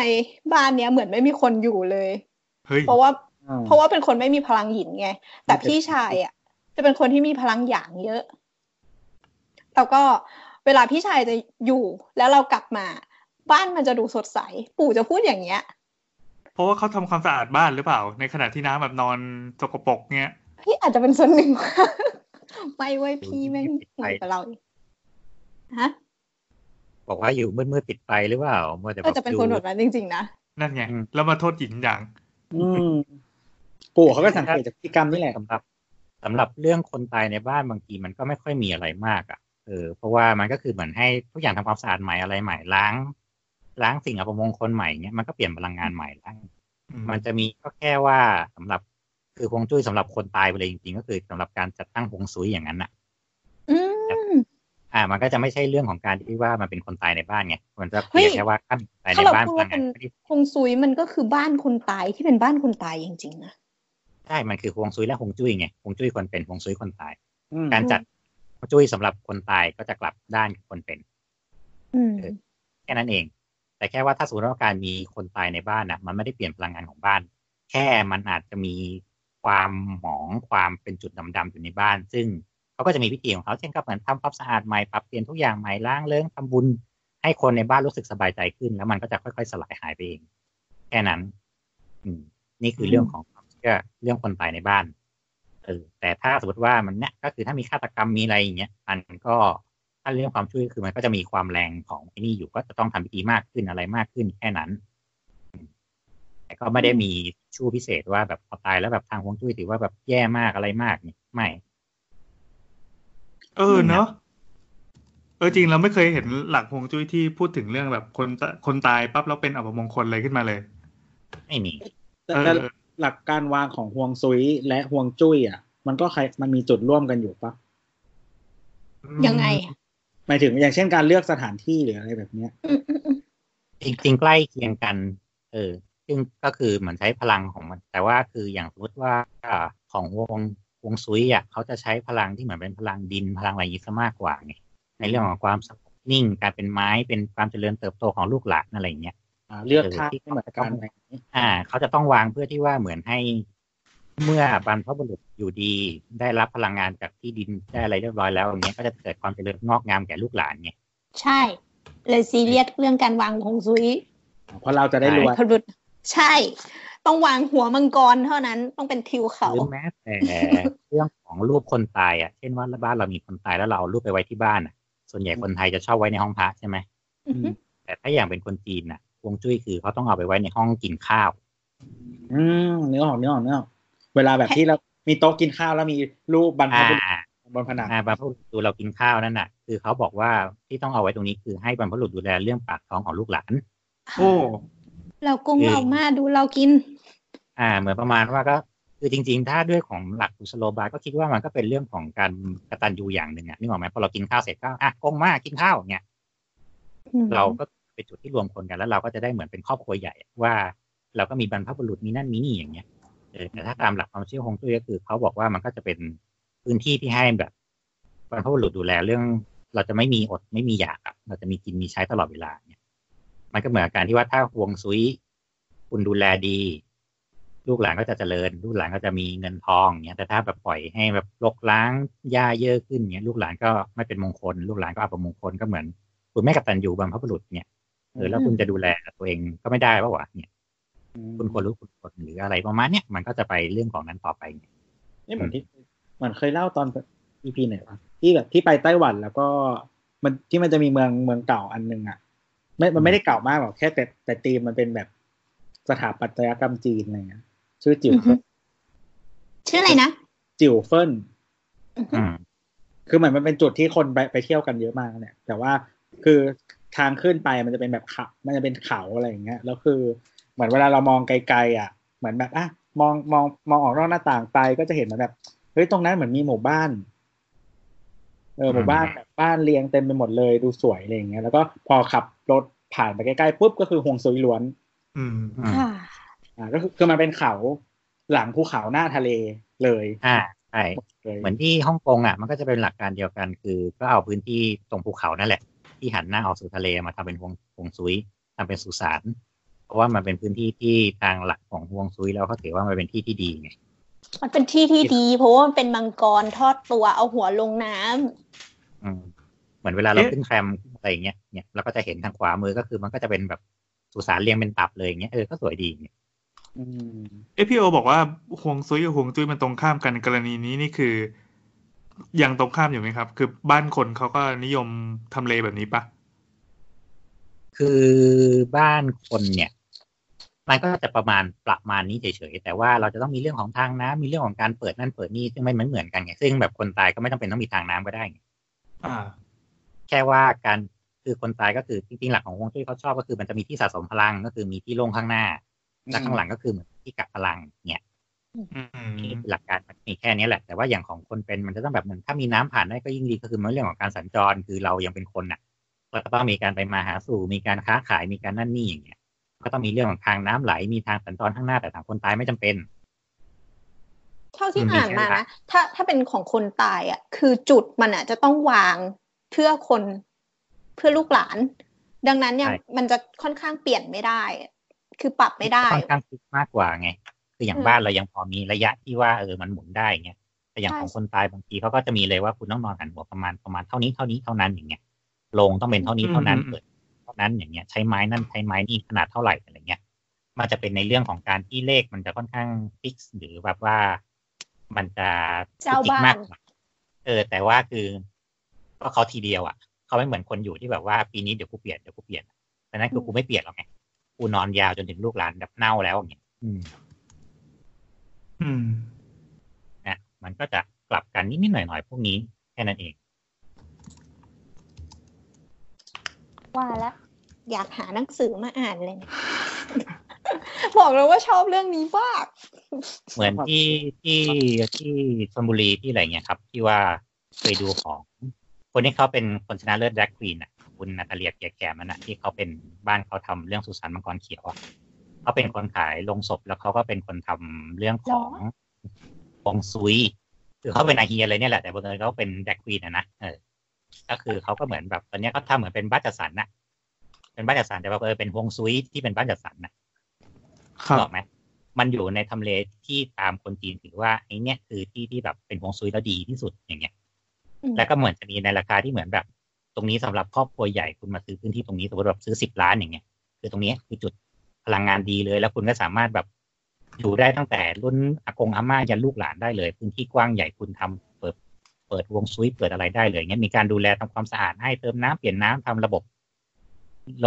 บ้านเนี้ยเหมือนไม่มีคนอยู่เลยเฮ้ยเพราะว่าอ่า เพราะว่าเป็นคนไม่มีพลังหยินไง แต่พี่ชายอะ จะเป็นคนที่มีพลังหยางเยอะ แล้วก็เวลาพี่ชายจะอยู่ แล้วเรากลับมา บ้านมันจะดูสดใส ปู่จะพูดอย่างเงี้ย เพราะว่าเขาทำความสะอาดบ้านหรือเปล่า ในขณะที่น้ำแบบนอนสกปรกเงี้ยพี่อาจจะเป็นส่วนหนึ่งไม่เว้ยพี่แม่งเหนื่อยกับเราอีก ฮะบอกว่าอยู่มืดๆปิดไฟหรือเปล่ามัวแต่แบก็บจะเป็นดูคนแบบนั้นจริง ๆ นะ นั่นไงอืมแล้วมาโทษหญิงอย่าง อืมปู่เขาก็สังเกตจากพฤติกรรมนี่แหละสำหรับสำหรับเรื่องคนตายในบ้านบางทีมันก็ไม่ค่อยมีอะไรมากอะเออเพราะว่ามันก็คือเหมือนให้ทุกอย่างทำความสะอาดใหม่อะไรใหม่ล้าง ล้างสิ่งอัปมงคลใหม่เงี้ยมันก็เปลี่ยนพลังงานใหม่แล้วอืมมันจะมีก็แค่ว่าสำหรับคือฮวงจุ้ยสำหรับคนตายไปเลยจริงๆก็คือสำหรับการจัดตั้งฮวงซุยอย่างนั้นน่ะอืม อ่า มันก็จะไม่ใช่เรื่องของการที่ว่ามันเป็นคนตายในบ้านไงมันจะเฮ้เพียยงแค่ว่าถ้ามีตายในถ้าเราบ้านพูดพลัว่างงาเป็นนไม่ได้ฮวงซุยมันก็คือบ้านคนตายที่เป็นบ้านคนตายจริงๆนะใช่มันคือฮวงซุยและฮวงจุ้ยไงฮวงจุ้ยคนเป็นฮวงซุยคนตายอืมการจัดฮวงจุ้ยสำหรับคนตายก็จะกลับด้านกับคนเป็นอืมแค่นั้นเอง แต่แค่ว่าถ้าสมมติว่าการมีคนตายในบ้านน่ะมันไม่ได้เปลี่ยนพลังงานของบ้าน แค่มันอาจจะมีความหมองความเป็นจุดดำๆอยู่ในบ้าน ซึ่ง เขาก็จะมีวิธีของเขาเช่นก็เหมือนทำความสะอาดใหม่ปรับเปลี่ยนทุกอย่างใหม่ล้างเลิ้งทำบุญ ให้คนในบ้านรู้สึกสบายใจขึ้น แล้วมันก็จะค่อยๆ สลายหายไปเอง แค่นั้น อืม นี่คือเรื่องของความเชื่อเรื่องคนตายในบ้านเออแต่ถ้าสมมติว่ามันเนี่ยก็คือถ้ามีฆาตกรรมมีอะไรอย่างเงี้ยมันก็ถ้าเรื่องความช่วยคือมันก็จะมีความแรงของไอ้นี่อยู่ก็จะต้องทำพิธีมากขึ้นอะไรมากขึ้นแค่นั้นแต่ก็ไม่ได้มีชู้พิเศษว่าแบบพอตายแล้วแบบทางฮวงจุ้ยถือว่าแบบแย่มากอะไรมากนี่ไม่ เออเนอะเออจริงเราไม่เคยเห็นหลักฮวงจุ้ยที่พูดถึงเรื่องแบบคนตคนตายปั๊บแล้วเป็นอัปมงคลอะไรขึ้นมาเลย ไม่มีแต่เออแต่เออหลักการวางของฮวงซุยและฮวงจุ้ยอะ มันก็ใครมันมีจุดร่วมกันอยู่ปะยังไงอะหมายถึงอย่างเช่นการเลือกสถานที่หรืออะไรแบบเนี้ยอืมอืมอืมจริงๆใกล้เคียงกัน เออ ซึ่งก็คือเหมือนใช้พลังของมัน แต่ว่าคืออย่างสมมติว่าของวง วงซุยอะเขาจะใช้พลังที่เหมือนเป็นพลังดินพลังอะไรอย่างนี้ซะมากกว่าไงในเรื่องของความสงบนิ่งการเป็นไม้เป็นความเจริญเติบโตของลูกหลานอะไรอย่างเงี้ยอ่าเลือกเออท่าที่ไม่เหมือนกันอะไรอย่างนี้อ่า เขาจะต้องวางเพื่อที่ว่าเหมือนให้เมื่อบรรพบุรุษอยู่ดี ได้รับพลังงานจากที่ดินได้อะไรเรียบร้อยแล้วอย่างเงี้ยก็จะเกิดความเจริญงอกงามแก่ลูกหลานไงใช่ เลยซีเรียสเรื่องการวางฮวงซุยเพราะเราจะได้รวยพรุษใช่ ต้องวางหัวมังกรเท่านั้นต้องเป็นทิวเขาหรือแม้แต่เรื่องของรูปคนตายอะเช่นว่าบ้านเรามีคนตายแล้วเราเอารูปไปไว้ที่บ้านอะ ส่วนใหญ่คนไทยจะชอบไว้ในห้องพระใช่ไหมอือฮึแต่ถ้าอย่างเป็นคนจีนน่ะฮวงจุ้ยคือเขาต้องเอาไปไว้ในห้องกินข้าว อืมเนื้อออกเนื้อออกเนื้อออกเวลาแบบที่เรามีโต๊ะกินข้าวแล้วมีรูปบรรพอ่าบุรุษบนผนังอ่าบรรพบุรุษดูเรากินข้าวนั่นน่ะ คือเขาบอกว่าที่ต้องเอาไว้ตรงนี้คือให้บรรพบุรุษดูแลเรื่องปากท้องของลูกหลาน โอ้ เรากุ้งเรามาดูเรากิน อ่า เหมือนประมาณว่าก็คือจริง ๆ ถ้าด้วยของหลักกุศโลบายก็คิดว่ามันก็เป็นเรื่องของการกตัญญูอย่างหนึ่งอะนึกออกไหมพอเรากินข้าวเสร็จก็อะกงมากินข้าวอย่างเงี้ยอืมเราก็เป็นจุดที่รวมคนกันแล้วเราก็จะได้เหมือนเป็นครอบครัวใหญ่ว่า เราก็มีบรรพบุรุษมีนั่นมีนี่อย่างเงี้ยเออแต่ถ้าตามหลักความเชื่อฮวงจุ้ยก็คือเขาบอกว่ามันก็จะเป็นพื้นที่ที่ให้แบบบรรพบุรุษดูแลเรื่อง เราจะไม่มีอดไม่มีอยากอะเราจะมีกินมีใช้ตลอดเวลาเนี่ย มันก็เหมือนกับการที่ว่าถ้าฮวงซุยคุณดูแลดี ลูกหลานก็จะเจริญ ลูกหลานก็จะมีเงินทองเงี้ยแต่ถ้าแบบปล่อยให้แบบรกล้างหญ้าเยอะขึ้นเงี้ยลูกหลานก็ไม่เป็นมงคล ลูกหลานก็อัปมงคลก็เหมือน คุณแม่กับตันยูบรรพบุรุษเนี่ยเออแล้วคุณจะดูแลตัวเองก็ไม่ได้ป่าวะเนี่ย คุณควรรู้คุณควรหรืออะไรประมาณเนี้ยมันก็จะไปเรื่องของนั้นต่อไปเนี่ยนี่เหมือนที่เหมือนเคยเล่าตอน EP ไหนวะที่แบบที่ไปไต้หวันแล้วก็มันที่มันจะมีเมืองเมืองเก่าอันหนึงอะ ไม่มันไม่ได้เก่ามากหรอกแค่แต่แต่ธีมมันเป็นแบบสถาปัตยกรรมจีนอะไรเงี้ยชื่อจิ๋วอือฮึชื่ออะไรนะจิ๋วเฟินอืมคือเหมือนมันเป็นจุดที่คนไปไปเที่ยวกันเยอะมากเนี่ย แต่ว่าคือทางขึ้นไปมันจะเป็นแบบเขามันจะเป็นเขาอะไรอย่างเงี้ยแล้วคือเหมือนเวลาเรามองไกลๆอะ เหมือนแบบอะมองมองมองออกนอกหน้าต่างไปก็จะเห็นเหมือนแบบเฮ้ยตรงนั้นเหมือนมีหมู่บ้านเออหมู่บ้านแบบบ้านเรียงเต็มไปหมดเลยดูสวยอะไรอย่างเงี้ยแล้วก็พอขับ รถผ่านไปใกล้ๆปุ๊บก็คือฮวงซุยล้วน อืมอืมค่ะอ่าก็คือคือมันเป็นเขาหลังภูเขาหน้าทะเลเลย อ่าใช่เลยเหมือนที่ฮ่องกงอะ มันก็จะเป็นหลักการเดียวกัน คือก็เอาพื้นที่ตรงภูเขานั่นแหละ ที่หันหน้าออกสู่ทะเลมาทำเป็นฮวงฮวงซุยทำเป็นสุสานเพราะว่ามันเป็นพื้นที่ที่ทางหลักของฮวงซุยแล้วเขาถือว่ามันเป็นที่ที่ดีไงมันเป็นที่ที่ดี เพราะว่ามันเป็นมังกรทอดตัวเอาหัวลงน้ำอืมเหมือนเวลาเราขึ้นแคม อะไรอย่างเงี้ยเนี่ยเราก็จะเห็นทางขวามือก็คือมันก็จะเป็นแบบสุสานเรียงเป็นตับเลยอย่างเงี้ยเออก็สวยดีเนี่ยอืมเอพีโอบอกว่าฮวงซุยกับฮวงจุ้ยมันตรงข้ามกันกรณีนี้นี่คือยังตรงข้ามอยู่ไหมครับ คือบ้านคนเขาก็นิยมทำเลแบบนี้ปะคือบ้านคนเนี่ยมันก็จะประมาณประมาณนี้เฉยๆแต่ว่าเราจะต้องมีเรื่องของทางน้ำมีเรื่องของการเปิดนั่นเปิดนี่ซึ่งไม่เหมือนเหมือนกันไงซึ่งแบบคนตายก็ไม่จำเป็นต้องมีทางน้ำก็ได้ไงอ่าแค่ว่าการ คือคนตายก็คือจริงๆ หลักของฮวงจุ้ยเขาชอบก็คือมันจะมีที่สะสมพลังก็คือมีที่โล่งข้างหน้าและข้างหลังก็คือเหมือนที่กักพลังเนี่ยอืมนี่คือหลักการมันมีแค่นี้แหละ แต่ว่าอย่างของคนเป็นมันจะต้องแบบเหมือนถ้ามีน้ำผ่านได้ก็ยิ่งดีก็คือมันเรื่องของการสัญจรคือเรายังเป็นคนน่ะเราก็ต้องมีการไปมาหาสู่มีการค้าขายมีการนั่นนี่อย่างเงี้ย ก็ต้องมีเรื่องของทางน้ำไหลมีทางสัญจรข้างหน้าแต่ทางคนตายไม่จำเป็น เท่าที่มันมีอ่านมาแค่หลันะกถ้าถ้าเป็นของคนตายอะ คือจุดมันอะจะต้องวางเพื่อคน เพื่อลูกหลาน ดังนั้นยังมันจะค่อนข้างเปลี่ยนไม่ได้อะคือปรับไม่ได้ค่อนข้างฟิกมากกว่าไง คืออย่างอืมบ้านเรายังพอมีระยะที่ว่าเออมันหมุนได้เงี้ยแต่อย่างใช่ของคนตายบางทีเขาก็จะมีเลยว่าคุณต้องนอนหันหัวประมาณประมาณเท่านี้เท่านี้เท่านั้นอย่างเงี้ยลงต้องเป็นเท่านี้เท่านั้นเปิดเท่านั้นอย่างเงี้ยใช้ไม้นั่นใช้ไม้นี่ขนาดเท่าไหร่อะไรเงี้ยมันจะเป็นในเรื่องของการที่เลขมันจะค่อนข้างฟิกหรือแบบว่ามันจะเจ้าบ้านมากกว่าเออ แต่ว่าคือก็เขาทีเดียวอะ เขาไม่เหมือนคนอยู่ที่แบบว่าปีนี้เดี๋ยวกูเปลี่ยนเดี๋ยวกูเปลี่ยนแต่นั้นคือกูไม่เปลี่ยนหรอกไงกูนอนยาวจนถึงลูกหลานแบบเน่าแล้วอย่างเงี้ยอืมอืมนะมันก็จะกลับกันนิดๆหน่อยๆพวกนี้แค่นั้นเอง ว่าแล้วอยากหาหนังสือมาอ่านเลยเนี่ยบอกเลยว่าชอบเรื่องนี้มาก เหมือนที่ที่ที่ชลบุรีที่อะไรเงี้ยครับ ที่ว่าเคยดูของ คนที่เขาเป็นคนชนะเลิศแดกควีนอะคุณนาตาเลียแก่แก่มันอะที่เขาเป็นบ้านเขาทำเรื่องสุสานมังกรเขียวอะเขาเป็นคนขายลงศพแล้วเขาก็เป็นคนทำเรื่องของฮวงซุยคือเขาเป็นอาเฮียเลยเนี่ยแหละแต่บังเอิญเขาเป็นแดกควีนอะนะเออก็คือเขาก็เหมือนแบบตอนเนี้ยเขาทำเหมือนเป็นบ้านจัดสรรน่ะ เป็นบ้านจัดสรรแต่ว่าเออเป็นฮวงซุยที่เป็นบ้านจัดสรรน่ะครับนึกออกไหมมันอยู่ในทำเลที่ตามคนจีนถือว่าไอ้เนี่ยคือที่ที่แบบเป็นฮวงซุยแล้วดีที่สุดอย่างเงี้ยอืม แล้วก็เหมือนจะมีในราคาที่เหมือนแบบ ตรงนี้สำหรับครอบครัวใหญ่คุณมาซื้อพื้นที่ตรงนี้สมมติแบบซื้อสิบล้านอย่างเงี้ยคือตรงนี้คือจุดพลังงานดีเลย แล้วคุณก็สามารถแบบอยู่ได้ตั้งแต่รุ่นอากงอาม่ายันลูกหลานได้เลย พื้นที่กว้างใหญ่คุณทำเปิดเปิดวงซุยเปิดอะไรได้เลยเงี้ยมีการดูแลทำความสะอาดให้เติมน้ำเปลี่ยนน้ำทำระบบ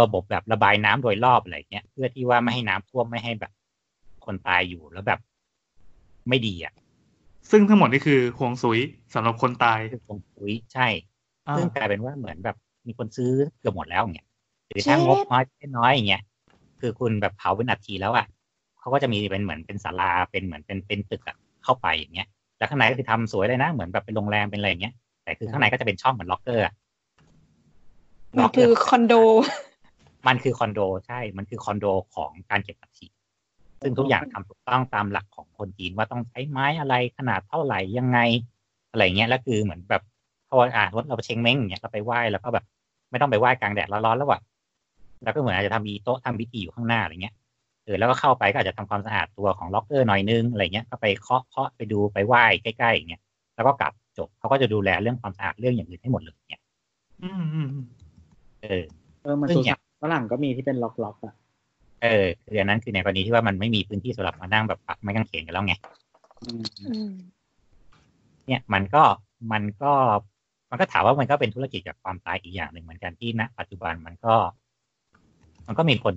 ระบบแบบระบายน้ำโดยรอบอะไรเงี้ยเพื่อที่ว่าไม่ให้น้ำท่วมไม่ให้แบบ คนตายอยู่แล้วแบบ ไม่ดีอะ ซึ่งทั้งหมดนี่คือฮวงซุยสำหรับคนตายคือวงซุยใช่อ่าซึ่งกลายเป็นว่าเหมือนแบบมีคนซื้อเกือบหมดแล้วอย่างเงี้ยหรือถ้างบน้อยน้อยอย่างเงี้ยคือคุณแบบเผาเป็นนาทีแล้วอะเขาก็จะมีเป็นเหมือนเป็นศาลาเป็นเหมือนเป็นเป็นตึกอะเข้าไปอย่างเงี้ยแล้วข้างในก็คือทำสวยเลยนะ เหมือนแบบเป็นโรงแรมเป็นอะไรอย่างเงี้ยแต่คือข้างในก็จะเป็นช่องเหมือนล็อกเกอร์อะมันคือคอนโด มันคือคอนโดใช่ มันคือคอนโดของการเก็บอัฐิ ซึ่งทุกอย่างทำถูกต้องตามหลักของคนจีนว่าต้องใช้ไม้อะไรขนาดเท่าไหร่ยังไง อะไรเงี้ยแล้วคือเหมือนแบบพออ่ารถเราไปเชงเม้งอย่างเงี้ยเราไปไหว้แล้วก็แบบ ไม่ต้องไปไหว้กลางแดดร้อนๆแล้วว่ะแล้วก็เหมือนอาจจะทำมีโต๊ะทำพิธีอยู่ข้างหน้าอะไรเงี้ยเออแล้วก็เข้าไปก็อาจจะทำความสะอาดตัวของล็อกเกอร์หน่อยนึงอะไรเงี้ยก็ไปเคาะเคาะไปดูไปไหว้ใกล้ๆอย่างเงี้ยแล้วก็กลับจบเขาก็จะดูแลเรื่องความสะอาดเรื่องอย่างอื่นให้หมดเลยเนี่ยอืมอืมอืมเออเออมันซึ่สุงเนี่ยสานฝรั่งก็มีที่เป็นล็อกล็อกๆอะ เออคืออันนั้นคือในกรณีที่ว่ามันไม่มีพื้นที่สำหรับมานั่งแบบปักไม้กางเขนกันแล้วไงอืมอืมเนี่ยมันก็มันก็มันก็ถามว่ามันก็เป็นธุรกิจกับความตายอีกอย่างหนึ่งเหมือนกันที่ณปัจจุบันมันก็ มันก็มีคน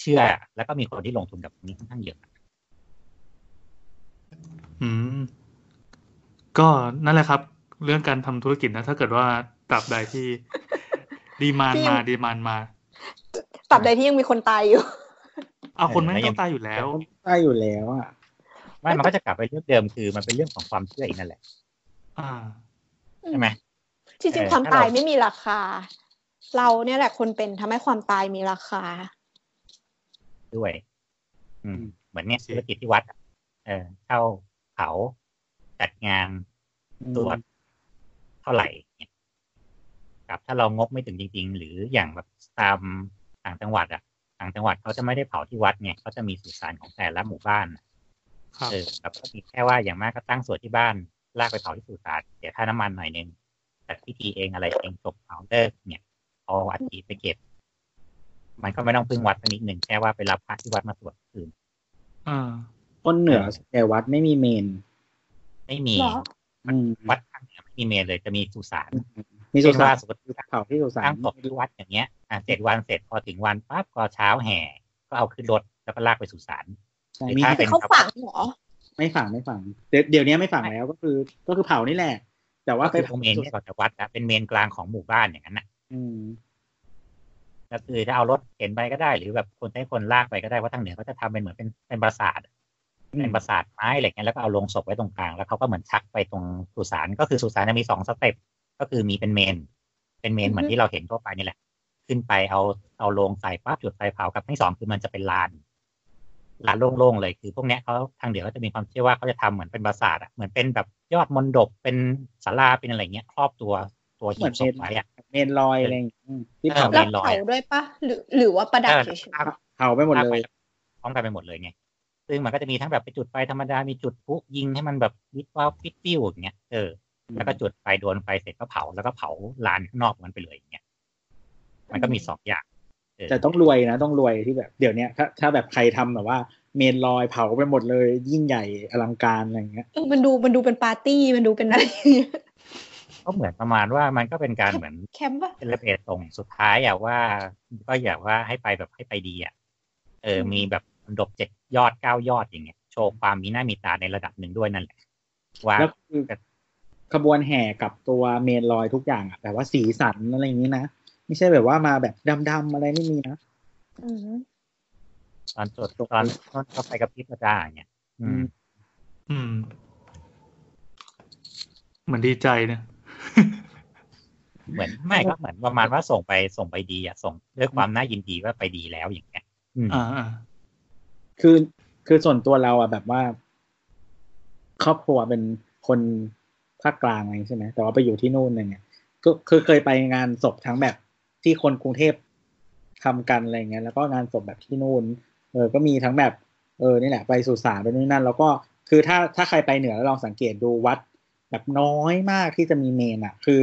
เชื่อ แล้วก็มีคนที่ลงทุนกับตรงนี้ค่อนข้างเยอะอืม ก็นั่นแหละครับ เรื่องการทำธุรกิจนะ ถ้าเกิดว่าตราบใดที่ดีมานที่ยัมางดีมานมา ตราบใดที่ยังมีคนตายอยู่เอาคนไม่งต้องตายอยู่แล้วได้อยู่แล้วอะไม่มันก็จะกลับไปเรื่องเดิมคือมันเป็นเรื่องของความเชื่ออีกนั่นแหละ อ่าใช่ไหมจริงเออๆความถ้าตายเราไม่มีราคา เราเนี่ยแหละคนเป็นทำให้ความตายมีราคา ด้วย อืมอืมเหมือนเนี่ยโอเคธุรกิจที่วัดอะเออเช่าเผาจัดงานตรวจเท่าไหร่เนี่ยกับถ้าเรางบไม่ถึงจริง ๆ หรืออย่างแบบตาม ต่างจังหวัดอะต่างจังหวัดเขาจะไม่ได้เผาที่วัดไงเขาจะมีสุสานของแต่ละหมู่บ้านน่ะครับเออแบบก็มีแค่ว่าอย่างมากก็ตั้งสวดที่บ้าน ลากไปเผาที่สุสานเสียค่าน้ำมันหน่อยนึงแต่พิธีเองอะไรเองจบเผาเลิกเนี่ยเอาอัฐิไปเก็บ มันก็ไม่ต้องพึ่งวัดสักนิดหนึ่งแค่ว่าไปรับพระที่วัดมาสวดคืนอ่าคนเหนือแต่วัดไม่มีเมน ไม่มีเหรออืมวัดทางเหนือไม่มีเมนเลยจะมีสุสาน มีสุเช่นสาว่านสมมติเผาที่สุสาตั้นงศพที่วัดอย่างเงี้ยอะเจ็ดวันเสร็จพอถึงวันปั๊บก็เช้าแห่ ก็เอาขึ้นรถแล้วก็ลากไปสุสานใช่หรือมีถ้าที่เป็แต่นเขาฝังเหรอไม่ฝังไม่ฝังเดี๋ยวเดี๋ยวนี้ไม่ฝังแล้วก็คือก็คือเผานี่แหละ แต่ว่าก็ไปคือเผาเอาเมนเนี่ยก่อนจากวัดอะเป็นเมนกลางของหมู่บ้านอย่างนั้นน่ะ อืมก็คือถ้าเอารถเข็นไปก็ได้ หรือแบบคนให้คนลากไปก็ได้เพราะทางเหนือเขาจะทำเป็นเหมือนเป็นเป็นปราสาทอะเป็นปราสาทไม้อะไรเงี้ยแล้วก็เอาลงศพไว้ตรงกลางแล้วเขาก็เหมือนชักไปตรงสุสานก็คือสุสานจะมีสองสเต็ป ก็คือมีเป็นเมน เป็นเมรุเหมือนที่เราเห็นทั่วไปนี่แหละ ขึ้นไปเอาเอาลงใส่ปั๊บจุดไฟเผากับที่สองคือมันจะเป็นลานลานโล่งๆเลยคือพวกเนี้ยเขาทางเหนือเขาจะมีความเชื่อว่าเขาจะทำเหมือนเป็นปราสาทอะเหมือนเป็นแบบยอดมณฑปเป็นศาลาเป็นอะไรเงี้ย ครอบตัวตัวหีบศพไว้อะเมรุลอยอะไรอย่างเงี้ยอืมที่เออเผาแล้วเมรุลอยเผาด้วยปะหรือหรือว่าประดับเออเฉยลากเผาไปหมดเลยพร้อมกันไปหมดเลยไงซึ่งมันก็จะมีทั้งแบบไปจุดไฟธรรมดา มีจุดพลุยิงให้มันแบบวิดว้าวฟิตฟิวอย่างเงี้ย เออ แล้วก็จุดไฟโดนไฟเสร็จก็เผาแล้วก็เผาลานข้างนอกมันไปเลยอย่างเงี้ยมันก็มีสองอย่างเออแต่ต้องรวยนะต้องรวยที่แบบเดี๋ยวเนี้ยถ้าถ้าแบบใครทำแบบว่าเมรุลอยเผาไปหมดเลยยิ่งใหญ่อลังการอะไรอย่างเงี้ยๆเออมันดูมันดูเป็นปาร์ตี้มันดูเป็นอะไรอย่างเงี้ยก็เหมือนประมาณว่ามันก็เป็นการเหมือนแคมป์ปะเป็นระเบียบตรงสุดท้ายอะว่า ก็อยากว่าให้ไปแบบให้ไปดีอะเออ มีแบบดบเจ็ดยอดเก้ายอดอย่างเงี้ย โชว์ความมีหน้ามีตาในระดับหนึ่งด้วยนั่นแหละว่าแล้วคือ ขบวนแห่กับตัวเมนลอยทุกอย่างอะแบบว่าสีสันอะไรอย่างนี้นะ ไม่ใช่แบบว่ามาแบบดำๆอะไรไม่มีนะอืมตอนจดตอนตอนก็ไปกับพิพระจ้าอย่างเงี้ยอืม อืม เหมือนดีใจเนี่ยเหมือนไม่ก็เหมือนประมาณว่าส่งไปส่งไปดีอะส่งด้วยความน่ายินดีว่าไปดีแล้วอย่างเงี้ยอืมอ่าอ่าคือคือส่วนตัวเราอะแบบว่า ครอบครัวเป็นคน ภาคกลางอะไรใช่ไหมแต่ว่าไปอยู่ที่นู่นอะไรเงี้ยก็คือเคยไปงานศพทั้งแบบที่คนกรุงเทพทำกันอะไรเงี้ยแล้วก็งานศพแบบที่นู่นเออก็มีทั้งแบบเออนี่แหละไปสุสานไปนู่นนั่น แล้วก็คือถ้าถ้าใครไปเหนือแล้วลองสังเกตดูวัด แบบน้อยมากที่จะมีเมนอะคือ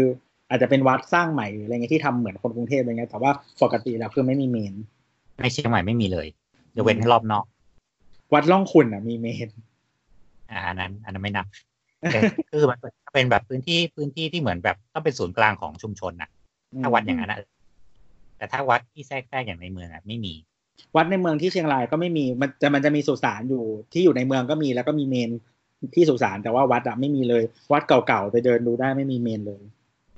อาจจะเป็นวัดสร้างใหม่หรืออะไรเงี้ยที่ทำเหมือนคนกรุงเทพอะไรเงี้ยแต่ว่าปกติแล้วคือไม่มีเมนในเชียงใหม่ไม่มีเลยยกเว้นรอบนอก วัดล่องขุนอะมีเมนอ่าอันนั้น อันนั้นไม่นับเออ คือมันเป็นแบบพื้นที่พื้นที่ที่เหมือนแบบต้องเป็นศูนย์กลางของชุมชนน่ะ ถ้าวัดอย่างนั้นนะแต่ถ้าวัดที่แทรกแทรกอย่างในเมืองอะไม่มี วัดในเมืองที่เชียงรายก็ไม่มีมันจะมันจะมีสุสานอยู่ที่อยู่ในเมืองก็มีแล้วก็มีเมนที่สุสานแต่ว่าวัดอะไม่มีเลย วัดเก่าๆไปเดินดูได้ไม่มีเมนเลย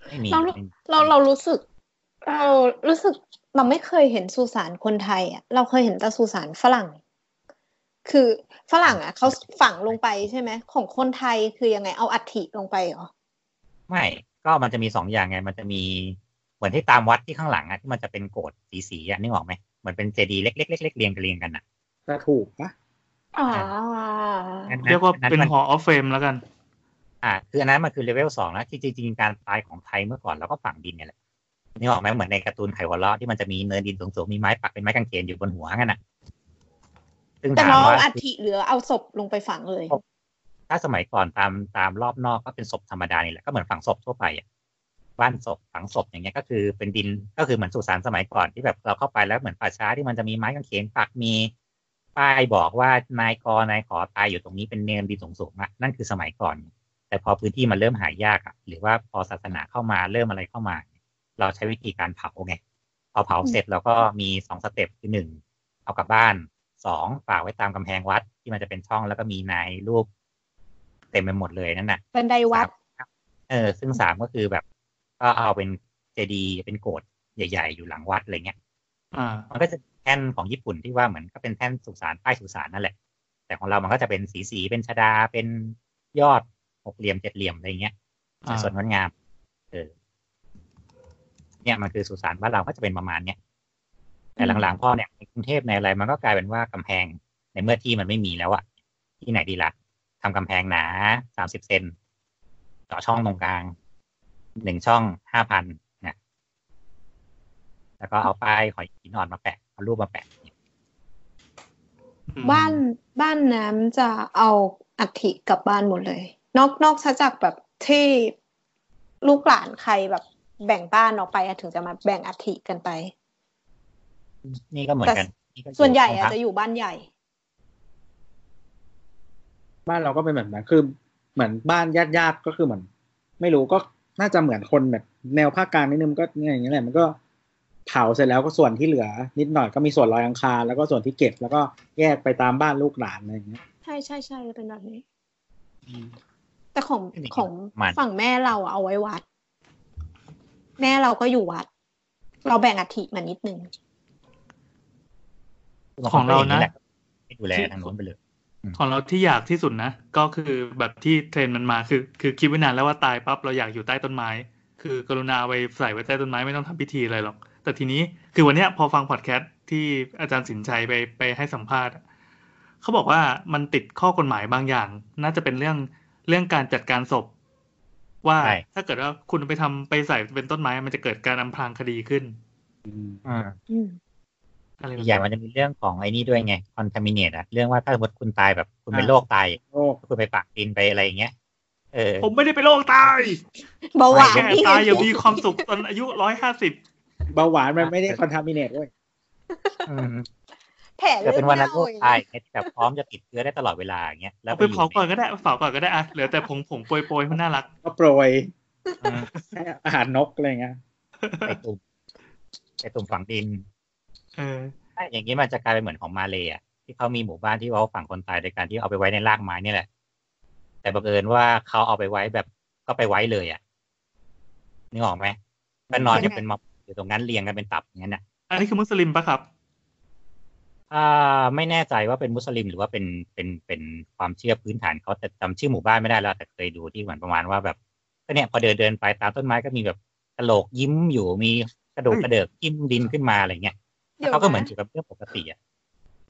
ไม่มีเราไม่มีเราเรารู้สึก เรารู้สึกเราไม่เคยเห็นสุสานคนไทยอะเราเคยเห็นแต่สุสานฝรั่ง คือฝรั่งอะเขาฝังลงไปใช่ไหมของคนไทยคือยังไงเอาอัฐิลงไปเหรอไม่ก็มันจะมีสองอย่างไง มันจะมีเหมือนที่ตามวัดที่ข้างหลังอะที่มันจะเป็นโกดสีสีๆอะนึกออกไหมเหมือนเป็นเจดีย์เล็กๆเล็กๆเรียงกันเรียงกันอะก็ถูกปะอ่าอันนั้นเรียกว่าอันนั้นเป็นมันHall of Fame แล้วกัน อ่า คืออันนั้นมันคือเลเวลสองแล้วจริงจริงๆการตายของไทยเมื่อก่อนเราก็ฝังดินเนี่ยแหละนึกออกไหมเหมือนในการ์ตูนขายหัวเราะที่มันจะมีเนินดินสูงๆมีไม้ปักเป็นไม้กางเขนอยู่บนหัวกันอะ ซึ่งแต่ถามเราเอาว่าอัฐิเหลือเอาศพลงไปฝังเลย ถ้าสมัยก่อนตามตามรอบนอกก็เป็นศพธรรมดานี่แหละก็เหมือนฝังศพทั่วไปอะบ้านศพฝังศพอย่างเงี้ยก็คือเป็นดินก็คือเหมือนสุสานสมัยก่อนที่แบบเราเข้าไปแล้วเหมือนป่าช้าที่มันจะมีไม้กางเขนปักมีป้ายบอกว่านายกนายขอตายอยู่ตรงนี้เป็นเนินดินสูงๆอะนั่นคือสมัยก่อน แต่พอพื้นที่มันเริ่มหายากอะหรือว่าพอศาสนาเข้ามาเริ่มอะไรเข้ามา เราใช้วิธีการเผาไงพอเผาเสร็จเราก็มีสองสเต็ปคือหนึ่งเอากลับบ้าน สองฝากไว้ตามกำแพงวัดที่มันจะเป็นช่องแล้วก็มีนายรูป เต็มไปหมดเลยนั่นน่ะบันไดวัดสามเออ ซึ่งสามก็คือแบบ ก็เอาเป็นเจดีย์เป็นโกดใหญ่ ๆ อยู่หลังวัดอะไรเงี้ยอ่ามันก็จะแท่นของญี่ปุ่นที่ว่าเหมือนก็เป็นแท่นสุสานป้ายสุสานนั่นแหละ แต่ของเรามันก็จะเป็นสีสีๆเป็นชดาเป็นยอดหกเหลี่ยมเจ็ดเหลี่ยมอะไรเงี้ยอ่าสวยงดงาม เออ เนี่ยมันคือสุสานบ้านเราก็จะเป็นประมาณเนี้ย แต่หลังๆพ่อเนี่ยในกรุงเทพในอะไรมันก็กลายเป็นว่ากำแพงในเมื่อที่มันไม่มีแล้วอะที่ไหนดีละ่ะทำกำแพงหนาสามสิบเซนเจาะช่องตรงกลางหนึ่งช่องห้าพันเนี่ยแล้วก็เอาป้ายหอยหินอ่อนมาแปะเอารูปมาแปะอืมบ้านบ้านน้ำจะเอาอัฐิกลับบ้านหมดเลย นอกนอกจากแบบที่ลูกหลานใครแบบแบ่งบ้านออกไปอะถึงจะมาแบ่งอัฐิกันไป นี่ก็เหมือนกันนี่ก็อยู่ส่วนใหญ่อะห้งพักจะอยู่บ้านใหญ่ บ้านเราก็เป็นแบบนั้นคือเหมือนบ้านญาติญาติๆก็คือเหมือน ไม่รู้ก็น่าจะเหมือนคนแบบแนวภาคกลางนิดนึงมันก็เนี่ยอย่างเงี้ยแหละมันก็เผาเสร็จแล้วก็ส่วนที่เหลือ นิดหน่อยก็มีส่วนลอยอังคารแล้วก็ส่วนที่เก็บแล้วก็แยกไปตามบ้านลูกหลานอะไรอย่างเงี้ยใช่ใช่ใช่เป็นแบบนี้อืมแต่ของไม่มีของมันฝั่งแม่เราอะเอาไว้วัด แม่เราก็อยู่วัด เราแบ่งอัฐิมานิดนึง ของเรานะแหลให้ดูแลทางโน้นไปเลย ของเราที่อยากที่สุดนะ ก็คือแบบที่เทรนด์มันมาคือ คือคิดไว้นานแล้วว่าตายปั๊บเราอยากอยู่ใต้ต้นไม้ คือกรุณาเอาไปใส่ไว้ใต้ต้นไม้ไม่ต้องทำพิธีอะไรหรอก แต่ทีนี้คือวันเนี้ยพอฟังพอดแคสต์ที่อาจารย์สินชัยไปไปให้สัมภาษณ์อะเขาบอกว่ามันติดข้อกฎหมายบางอย่าง น่าจะเป็นเรื่องเรื่องการจัดการศพ ว่าใช่ถ้าเกิดว่าคุณไปทำไปใส่เป็นต้นไม้มันจะเกิดการอำพรางคดีขึ้น อืมอืมอืมอะไรแบบอีกอย่างนี้มันจะมีเรื่องของไอ้นี่ด้วยไง contaminate อะเรื่องว่าถ้าสมมติคุณตายแบบคุณเป็นโรคไตโอ้คุณไปปากดินไปอะไรอย่างเงี้ยเออผมไม่ได้ไปโรคตายเบาหวานแค่ที่ตายอย่ามีความสุขตอนอายุร้อยห้าสิบเบาหวานมันไม่ได้คอนทามิเนตด้วยอืมแผลแต่เลือดเป็นวันนั้นเน่าโรคอย่างตายเงี้ยไงที่แบบพร้อมจะติดเชื้อได้ตลอดเวลาอย่างเงี้ยแล้วเอาไปอยู่เผาก่อนก็ได้เผาก่อนก็ได้อะเหลือแต่ผงผงโปรยโปรยมันน่ารักก็โปรยอืมให้อาหารนกอะไรเงี้ยไปตุ่มไปตุ่มฝังดินเออใช่อย่างนี้มันจะกลายเป็นเหมือนของมาเลยอะที่เขามีหมู่บ้านที่เขาฝังคนตายโดยการที่เอาไปไว้ในรากไม้นี่แหละ แต่บังเอิญว่าเขาเอาไปไว้แบบก็ไปไว้เลยอะนึกออกไหมก็นอนอยู่เป็นม็อบอยู่ตรงนั้นเรียงกันเป็นตับอย่างนั้นน่ะอันนี้คือมุสลิมปะครับอ่าไม่แน่ใจว่าเป็นมุสลิมหรือว่าเป็นเป็นเป็นความเชื่อพื้นฐานเขาแต่จำชื่อหมู่บ้านไม่ได้แล้วแต่เคยดูที่เหมือนประมาณว่าแบบก็เนี่ยพอเดินเดินไปตามต้นไม้ก็มีแบบกะโหลกยิ้มอยู่มีกระดูกเฮ้ยกระเดิกจิ้มดินขึ้นมาอะไรเงี้ย เดี๋ยวเขาก็เหมือนนะอยู่กับเรื่องปกติอะ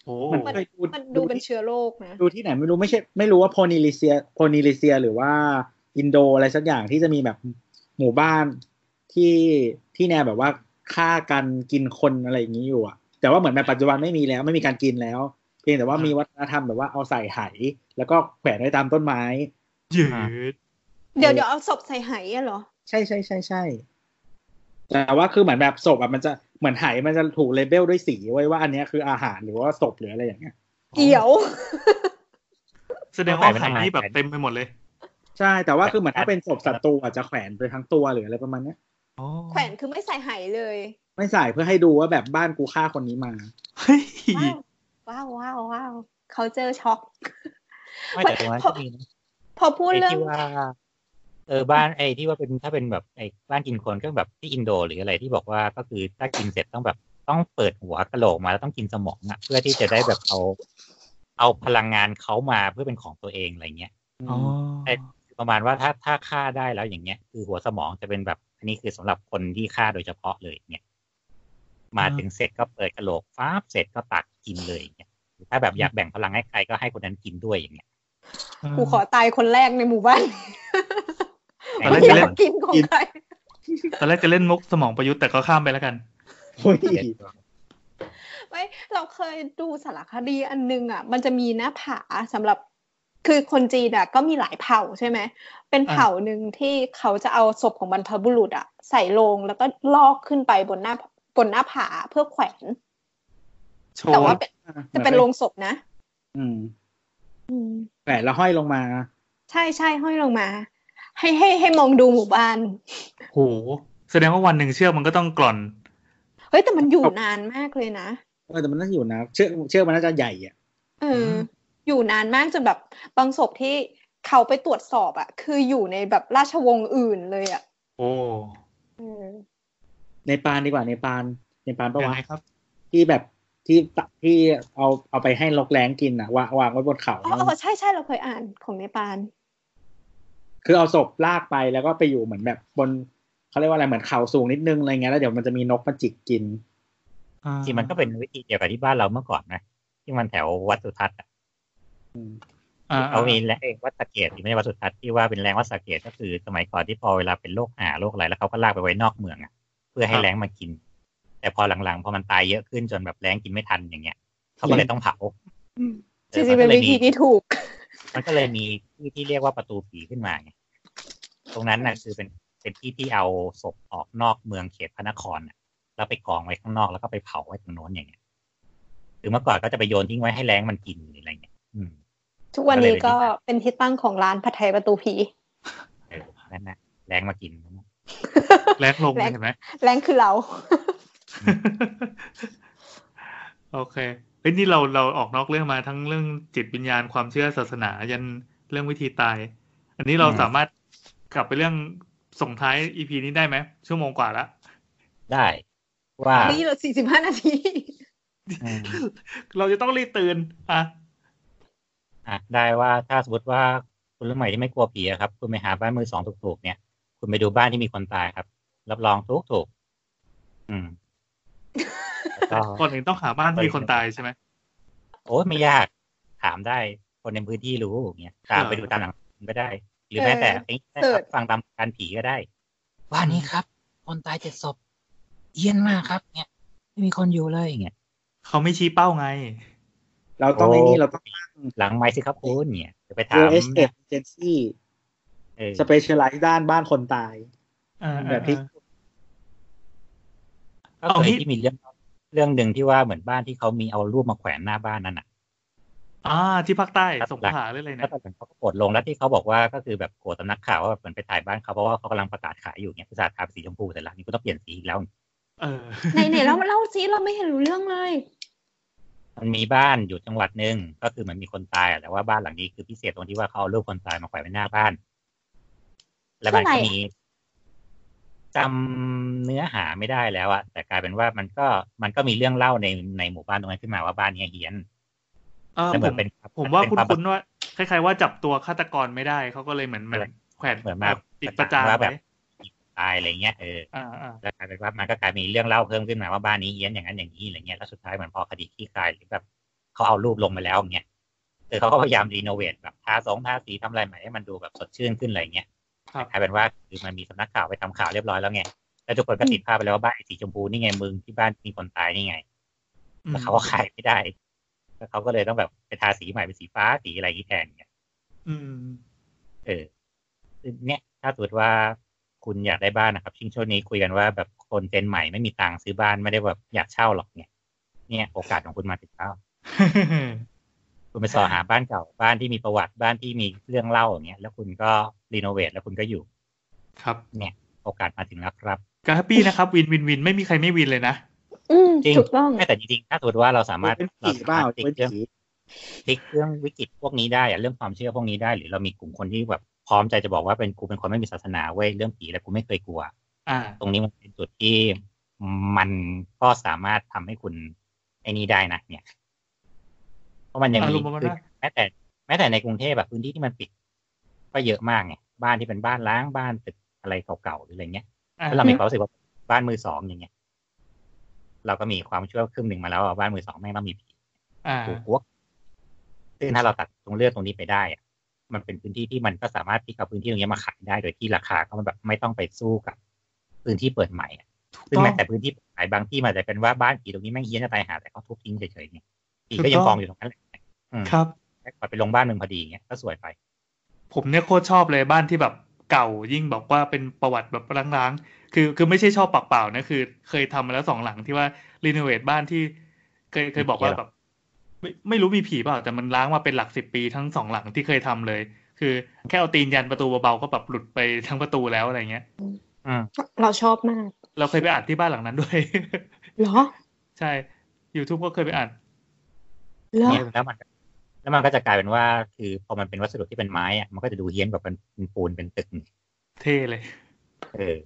โอ้มันมันเคยดูมันดูเป็นเชื้อโรคนะ ดูที่ไหนไม่รู้ไม่ใช่ไม่รู้ว่าโพลินีเซียโพลินีเซียหรือว่าอินโดอะไรสักอย่างที่จะมีแบบหมู่บ้านที่ที่แนวแบบว่าฆ่ากันกินคนอะไรอย่างนี้อยู่อะแต่ว่าเหมือนแบบปัจจุบันไม่มีแล้วไม่มีการกินแล้ว เพียงแต่ว่ามีวัฒนธรรมแบบว่าเอาใส่ไหแล้วก็แขวนไว้ตามต้นไม้ยืดเดี๋ยวเดี๋ยวเอาศพใส่ไหอะเหรอ ใช่ใช่ใช่ใช่แต่ว่าคือเหมือนแบบศพอะมันจะเหมือนไหมันจะถูกเลเบลด้วยสีไว้ว่าอันเนี้ยคืออาหารหรือว่าศพหรืออะไรอย่างเงี้ยเดี๋ยว แสดงว่าไข่นี่แบบเต็มไปหมดเลย ใช่แต่ว่าคือเหมือนถ้าเป็นศพศัตรูอาจจะแขวนไปทั้งตัวหรืออะไรประมาณเนี้ยอ๋อแขวนคือไม่ใส่ไหเลย ไม่ใส่เพื่อให้ดูว่าแบบบ้านกูฆ่าคนนี้มาเฮ้ยว้าวว้าวว้าวเขาเจอช็อกไม่แต่ตรงนั้นก็มีนะพอพูดไอ้เรื่องที่ว่า เออบ้านไอ้ที่ว่าเป็นถ้าเป็นแบบไอ้บ้านกินคนก็แบบที่อินโดหรืออะไรที่บอกว่าก็คือถ้ากินเสร็จต้องแบบต้องเปิดหัวกะโหลกมาแล้วต้องกินสมองอะเพื่อที่จะได้แบบเอาเอาพลังงานเขามาเพื่อเป็นของตัวเองอะไรเงี้ยอ๋อไอ้ประมาณว่าถ้าถ้าฆ่าได้แล้วอย่างเงี้ย คือหัวสมองจะเป็นแบบอันนี้คือสำหรับคนที่ฆ่าโดยเฉพาะเลยเนี่ยมาถึงเสร็จก็เปิดกะโหลกฟ้าบเสร็จก็ตักกินเลยอย่างเงี้ยถ้าแบบอยากแบ่งพลังให้ใครก็ให้คนนั้นกินด้วยอย่างเงี้ยกูขอตายคนแรกในหมู่บ้าน ตอนแรกไม่จะอเล่ยานกกินของใครตอนแรกจะเล่นมุกสมองประยุทธ์แต่ก็ข้ามไปแล้วกันโอ้ยไม่เราเคยดูสารคดีอันนึงอะ มันจะมีหน้าผาสำหรับคือคนจีนอะก็มีหลายเผ่าใช่ไหม เป็นเผ่าหนึ่งที่เขาจะเอาศพของบรรพบุรุษอะใส่ลงแล้วก็ลอกขึ้นไปบนหน้าบนหน้าผาเพื่อแขวนโชแต่ว์ว่าเป็นจะเป็นโลงศพนะ อืมอืมแหวนแล้วห้อยลงมา ใช่ใช่ห้อยลงมา ให้ให้ให้มองดูหมู่บ้านโหแสดงว่าวันหนึ่งเชือกมันก็ต้องกร่อน เฮ้ยแต่มันอยู่นานมากเลยนะเออแต่มันน่าอยู่นะเชือกเชือกมันน่าจะใหญ่อะเอออมอยู่นานมากจนแบบบางศพที่เขาไปตรวจสอบอะคืออยู่ในแบบราชวงศ์อื่นเลยอะโอ้เออในปานดีกว่าในปานในปานปะยังวะไงครับ ที่แบบที่ตะที่เอาเอาไปให้ลกแรงกินอะวางวางไว้บนเขาอ๋ออ๋อใช่ใช่เราเคยอ่านของเนปาล คือเอาศพลากไปแล้วก็ไปอยู่เหมือนแบบบนเขาเรียกว่าอะไรเหมือนเขาสูงนิดนึงอะไรเงี้ยแล้วเดี๋ยวมันจะมีนกมาจิกกินจริงมันก็เป็นวิธีเดียวกับที่บ้านเราเมื่อก่อนนะที่มันแถววัดสุทัศน์อะอ่าเขามีแรงวัดสะเกตที่ไม่ใช่วัดสุทัศน์ที่ว่าเป็นแรงวัดสะเกตก็คือสมัยก่อนที่พอเวลาเป็นโรคหาโรคอะไรแล้วเขาก็ลากไปไว้นอกเมืองอะ เพื่อให้แรงมากิน แต่พอหลังๆพอมันตายเยอะขึ้นจนแบบแรงกินไม่ทันอย่างเงี้ยเขาก็เลยต้องเผาจริงๆเป็นวิธีที่ถูก มันก็เลยมีที่ที่เรียกว่าประตูผีขึ้นมาไงตรงนั้นน่ะคือเป็นเป็นที่ที่เอาศพออกนอกเมืองเขตพระนครน่ะแล้วไปกองไว้ข้างนอกแล้วก็ไปเผาไว้ตรงโน้นอย่างเงี้ยคือเมื่อก่อนก็จะไปโยนทิ้งไว้ให้แรงมันกินหรืออะไรเงี้ยอืม ทุกวันนี้ก็ก็เลยเป็นที่ตั้งของร้านผัดไทยประตูผีเออนั่นนะแรงมากินแรงลงเลยเห็นไหมแรงคือเรา โอเค เฮ้ยนี่เราเราออกนอกเรื่องมาทั้งเรื่องจิตวิญญาณความเชื่อศาสนายันเรื่องวิธีตาย อันนี้เราอืมสามารถกลับไปเรื่องส่งท้ายอีพีนี้ได้ไหมชั่วโมงกว่าละได้ ว่านี่เราสี่สิบห้านาทีอืมเราจะต้องรีบตื่นอะอะได้ว่าถ้าสมมติว่าคุณรุ่นใหม่ที่ไม่กลัวผีอะครับ คุณไปหาบ้านมือสองถูกๆเนี่ย คุณไปดูบ้านที่มีคนตายครับ รับรองถูกถูกๆอืมแล้ว ก็ก่อนอื่นต้องหาบ้านมีคนตายใช่ไหมโอ้ยไม่ยาก ถามได้ คนในพื้นที่รู้อย่างเงี้ยตามไปดูตามหลังก็ได้ หรือแม้แต่เออไอ้นี่เสิคร์รัชบฟังตามการผีก็ได้บ้านนี้ครับ คนตายเจ็ดศพเยี่ยนมากครับ เนี่ยไม่มีคนอยู่เลยอย่างเงี้ยเขาไม่ชี้เป้าไง เราต้องโอ้ไอ้นี่เราต้องหลังไม้สิครับคุณเนี่ยจะไปถาม real estate agency เออ specialize ด้านบ้านคนตายอ่าแบบที่อ่าก็เอาเคยงี้ที่มีเรื่อง เรื่องหนึ่งที่ว่าเหมือนบ้านที่เขามีเอารูปมาแขวนหน้าบ้านนั่นน่ะอ่าที่ภาคใต้ครับสงขลาหรืออะไรแล้เนี่วยตอนหลังเขาก็โกรธลงแล้วที่เขาบอกว่าก็คือแบบโกรธสำนักข่าวว่าแบบเหมือนไปถ่ายบ้านเขาเพราะว่าเขากำลังประกาศขายอยู่เนี่ยประกาศทาสีชมพูแต่ละนี่ก็ต้องเปลี่ยนสีอีกแล้วเออไหนไหนเราเล่าซิเราไม่เห็นรู้เรื่องเลย มันมีบ้านอยู่จังหวัดหนึ่งก็คือเหมันมีคนตายอะแต่ว่าบ้านหลังนี้คือพิเศษตรงที่ว่าเขาเอารูปคนตายมาแขวนไว้หน้าบ้าน แล้วมันก็เท่าไหร่มี จำเนื้อหาไม่ได้แล้วอะแต่กลายเป็นว่ามันก็มันก็มีเรื่องเล่าในในหมู่บ้านตรงนั้นขึ้นมาว่าบ้านเนี้ยเฮี้ยนเออแล้วเหผมือมนเป็นผมว่าเป็คุณนความคุณว่าคล้ายๆว่าจับตัวฆาตกรไม่ได้เขาก็เลยเหมือนเหมือนแขวนเหมือนมาติดประจานว่าแบบไว้ตายอะไรเงี้ยเอออ่าอ่าแล้วกลายเป็นว่ามันก็กลายมีเรื่องเล่าเพิ่มขึ้นมาว่าบ้านนี้เฮี้ยนอย่างนั้นอย่างนี้อะไรเงี้ยแล้วสุดท้ายเหมือนพอคดีคลี่คลายหรือแบบเขาเอารูปลงมาแล้วอย่างเงี้ยคือเขาก็พยายามรีโนเวทแบบทาสองทาสีทำอะไรใหม่ให้มันดูแบบสดชื่นขึ้นอะไรเงี้ยครับ กลายเป็นว่าคือมันมีสำนักข่าวไปทำข่าวเรียบร้อยแล้วไงแล้วทุกคนก็ติดภาพไปแล้วว่าบ้านไอ้สีชมพูนี่ไงมึงที่บ้านมีคนตายนี่ไงอืมแล้วเขาก็ขายไม่ได้แล้วเขาก็เลยต้องแบบไปทาสีใหม่เป็นสีฟ้าสีอะไรอย่างนี้แทนเนี่ยอืม เออซึ่งเนี่ย ถ้าสมมติว่าคุณอยากได้บ้านนะครับช่วงช่วงนี้คุยกันว่าแบบคน gen ใหม่ไม่มีตังค์ซื้อบ้านไม่ได้แบบอยากเช่าหรอกเนี่ย เนี่ยโอกาสของคุณมาถึงแล้วคุณไปเสาะหาบ้านเก่าบ้านที่มีประวัติบ้านที่มีเรื่องเล่าอย่างเงี้ย แล้วคุณก็ renovate แล้วคุณก็อยู่ ครับเนี่ยโอกาสมาถึงแล้วครับก็ happy นะครับ win win win ไม่มีใครไม่ win เลยนะอืมจริงถูกต้องไม่แต่จริงๆถ้าสมมติว่าเราสามารถเป็นเราผีสาเปล่ามารถพลิกเป็นเรื่องผีพลิกเรื่องวิกฤตพวกนี้ได้อะเรื่องความเชื่อพวกนี้ได้ หรือเรามีกลุ่มคนที่แบบพร้อมใจจะบอกว่าเป็นกูเป็นคนไม่มีศาสนาเว้ยเรื่องผีอะไรกูไม่เคยกลัว อ่า ตรงนี้มันเป็นจุดที่มันก็สามารถทำให้คุณไอ้นี่ได้นะเนี่ย เพราะมันยังมีอารมณ์ประมาณคือว่าแม้แต่ แม้แต่ในกรุงเทพแบบพื้นที่ที่มันปิด ก็เยอะมากไง บ้านที่เป็นบ้านล้างบ้านตึกอะไรเก่าๆหรืออะไรเงี้ยอ่าถ้าเรามีความรู้สึกว่าบ้านมือสองอย่างเงี้ย เราก็มีความเชื่อครึ่งหนึ่งมาแล้วว่าบ้านมือสองแม่งต้องมีผีอ่าถูกพวกซึ่งถ้าเราตัดตรงเลือกตรงนี้ไปได้อะมันเป็นพื้นที่ที่มันก็สามารถพลิกเอาพื้นที่ตรงนี้มาขายได้ โดยที่ราคาก็มันแบบไม่ต้องไปสู้กับ พื้นที่เปิดใหม่อะถูกซึ่งต้องแม้แต่พื้นที่ขายบางที่มันอาจจะเป็นว่าบ้านผีตรงนี้แม่งเฮี้ยนจะตายหาแต่เขาทุบทิ้งเฉยๆเนี่ยผีถูกก็ยังต้องกองอยู่ตรงนั้นแหละอืมครับแค่ปล่อยไปลงบ้านมึงพอดีอย่างเงี้ยก็สวยไป ผมเนี่ยโคตรชอบเลยบ้านที่แบบเก่ายิ่งบอกว่าเป็นประวัติแบบร้างๆ คือคือไม่ใช่ชอบปากเปล่านะคือ เคยทำมาแล้วสองหลังที่ว่ารีโนเวทบ้านที่ เคยเคยบอกว่ามีผีเหรอแบบไม่ไม่รู้มีผีเปล่าแต่มันล้างมาเป็นหลักสิบปีทั้งสองหลังที่เคยทำเลย คือแค่เอาตีนยันประตูเบาๆก็แบบหลุดไปทั้งประตูแล้วอะไรเงี้ยอืมเราชอบมาก เราเคยไปอ่านที่บ้านหลังนั้นด้วยเหรอ ใช่ YouTube ก็เคยไปอ่านเหรอเนี่ยแล้วมัน แล้วมันก็จะกลายเป็นว่า คือพอมันเป็นวัสดุที่เป็นไม้อะมันก็จะดูเฮี้ยนกว่าเป็นเป็นปูนเป็นตึก เท่เลย เออ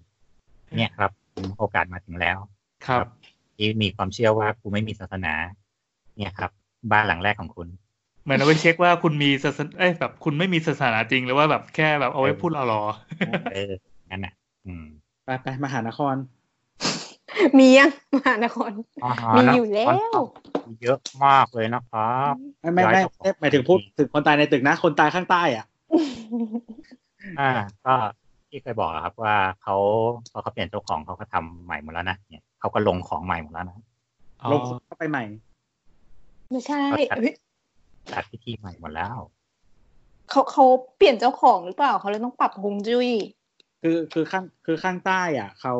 เนี่ยครับโอกาสมาถึงแล้ว ครับที่มีความเชื่อว่ากูไม่มีศาสนา เนี่ยครับ บ้านหลังแรกของคุณเหมือนเอาไว้เช็คว่าคุณมีศาสนาเอ้ยแบบคุณไม่มีศาสนาจริงหรือว่าแบบแค่แบบเอาไว้พูดเอาหรอเอองั้นน่ะ อืมไปไปมหานคร มียังมหานครมีอยู่แล้วเยอะมากเลยนะครับไม่ไม่ไม่ย้ายเจ้าของหมายถึงพูดถึงคนตายในตึกนะ คนตายข้างใต้อะ อ่า ก็ที่เคยบอกอะครับว่าเขาพอเขาเปลี่ยนเจ้าของเขาก็ทำใหม่หมดแล้วนะเนี่ยเขาก็ลงของใหม่หมดแล้วนะลงเข้าไปใหม่ ไม่ใช่เอาจัดเฮ้ยจัดพิธีใหม่หมดแล้วเขาเขาเปลี่ยนเจ้าของหรือเปล่าเขาเลยต้องปรับฮวงจุ้ยคือคือข้างคือข้างใต้อะเขา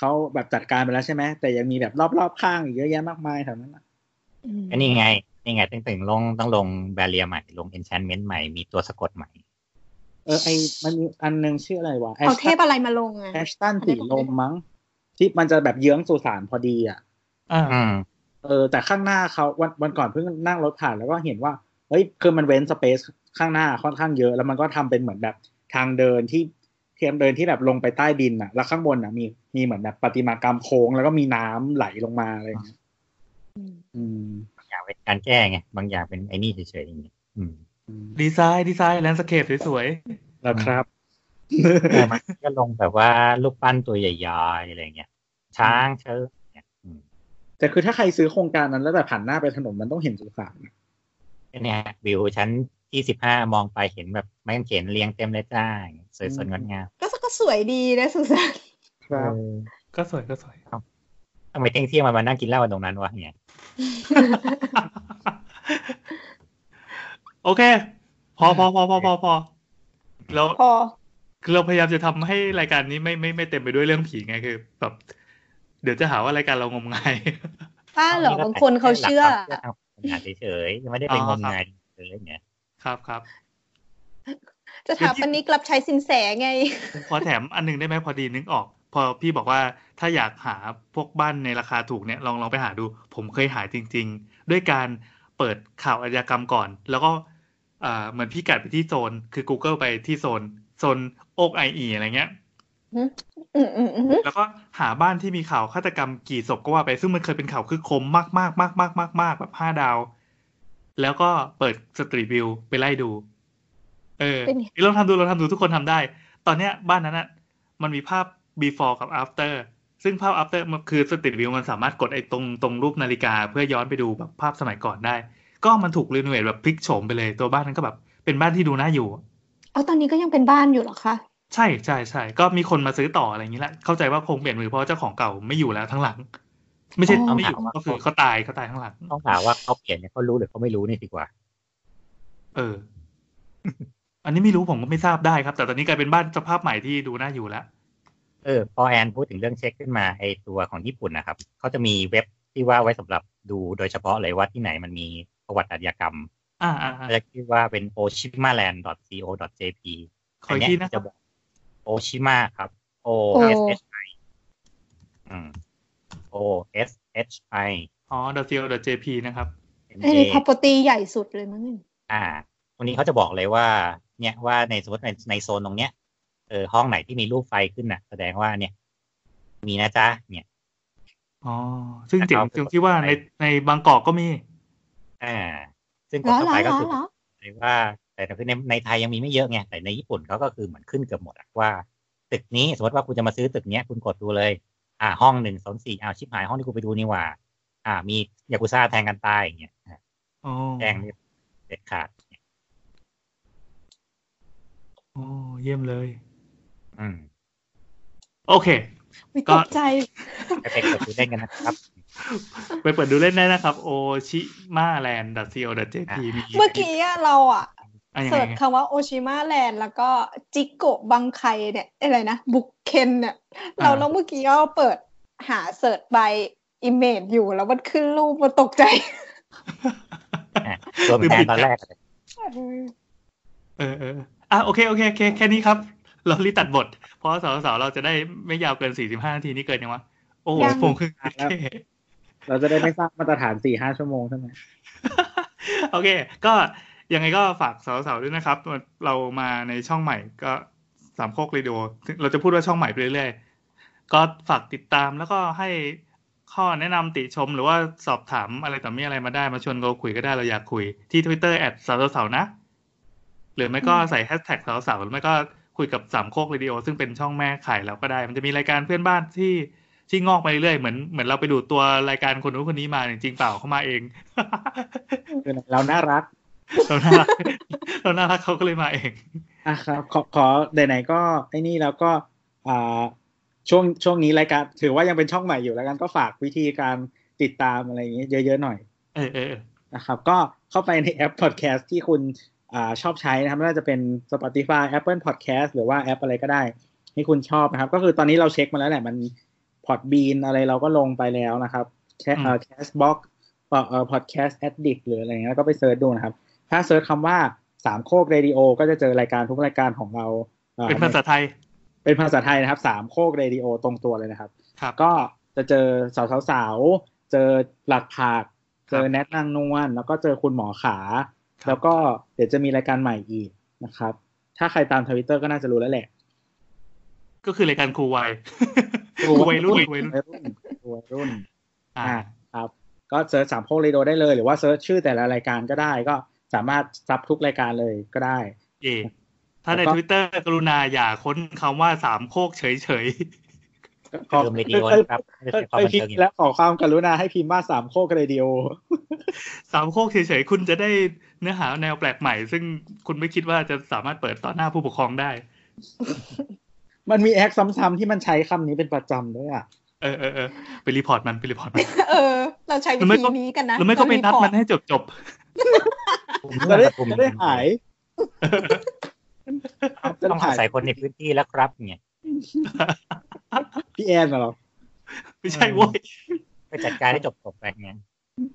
เขาแบบจัดการไปแล้วใช่ไหมแต่ยังมีแบบรอบๆข้างอีกเยอะแยะมากมายแถวนั้นน่ะอืมอันนี้ไงนี่ไงต้องถึงลงต้องลงแบเรียใหม่ลง enchantment ใหม่มีตัวสะกดใหม่ เออไอมันมีอันนึงชื่ออะไรวะเอาเทพอะไรมาลงอะแอชตันสีลมมั้ง ที่มันจะแบบเยื้องสุสานพอดีอะอ่าอืมเออ แต่ข้างหน้าเขาวันวันก่อนเพิ่งนั่งรถผ่านแล้วก็เห็นว่าเฮ้ยคือมันเว้นสเปซข้างหน้าค่อนข้างเยอะ แล้วมันก็ทำเป็นเหมือนแบบทางเดินที่ เทียมเดินที่แบบลงไปใต้ดินอะ แล้วข้างบนอะมีมีเหมือนแบบประติมากรรมโค้งแล้วก็มีน้ำไหลลงมาอะไรอย่างเงี้ยอืมอืมบางอย่างเป็นการแก้ไงบางอย่างเป็นไอ้นี่เฉยๆอย่างเงี้ยอืมอืมดีไซน์ดีไซน์แลนด์สเคปสวยแล้วครับแต่มันก็ลงแบบว่ารูปปั้นตัวใหญ่ๆอะไรเงี้ยช้างเชิญเนี่ยอืมแต่คือถ้าใครซื้อโครงการนั้นแล้วแบบผ่านหน้าไปถนนมันต้องเห็นสุสานนะเนี่ยวิวชั้น ที่สิบห้ามองไปเห็นแบบไม้กางเขนเรียงเต็มเลยจ้าสวยสดงดงามก็ก็สวยดีนะสุสานครับเออๆก็สวยก็สวยทำไมเที่ยงเที่ยงๆมามานั่งกินเหล้ากันตรงนั้นวะเนี่ยโอเค พอพอพอพอพอพอแล้วพอคือเราพยายามจะทำให้รายการนี้ไม่ไม่ไม่เต็มไปด้วยเรื่องผีไงคือแบบเดี๋ยวจะหาว่ารายการเรางมงายป้าเหรอบางคนเขาเชื่อหลักความเชื่อทางศาสนาเฉยๆยังไม่ได้ไปอ๋งอมครับงายเลยเนี่ย ครับครับจะถามปนิกรับใช้สินแสไง ขอแถมอันหนึงได้ไหมพอดีนึกออก พอพี่บอกว่าถ้าอยากหาพวกบ้านในราคาถูกเนี่ยลองลองไปหาดู ผมเคยหาจริง ๆ ด้วยการเปิดข่าวอาชญากรรมก่อน แล้วก็อ่าเหมือนพี่กัดไปที่โซน คือ Google ไปที่โซน โซนโอกไอออะไรเงี้ยอืมอืมอืมอืมแล้วก็หาบ้านที่มีข่าวฆาตกรรมกี่ศพก็ว่าไปซึ่งมันเคยเป็นข่าวคือคมมากมากมากมากมากมากแบบห้าดาว แล้วก็เปิด street view ไปไล่ดู เออลองทำดูลองทำดูทุกคนทำได้ ตอนเนี้ยบ้านนั้นอะมันมีภาพ before กับ after ซึ่งภาพ after มันคือ street view มันสามารถกดไอ้ตรงตรงรูปนาฬิกา เพื่อย้อนไปดูแบบภาพสมัยก่อนได้ ก็มันถูก renovate แบบพลิกโฉมไปเลย ตัวบ้านนั้นก็แบบเป็นบ้านที่ดูน่าอยู่เอาตอนนี้ก็ยังเป็นบ้านอยู่เหรอคะใช่ใช่ใช่ก็มีคนมาซื้อต่ออะไรอย่างนี้แหละเข้าใจว่าคงเปลี่ยนมือเพราะว่าเจ้าของเก่าไม่อยู่แล้วทั้งหลัง ไม่ใช่ไม่อยู่ก็คือเขาตายเขาตายทั้งหลังต้องถามว่าเขาเปลี่ยนเนี่ยเขารู้หรือเขาไม่รู้นี่ดีกว่า เออ อันนี้ไม่รู้ผมก็ไม่ทราบได้ครับ แต่ตอนนี้กลายเป็นบ้านสภาพใหม่ที่ดูน่าอยู่แล้วเออพอแอนพูดถึงเรื่องเช็คขึ้นมาไอตัวของญี่ปุ่นนะครับเขาจะมีเว็บที่ว่าไว้สำหรับดูโดยเฉพาะเลยว่าที่ไหนมันมีประวัติอาชญากรรมอ่าอ่าอ่าเขาจะคิดว่าเป็น oshimaland.co.jp ขออีกทีนะคจะรับบอกโอชิมาครับ O S H I อืม O S H I อ๋อ .co .jp นะครับไอ้ใน property ใหญ่สุดเลยมั้งเนี่ยอ่าวันนี้เขาจะบอกเลยว่า เนี่ยว่าในสมมติในในโซนตรงเนี้ยเออห้องไหนที่มีรูปไฟขึ้นน่ะ แสดงว่าเนี่ย มีนะจ๊ะเนี่ยอ๋อซึ่งเจ๋งนะครับตรงที่ว่าในในบางกอกก็มี อ่า ซึ่งกเหรดอเข้าเหรอไปเหรก็อคือเหรอเลยว่า แต่คือในในไทยยังมีไม่เยอะไงแต่ในญี่ปุ่นเขาก็คือเหมือนขึ้นเกือบหมดอะว่า ตึกนี้สมมติว่าคุณจะมาซื้อตึกเนี้ยคุณกดดูเลย อ่าห้องหนึ่งสองสี่อ้าวชิบหายห้องที่กูไปดูนี่หว่า อ่า มียากุซ่าแทงกันตายอย่างเงี้ยอะอ๋อแจ้งเด็ดขาดโอ้เยี่ยมเลย อืม โอเคไม่ก็ตกใจไปไปกดดูเล่นกันนะครับ ไปเปิดดูเล่นได้นะครับ o c h i m a l a n d c o j p มีเมื่อกี้อะเราอะอะยัง เสิไงร์ชคำว่าโอชิมาแลนด์แล้วก็จิโกะบังไคเนี่ยอะไรนะ บุกเคนเนี่ย เราแล้วเมื่อกี้ก็เปิดหาเสิร์ช by image อยู่แล้วมันขึ้นรูปมันตกใจอะตัวเป็นแทนตอนแรกเลยเออเอออะโอเคโอเคโอเค แค่นี้ครับ เรารีบตัดบท เพราะสาวสาวๆเราจะได้ไม่ยาวเกินสี่สิบห้านาทีนี่เกินยังวะ โอ้โหยังผมคือเราจะได้ไม่สร้างมาตรฐานสี่ห้าชั่วโมงใช่ไหมโอเค ก็ ยังไงก็ฝากสาวๆด้วยนะครับ เรามาในช่องใหม่ก็สามโคกเรดิโอเราจะพูดว่าช่องใหม่ไปเรื่อยๆ ก็ฝากติดตามแล้วก็ให้ข้อแนะนำติชมหรือว่าสอบถามอะไรต่อมีอะไรมาได้มาชวนเราคุยก็ได้เราอยากคุยที่ Twitter แอดสาวสาวๆนะ หรือไม่ก็ใส่แฮชแท็กสาวสาวๆหรือไม่ก็คุยกับสามโคกเรดิโอซึ่งเป็นช่องแม่ขายเราก็ได้ มันจะมีรายการเพื่อนบ้านที่ที่งอกไปเรื่อยๆเหมือนเหมือนเราไปดูตัวรายการคนนู้นคนนี้มาจริงๆเปล่าเข้ามาเองคือเราน่ารัก เราน่ารักเราน่ารักเขาก็เลยมาเองอะครับ ขอขอไหนๆก็ไอ้นี่แล้วก็อ่าช่วงช่วงนี้รายการถือว่ายังเป็นช่องใหม่อยู่แล้วกันก็ฝากวิธีการติดตามอะไรอย่างเงี้ยเยอะๆหน่อย เออเออเออนะครับ ก็เข้าไปในแอป podcast ที่คุณอ่าชอบใช้นะครับไม่ว่าจะเป็น Spotify Apple Podcast หรือว่าแอปอะไรก็ได้ที่คุณชอบนะครับ ก็คือตอนนี้เราเช็คมาแล้วแหละมัน Podbean อะไรเราก็ลงไปแล้วนะครับแค่เอ่อ Castbox เอ่อ Podcast Addict หรืออะไรเงี้ยก็ไป search ดูนะครับ ถ้า search คำว่าสามโคกเรดิโอ ก็จะเจอรายการทุกรายการของเราอ่เป็นภาษาไทย เป็นภาษาไทยนะครับสามโคกเรดิโอตรงตัวเลยนะครับครับก็จะเจอสาวสาวๆเจอหลักผักครับเจอแนทนางนวลแล้วก็เจอคุณหมอขาครับแล้วก็เดี๋ยวจะมีรายการใหม่อีกนะครับ ถ้าใครตามทวิตเตอร์ก็น่าจะรู้แล้วแหละ ก็คือรายการครูวัยครูวัยรุ่นวัยรุ่นวัยรุ่นวัยรุ่นอ่าอ่าครับ ก็ search สามโคกเรดิโอได้เลย หรือว่า search ชื่อแต่ละรายการก็ได้ก็ สามารถ sub ทุกรายการเลยก็ได้เอถ้าในแล้วก็ทวิตเตอร์กรุณาอย่าค้นคำว่าสามโคกเฉยขอเติมเรดิโอนะครับไม่ใช่ความไปบันพิมเทิงพ์และขอความกรุณาให้พิมพ์ว่าสามโคกเรดิโอๆสามโคกเฉยๆ คุณจะได้เนื้อหาแนวแปลกใหม่ ซึ่งคุณไม่คิดว่าจะสามารถเปิดต่อหน้าผู้ปกครองได้ มันมีแอคซ้ำๆที่มันใช้คำนี้เป็นประจำด้วยอะเออเออเออไปรีพอร์ตมันไปรีพอร์ตมันเออ เราใช้หรืวิอไม่ธีก็นี้กันนะหรือไม่ก็ไปนัดมันให้จบจบ จะได้จะได้หายต้องอาศัยคนในพื้นที่แล้วครับเนี่ยพี่แอนเหรอๆไม่ใช่โว้ยไปจัดการให้จบจบๆไปเนี่ย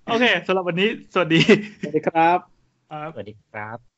โอเคสำหรับวันนี้ สวัสดี สวัสดีครับครับสวัสดีครับ